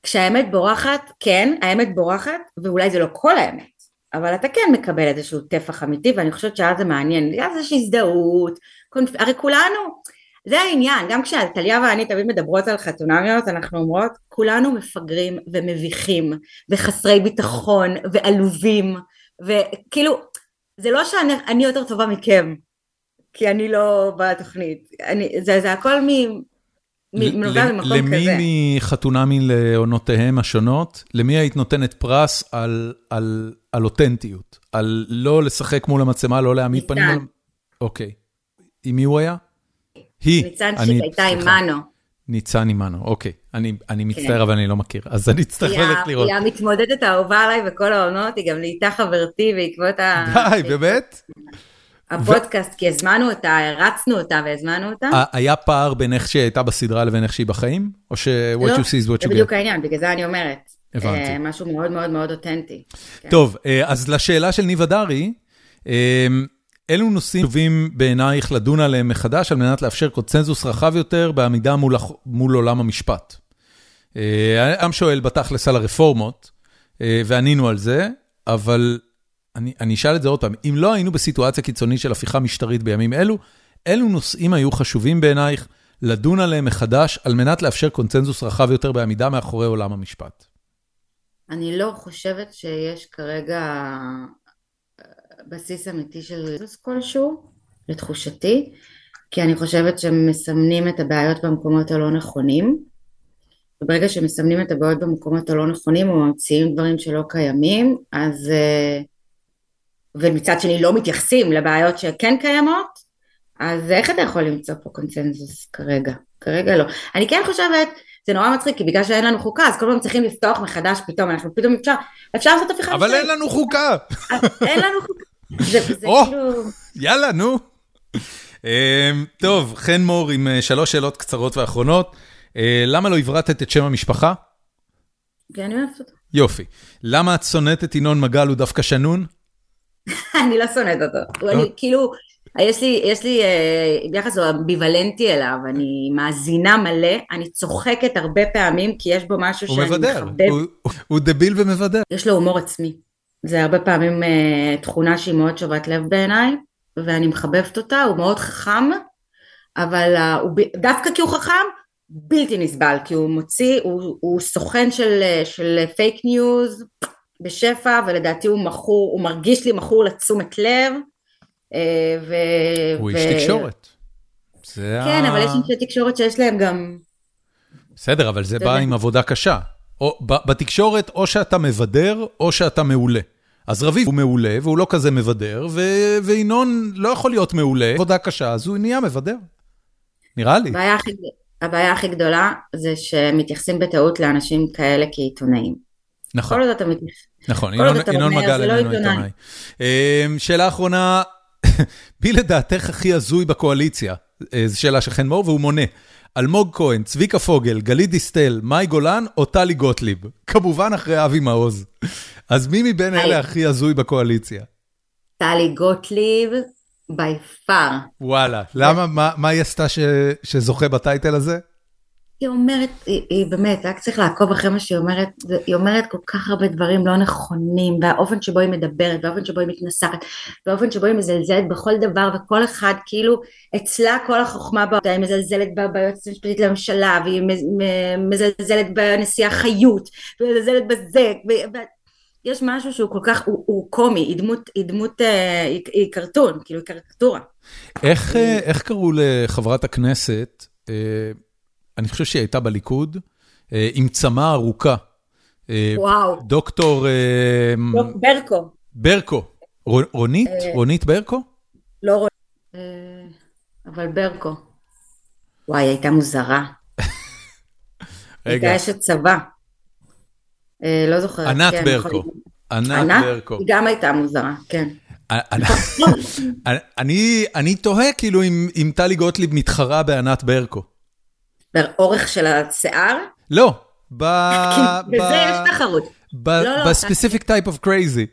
כשהאמת בורחת, כן, האמת בורחת, ואולי זה לא כל האמת. אבל אתה כן מקבל איזשהו טפח אמיתי ואני חושבת שאז זה מעניין, אז יש הזדהות, קונפ... הרי כולנו, זה העניין, גם כשטליה ואני תמיד מדברות על חתונמיות אנחנו אומרות כולנו מפגרים ומביכים וחסרי ביטחון ועלובים וכאילו זה לא שאני יותר טובה מכם כי אני לא בתוכנית, אני, זה, זה הכל מ... מנובע ממקום כזה. למי מחתונמי לעונותיהם השונות, למי היית נותנת פרס על, על, על אותנטיות? על לא לשחק מול המצלמה, לא להעמיד פנים מול... אוקיי. עם מי הוא היה? היא. ניצן שהייתה עם מנו. ניצן עמנו, אוקיי. אני, אני מצטער, אבל אני לא מכיר, אז אני אצטרך ללכת לראות. היא המתמודדת האהובה עליי בכל העונות, היא גם נהייתה חברתי בעקבות ה... די, באמת? הפודקאסט, כי הזמנו אותה, הרצנו אותה והזמנו אותה. היה פער בין איך שהיא הייתה בסדרה לבין איך שהיא בחיים? או ש- what לא, you see is what זה you בדיוק get? העניין, בגלל זה אני אומרת. הבנתי. אה, משהו מאוד מאוד מאוד אותנטי. כן. טוב, אה, אז לשאלה של ניב הדרי, אה, אילו נושאים טובים בעינייך לדון עליהם מחדש על מנת לאפשר קונצנזוס רחב יותר בעמידה מול, מול עולם המשפט? אה, העם שואל בתכלס על הרפורמות, אה, וענינו על זה, אבל אני, אשאל את זה עוד פעם, אם לא היינו בסיטואציה קיצונית של הפיכה משטרית בימים אלו, אילו נושאים היו חשובים בעינייך לדון עליהם מחדש על מנת לאפשר קונצנזוס רחב יותר בעמידה מאחורי עולם המשפט? אני לא חושבת שיש כרגע אה, בסיס אמיתי של ריסוס כלשהו, לתחושתי, כי אני חושבת שהם מסמנים את הבעיות במקומות הלא נכונים, וברגע שמסמנים את הבעיות במקומות הלא נכונים או ממציאים דברים שלא קיימים, אז... אה, ומצד שני לא מתייחסים לבעיות שכן קיימות, אז איך אתה יכול למצוא פה קונצנזוס כרגע? כרגע לא. אני כן חושבת, זה נורא מצחיק, כי בגלל שאין לנו חוקה, אז כל פעם צריכים לפתוח מחדש פתאום, אנחנו פתאום אפשר, אפשר לעשות הפיכה אבל. אין לנו חוקה! אין לנו חוקה. זה. כאילו... יאללה, נו. אמ, טוב, חן מור עם אה, שלוש שאלות קצרות ואחרונות. אה, למה לא הברטת את שם המשפחה? כי אני אוהבת אותו. יופי. למה את שונאת את ינון מגל הוא דווקא שנון? אני לא שונאת אותו. אני כאילו, יש לי, יש לי אה, יחס אמביוולנטי אליו, אני מאזינה מלא, אני צוחקת הרבה פעמים, כי יש בו משהו הוא שאני מבדר. מכבדת. הוא- הוא- הוא דביל ומבדר. יש לו הומור עצמי. זה הרבה פעמים אה, תכונה שהיא מאוד שובת לב בעיניי, ואני מחבבת אותה, הוא מאוד חכם, אבל אה, הוא, דווקא כי הוא חכם, בלתי נסבל, כי הוא מוציא, הוא, הוא סוכן של, אה, של פייק ניוז בשפע, ולדעתי הוא מכור, הוא מרגיש לי מכור לתשומת לב. ו... הוא ו- איש תקשורת. זה כן, ה- אבל יש אנשי תקשורת שיש להם גם... בסדר, אבל זה בא. עם עבודה קשה. או, בתקשורת, או שאתה מבדר, או שאתה מעולה. אז רביב הוא מעולה, והוא לא כזה מבדר, ו- וינון לא יכול להיות מעולה, עבודה קשה, אז הוא נהיה מבדר. נראה לי. הבעיה הכי, הבעיה הכי גדולה זה שמתייחסים בטעות לאנשים כאלה כעיתונאים. נכון. כל עוד אתה מתייחס... נכון, ינון, ינון מגל לא איננו עיתונאי. עיתונאי. אמ, שאלה אחרונה, מי לדעתך הכי הזוי בקואליציה? אה, זו שאלה של חן מור, והוא מונה. אלמוג כהן, צביקה פוגל, גלית דיסטל, מאי גולן או טלי גוטליב? כמובן אחרי אבי מעוז. אז מי מבין. אלה הכי הזוי בקואליציה? טלי גוטליב, בי פאר. וואלה, למה, מה, מה היא עשתה ש, שזוכה בטייטל הזה? היא אומרת, היא, היא באמת, רק צריך לעקוב אחרי מה שהיא אומרת, היא אומרת כל כך הרבה דברים לא נכונים, והאופן שבו היא מדברת, והאופן שבו היא מתנסחת, והאופן שבו היא מזלזלת בכל דבר, וכל אחד כאילו, אצלה כל החוכמה בעבודה, היא מזלזלת ביועצת המשפטית לממשלה, והיא מזלזלת בנשיאה חיות, ומזלזלת בזה, ו- יש משהו שהוא כל כך, הוא, הוא קומי, היא דמות, היא דמות, אה, היא, היא קרטון, כאילו היא קריקטורה. איך, אה, איך קראו לחברת הכנסת, אה, אני חושב שהיא הייתה בליכוד, אה, עם צמא ארוכה. אה, וואו, דוקטור אה, ברקו, ברקו. ר- רונית? אה, רונית ברקו? לא. אה, אבל ברקו. וואי, היא הייתה מוזרה. היא רגע, הייתה אשת צבא. לא זוכרת. ענת כן, ברקו. ענת? ברקו. היא גם הייתה מוזרה, כן. אני, אני תוהה כאילו אם טלי גוטליב מתחרה בענת ברקו. באורך של השיער? לא, ב... בזה יש תחרות. לא, לא, ב specific type of crazy.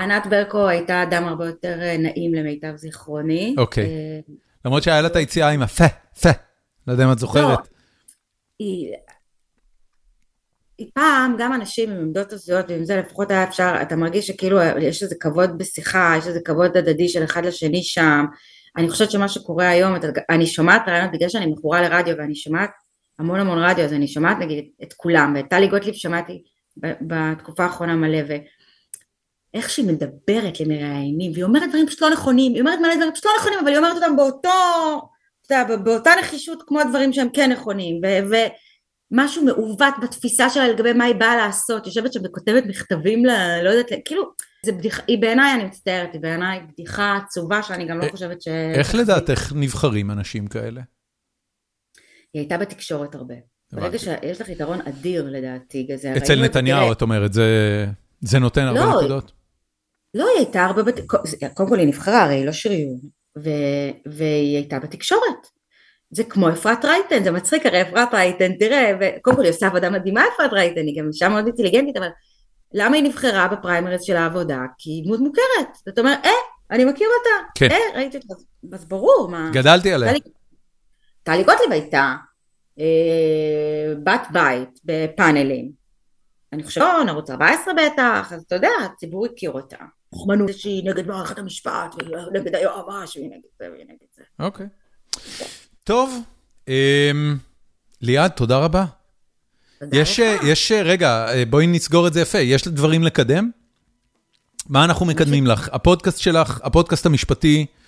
ענת ברקו הייתה אדם הרבה יותר אה, נעים למיטב זיכרוני. אוקיי. אה, למרות שהיה לה את היציאה עם הפה, פה. לא יודע אם את זוכרת. היא... היא פעם, גם אנשים עם עמדות הזויות ועם זה לפחות היה אפשר, אתה מרגיש שכאילו יש איזה כבוד בשיחה, יש איזה כבוד הדדי של אחד לשני שם. אני חושבת שמה שקורה היום, אני שומעת רעיונות בגלל שאני מכורה לרדיו ואני שומעת המון המון רדיו, אז אני שומעת נגיד את כולם, ואת טלי גוטליב שמעתי בתקופה האחרונה מלא, ואיך שהיא מדברת למראיינים, והיא אומרת דברים פשוט לא נכונים, היא אומרת מלא דברים פשוט לא נכונים, אבל היא אומרת אותם באותו, אתה יודע, באותה נחישות כמו הדברים שהם כן נכונים, ו... ו- משהו מעוות בתפיסה שלה לגבי מה היא באה לעשות, יושבת שם וכותבת מכתבים ל... לא יודעת, כאילו, זה בדיחה, היא בעיניי, אני מצטערת, היא בעיניי בדיחה עצובה שאני גם לא אה, חושבת ש... איך לדעתך נבחרים אנשים כאלה? היא הייתה בתקשורת הרבה. ברגע שיש לך יתרון אדיר לדעתי, זה אצל נתניהו את אומרת, זה, זה נותן הרבה לא, נקודות? לא, היא הייתה הרבה. קודם כל היא נבחרה, הרי היא לא שריון. והיא הייתה בתקשורת. זה כמו אפרת רייטן, זה מצחיק, הרי אפרת רייטן, תראה, וקודם כל היא עושה עבודה מדהימה אפרת רייטן, היא גם אישה מאוד אינטליגנטית, אבל למה היא נבחרה בפריימריז של העבודה? כי היא דמות מוכרת. זאת אומרת, אה, אני מכיר אותה. כן. אה, ראיתי אותה, אז ברור, מה... גדלתי עליה. טלי גוטליב הייתה אה, בת בית בפאנלים. אני חושבת, נכון, ערוץ 14 בטח, אז אתה יודע, הציבור הכיר אותה. חוכמנות שהיא נגד מערכת המשפט, ונגד היועמ"ש, והיא נגד זה והיא נגד זה. אוקיי. טוב, אמ, ליעד, תודה רבה. יש, יש, רגע, בואי נסגור את זה יפה, יש דברים לקדם? מה אנחנו מקדמים לך? הפודקאסט שלך, הפודקאסט המשפטי, אה,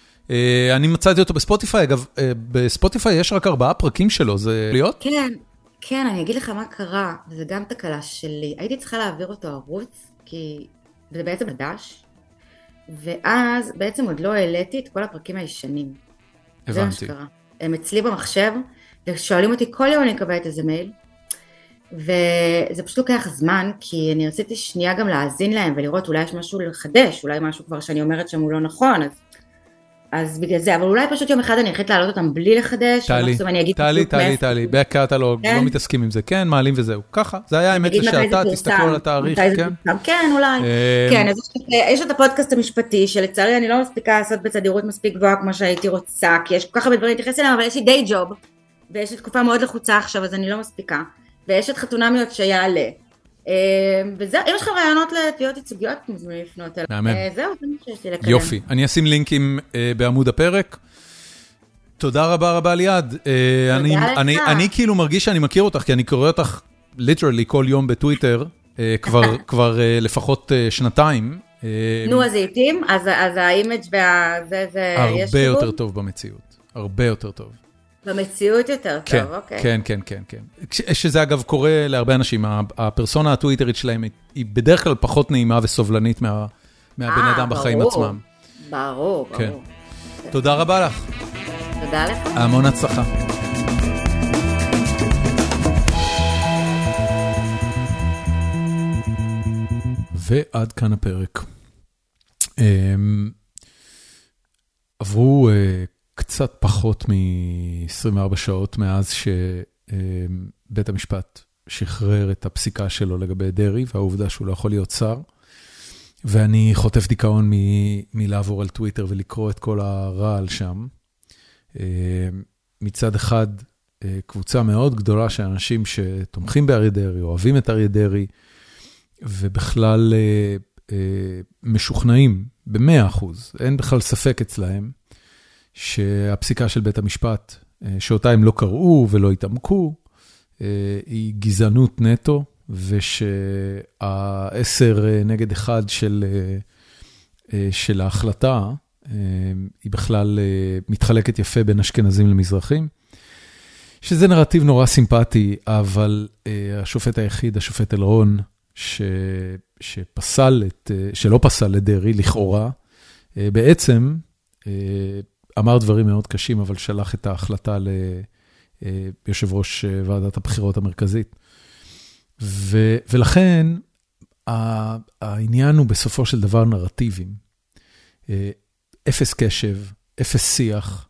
אני מצאתי אותו בספוטיפיי, אגב, אה, בספוטיפיי יש רק ארבעה פרקים שלו, זה להיות? כן, כן, אני אגיד לך מה קרה, וזה גם תקלה שלי. הייתי צריכה להעביר אותו ערוץ, כי זה בעצם חדש, ואז בעצם עוד לא העליתי את כל הפרקים הישנים. הבנתי. זה מה שקרה. הם אצלי במחשב, ושואלים אותי כל יום אני מקבלת איזה מייל, וזה פשוט לוקח זמן, כי אני רציתי שנייה גם להאזין להם ולראות אולי יש משהו לחדש, אולי משהו כבר שאני אומרת שם הוא לא נכון, אז, אז בגלל זה, אבל אולי פשוט יום אחד אני אחליט להעלות אותם בלי לחדש, טלי, טלי, טלי, טלי, בקטלוג, כן? לא מתעסקים עם זה, כן, מעלים וזהו, ככה, זה היה האמת לשעתה, תסתכלו על התאריך, כן? כן, אולי, אה, כן, אז יש את הפודקאסט המשפטי, שלצערי אני לא מספיקה לעשות בתדירות מספיק גבוהה כמו שהייתי רוצה, כי יש כל כך הרבה דברים להתייחס אליהם, אבל יש לי די ג'וב, ויש לי תקופה מאוד לחוצה עכשיו, אז אני לא מספיקה. ויש את חתונמיות שיעלה. אה, וזהו, אם יש לכם רעיונות לתביעות ייצוגיות, אתם מוזמנים לפנות אליי. מהמם. אה, זהו, זה מה שיש לי לקדם. יופי, אני אשים לינקים אה, בעמוד הפרק. תודה רבה רבה ליעד. אני, אני, אני כאילו מרגיש שאני מכיר אותך, כי אני קורא אותך literally כל יום בטוויטר, כבר, כבר לפחות שנתיים. נו, אז לעיתים, אז, אז ה image והזה, זה, יש הרבה יותר טוב במציאות, הרבה יותר טוב. במציאות יותר כן, טוב, אוקיי. כן, כן, כן, כן. שזה אגב קורה להרבה אנשים, הפרסונה הטוויטרית שלהם היא בדרך כלל פחות נעימה וסובלנית מה, מהבן אדם בחיים ברור, עצמם. ברור, כן. ברור. תודה רבה לך. תודה לך. המון הצלחה. ועד כאן הפרק. אמ, עברו אה, קצת פחות מ-24 שעות מאז שבית המשפט שחרר את הפסיקה שלו לגבי דרעי, והעובדה שהוא לא יכול להיות שר. ואני חוטף דיכאון מלעבור על טוויטר ולקרוא את כל הרעל שם. מצד אחד, קבוצה מאוד גדולה של אנשים שתומכים באריה דרעי, אוהבים את אריה דרעי, ובכלל משוכנעים ב-100%, אין בכלל ספק אצלהם, שהפסיקה של בית המשפט, אה, שאותה הם לא קראו ולא התעמקו, אה, היא גזענות נטו, ושהעשר אה, נגד אחד של, של ההחלטה, היא בכלל מתחלקת יפה בין אשכנזים למזרחים. שזה נרטיב נורא סימפטי, אבל השופט היחיד, השופט אלרון, ש, שפסל את, שלא פסל את דרעי, לכאורה, בעצם אמר דברים מאוד קשים, אבל שלח את ההחלטה ליושב ראש אה, ועדת הבחירות המרכזית. ו, ולכן העניין הוא בסופו של דבר נרטיבים. אה, אפס קשב, אפס שיח,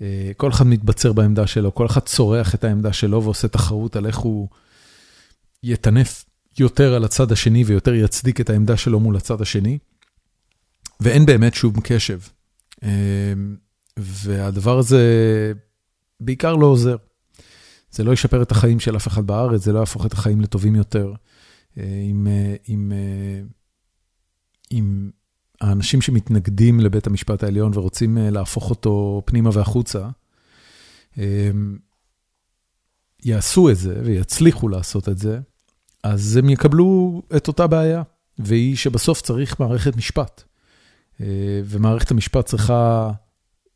אה, כל אחד מתבצר בעמדה שלו, כל אחד צורח את העמדה שלו ועושה תחרות על איך הוא יטנף יותר על הצד השני ויותר יצדיק את העמדה שלו מול הצד השני, ואין באמת שום קשב. והדבר הזה בעיקר לא עוזר. זה לא ישפר את החיים של אף אחד בארץ, זה לא יהפוך את החיים לטובים יותר. עם, עם, עם האנשים שמתנגדים לבית המשפט העליון ורוצים להפוך אותו פנימה והחוצה, יעשו את זה ויצליחו לעשות את זה, אז הם יקבלו את אותה בעיה, והיא שבסוף צריך מערכת משפט. ומערכת המשפט צריכה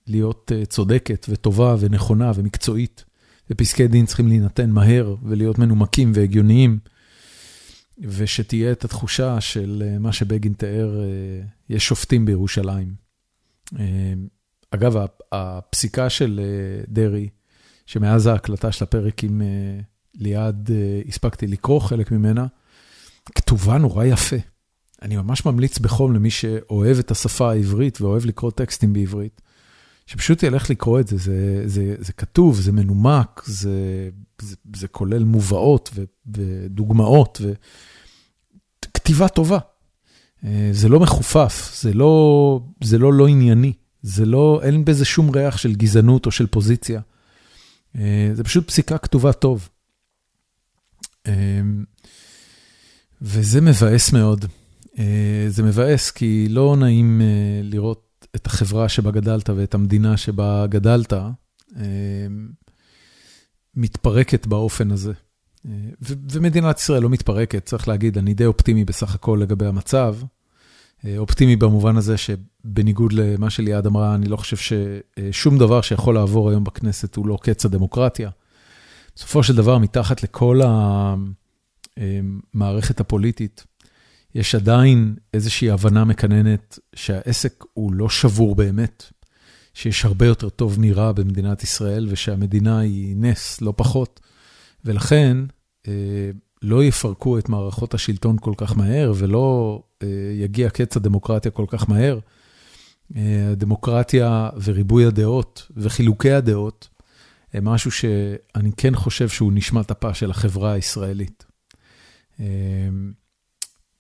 להיות אה, צודקת וטובה ונכונה ומקצועית. ופסקי דין צריכים להינתן מהר ולהיות מנומקים והגיוניים, ושתהיה את התחושה של אה, מה שבגין תיאר, אה, יש שופטים בירושלים. אגב, הפסיקה של דרעי, שמאז ההקלטה של הפרק עם ליעד הספקתי לקרוא חלק ממנה, כתובה נורא יפה. אני ממש ממליץ בחום למי שאוהב את השפה העברית ואוהב לקרוא טקסטים בעברית, שפשוט ילך לקרוא את זה, זה, זה, זה כתוב, זה מנומק, זה, זה, זה כולל מובאות ו, ודוגמאות, וכתיבה טובה. אה, זה לא מחופף, זה לא זה לא, לא ענייני, זה לא, אין בזה שום ריח של גזענות או של פוזיציה. אה, זה פשוט פסיקה כתובה טוב. אה, וזה מבאס מאוד. זה מבאס כי לא נעים לראות את החברה שבה גדלת ואת המדינה שבה גדלת מתפרקת באופן הזה. ומדינת ישראל לא מתפרקת, צריך להגיד, אני די אופטימי בסך הכל לגבי המצב. אופטימי במובן הזה שבניגוד למה שליעד אמרה, אני לא חושב ששום דבר שיכול לעבור היום בכנסת הוא לא קץ הדמוקרטיה. בסופו של דבר, מתחת לכל המערכת הפוליטית, יש עדיין איזושהי הבנה מקננת שהעסק הוא לא שבור באמת, שיש הרבה יותר טוב מרע במדינת ישראל ושהמדינה היא נס, לא פחות. ולכן, לא יפרקו את מערכות השלטון כל כך מהר, ולא אה, יגיע קץ הדמוקרטיה כל כך מהר. אה, הדמוקרטיה וריבוי הדעות וחילוקי הדעות הם משהו שאני כן חושב שהוא נשמת אפה של החברה הישראלית.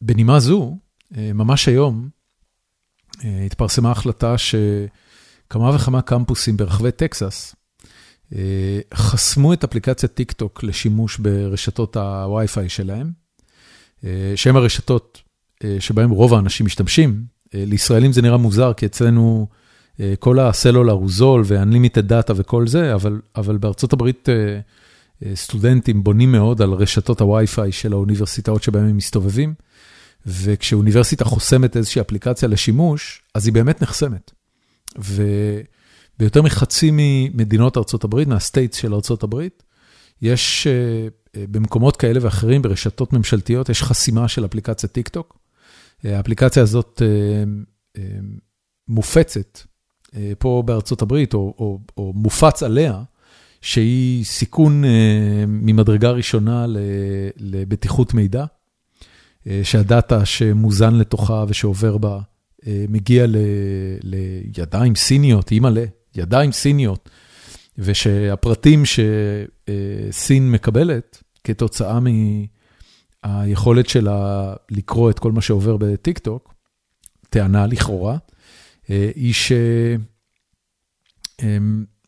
אה, בנימה זו, ממש היום התפרסמה החלטה שכמה וכמה קמפוסים ברחבי טקסס, אה, חסמו את אפליקציית טיק טוק לשימוש ברשתות הווי-פיי שלהם, אה, שהן הרשתות אה, שבהן רוב האנשים משתמשים. לישראלים זה נראה מוזר, כי אצלנו כל הסלולר הוא זול ו-unlimited data וכל זה, אבל, אבל בארצות הברית סטודנטים בונים מאוד על רשתות הווי-פיי של האוניברסיטאות שבהן הם מסתובבים, וכשאוניברסיטה חוסמת איזושהי אפליקציה לשימוש, אז היא באמת נחסמת. ו... ביותר מחצי ממדינות ארה"ב, מה states של ארה"ב, יש אה, אה, במקומות כאלה ואחרים, ברשתות ממשלתיות, יש חסימה של אפליקציית טיקטוק. אה, האפליקציה הזאת מופצת פה בארצות הברית, או, או, או מופץ עליה, שהיא סיכון ממדרגה ראשונה לבטיחות מידע, שהדאטה שמוזן לתוכה ושעובר בה מגיע ל, לידיים סיניות, אימא'לה, ידיים סיניות, ושהפרטים שסין מקבלת כתוצאה מהיכולת שלה לקרוא את כל מה שעובר בטיקטוק, טענה לכאורה, היא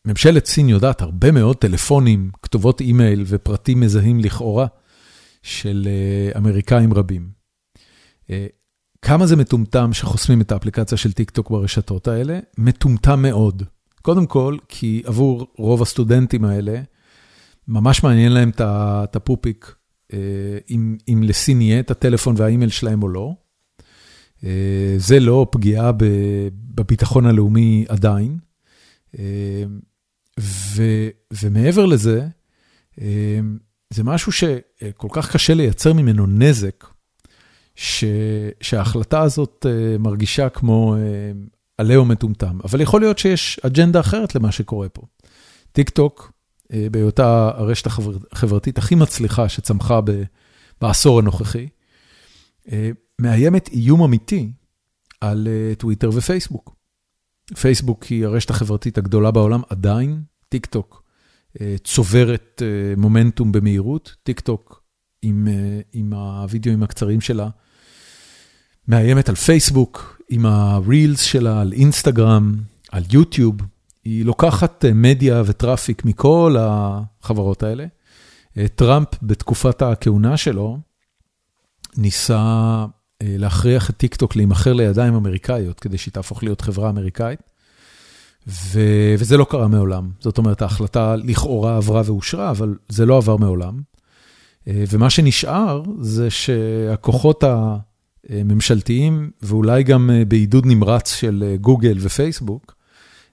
שממשלת סין יודעת הרבה מאוד טלפונים, כתובות אימייל ופרטים מזהים לכאורה של אמריקאים רבים. כמה זה מטומטם שחוסמים את האפליקציה של טיקטוק ברשתות האלה? מטומטם מאוד. קודם כל, כי עבור רוב הסטודנטים האלה, ממש מעניין להם את הפופיק, אה, אם, אם לסין יהיה את הטלפון והאימייל שלהם או לא. אה, זה לא פגיעה בביטחון הלאומי עדיין. אה, ו, ומעבר לזה, זה משהו שכל כך קשה לייצר ממנו נזק, ש, שההחלטה הזאת מרגישה כמו עליהו מטומטם, אבל יכול להיות שיש אג'נדה אחרת למה שקורה פה. טיק טוק, אה, בהיותה הרשת החברתית הכי מצליחה שצמחה בעשור הנוכחי, אה, מאיימת איום אמיתי על אה, טוויטר ופייסבוק. פייסבוק היא הרשת החברתית הגדולה בעולם עדיין, טיק טוק צוברת מומנטום במהירות, טיק טוק עם, עם הווידאוים הקצרים שלה מאיימת על פייסבוק, עם הרילס שלה על אינסטגרם, על יוטיוב, היא לוקחת אה, מדיה ו traffic מכל החברות האלה. אה, טראמפ בתקופת הכהונה שלו ניסה אה, להכריח את טיקטוק להימכר לידיים אמריקאיות כדי שהיא תהפוך להיות חברה אמריקאית. ו... וזה לא קרה מעולם. זאת אומרת, ההחלטה לכאורה עברה ואושרה, אבל זה לא עבר מעולם. ומה שנשאר זה שהכוחות ה... ממשלתיים, ואולי גם אה, בעידוד נמרץ של אה, גוגל ופייסבוק,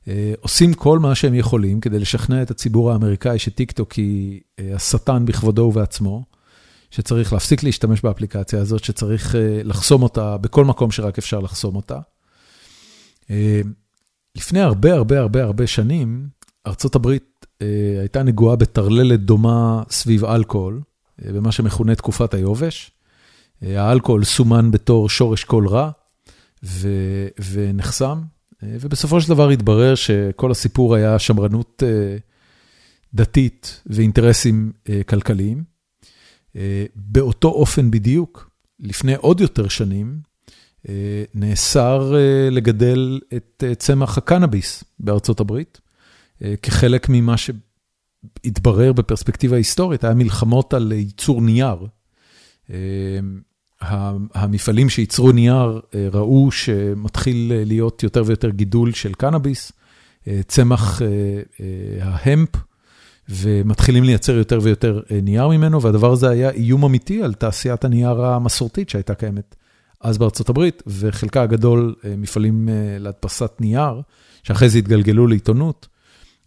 אה, עושים כל מה שהם יכולים כדי לשכנע את הציבור האמריקאי שטיקטוק היא השטן בכבודו ובעצמו, שצריך להפסיק להשתמש באפליקציה הזאת, שצריך לחסום אותה בכל מקום שרק אפשר לחסום אותה. לפני הרבה הרבה הרבה הרבה שנים, ארצות הברית הייתה נגועה בטרללת דומה סביב אלכוהול, במה שמכונה תקופת היובש. האלכוהול סומן בתור שורש כל רע, ונחסם, ובסופו של דבר התברר שכל הסיפור היה שמרנות דתית ואינטרסים כלכליים. באותו אופן בדיוק, לפני עוד יותר שנים, נאסר לגדל את צמח הקנאביס בארצות הברית, כחלק ממה שהתברר בפרספקטיבה היסטורית, היה מלחמות על ייצור נייר. המפעלים שייצרו נייר ראו שמתחיל להיות יותר ויותר גידול של קנאביס, צמח ההמפ, ומתחילים לייצר יותר ויותר נייר ממנו, והדבר הזה היה איום אמיתי על תעשיית הנייר המסורתית שהייתה קיימת אז בארצות הברית, וחלקה הגדול מפעלים להדפסת נייר, שאחרי זה התגלגלו לעיתונות,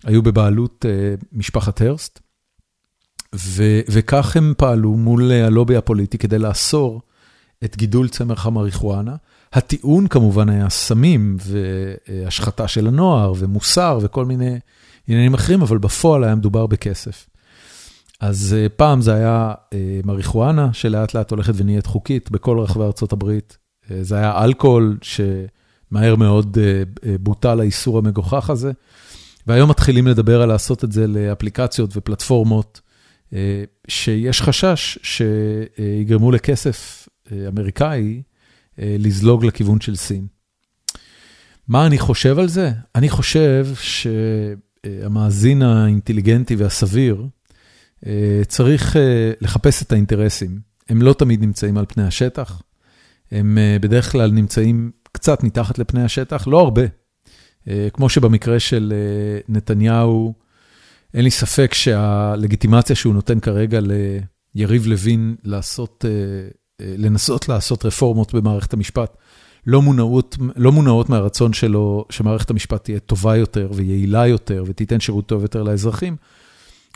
היו בבעלות משפחת הרסט, וכך הם פעלו מול הלובי הפוליטי כדי לאסור את גידול צמח המריחואנה. הטיעון כמובן היה סמים והשחתה של הנוער ומוסר וכל מיני עניינים אחרים, אבל בפועל היה מדובר בכסף. אז פעם זה היה מריחואנה, שלאט לאט הולכת ונהיית חוקית בכל רחבי ארה"ב. זה היה אלכוהול, שמהר מאוד בוטל האיסור המגוחך הזה. והיום מתחילים לדבר על לעשות את זה לאפליקציות ופלטפורמות, שיש חשש שיגרמו לכסף אמריקאי לזלוג לכיוון של סין. מה אני חושב על זה? אני חושב שהמאזין האינטליגנטי והסביר צריך לחפש את האינטרסים. הם לא תמיד נמצאים על פני השטח, הם בדרך כלל נמצאים קצת מתחת לפני השטח, לא הרבה. כמו שבמקרה של נתניהו, אין לי ספק שהלגיטימציה שהוא נותן כרגע ליריב לוין לעשות, לנסות לעשות רפורמות במערכת המשפט, לא מונעות, לא מונעות מהרצון שלו שמערכת המשפט תהיה טובה יותר ויעילה יותר ותיתן שירות טוב יותר לאזרחים.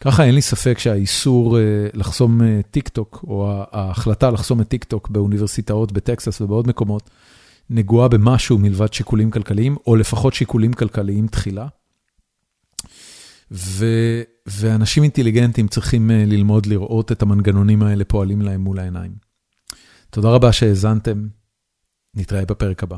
ככה אין לי ספק שהאיסור לחסום טיק טוק, או ההחלטה לחסום את טיק טוק באוניברסיטאות בטקסס ובעוד מקומות, נגועה במשהו מלבד שיקולים כלכליים, או לפחות שיקולים כלכליים תחילה. ואנשים אינטליגנטים צריכים ללמוד לראות את המנגנונים האלה פועלים להם מול העיניים. תודה רבה שהאזנתם, נתראה בפרק הבא.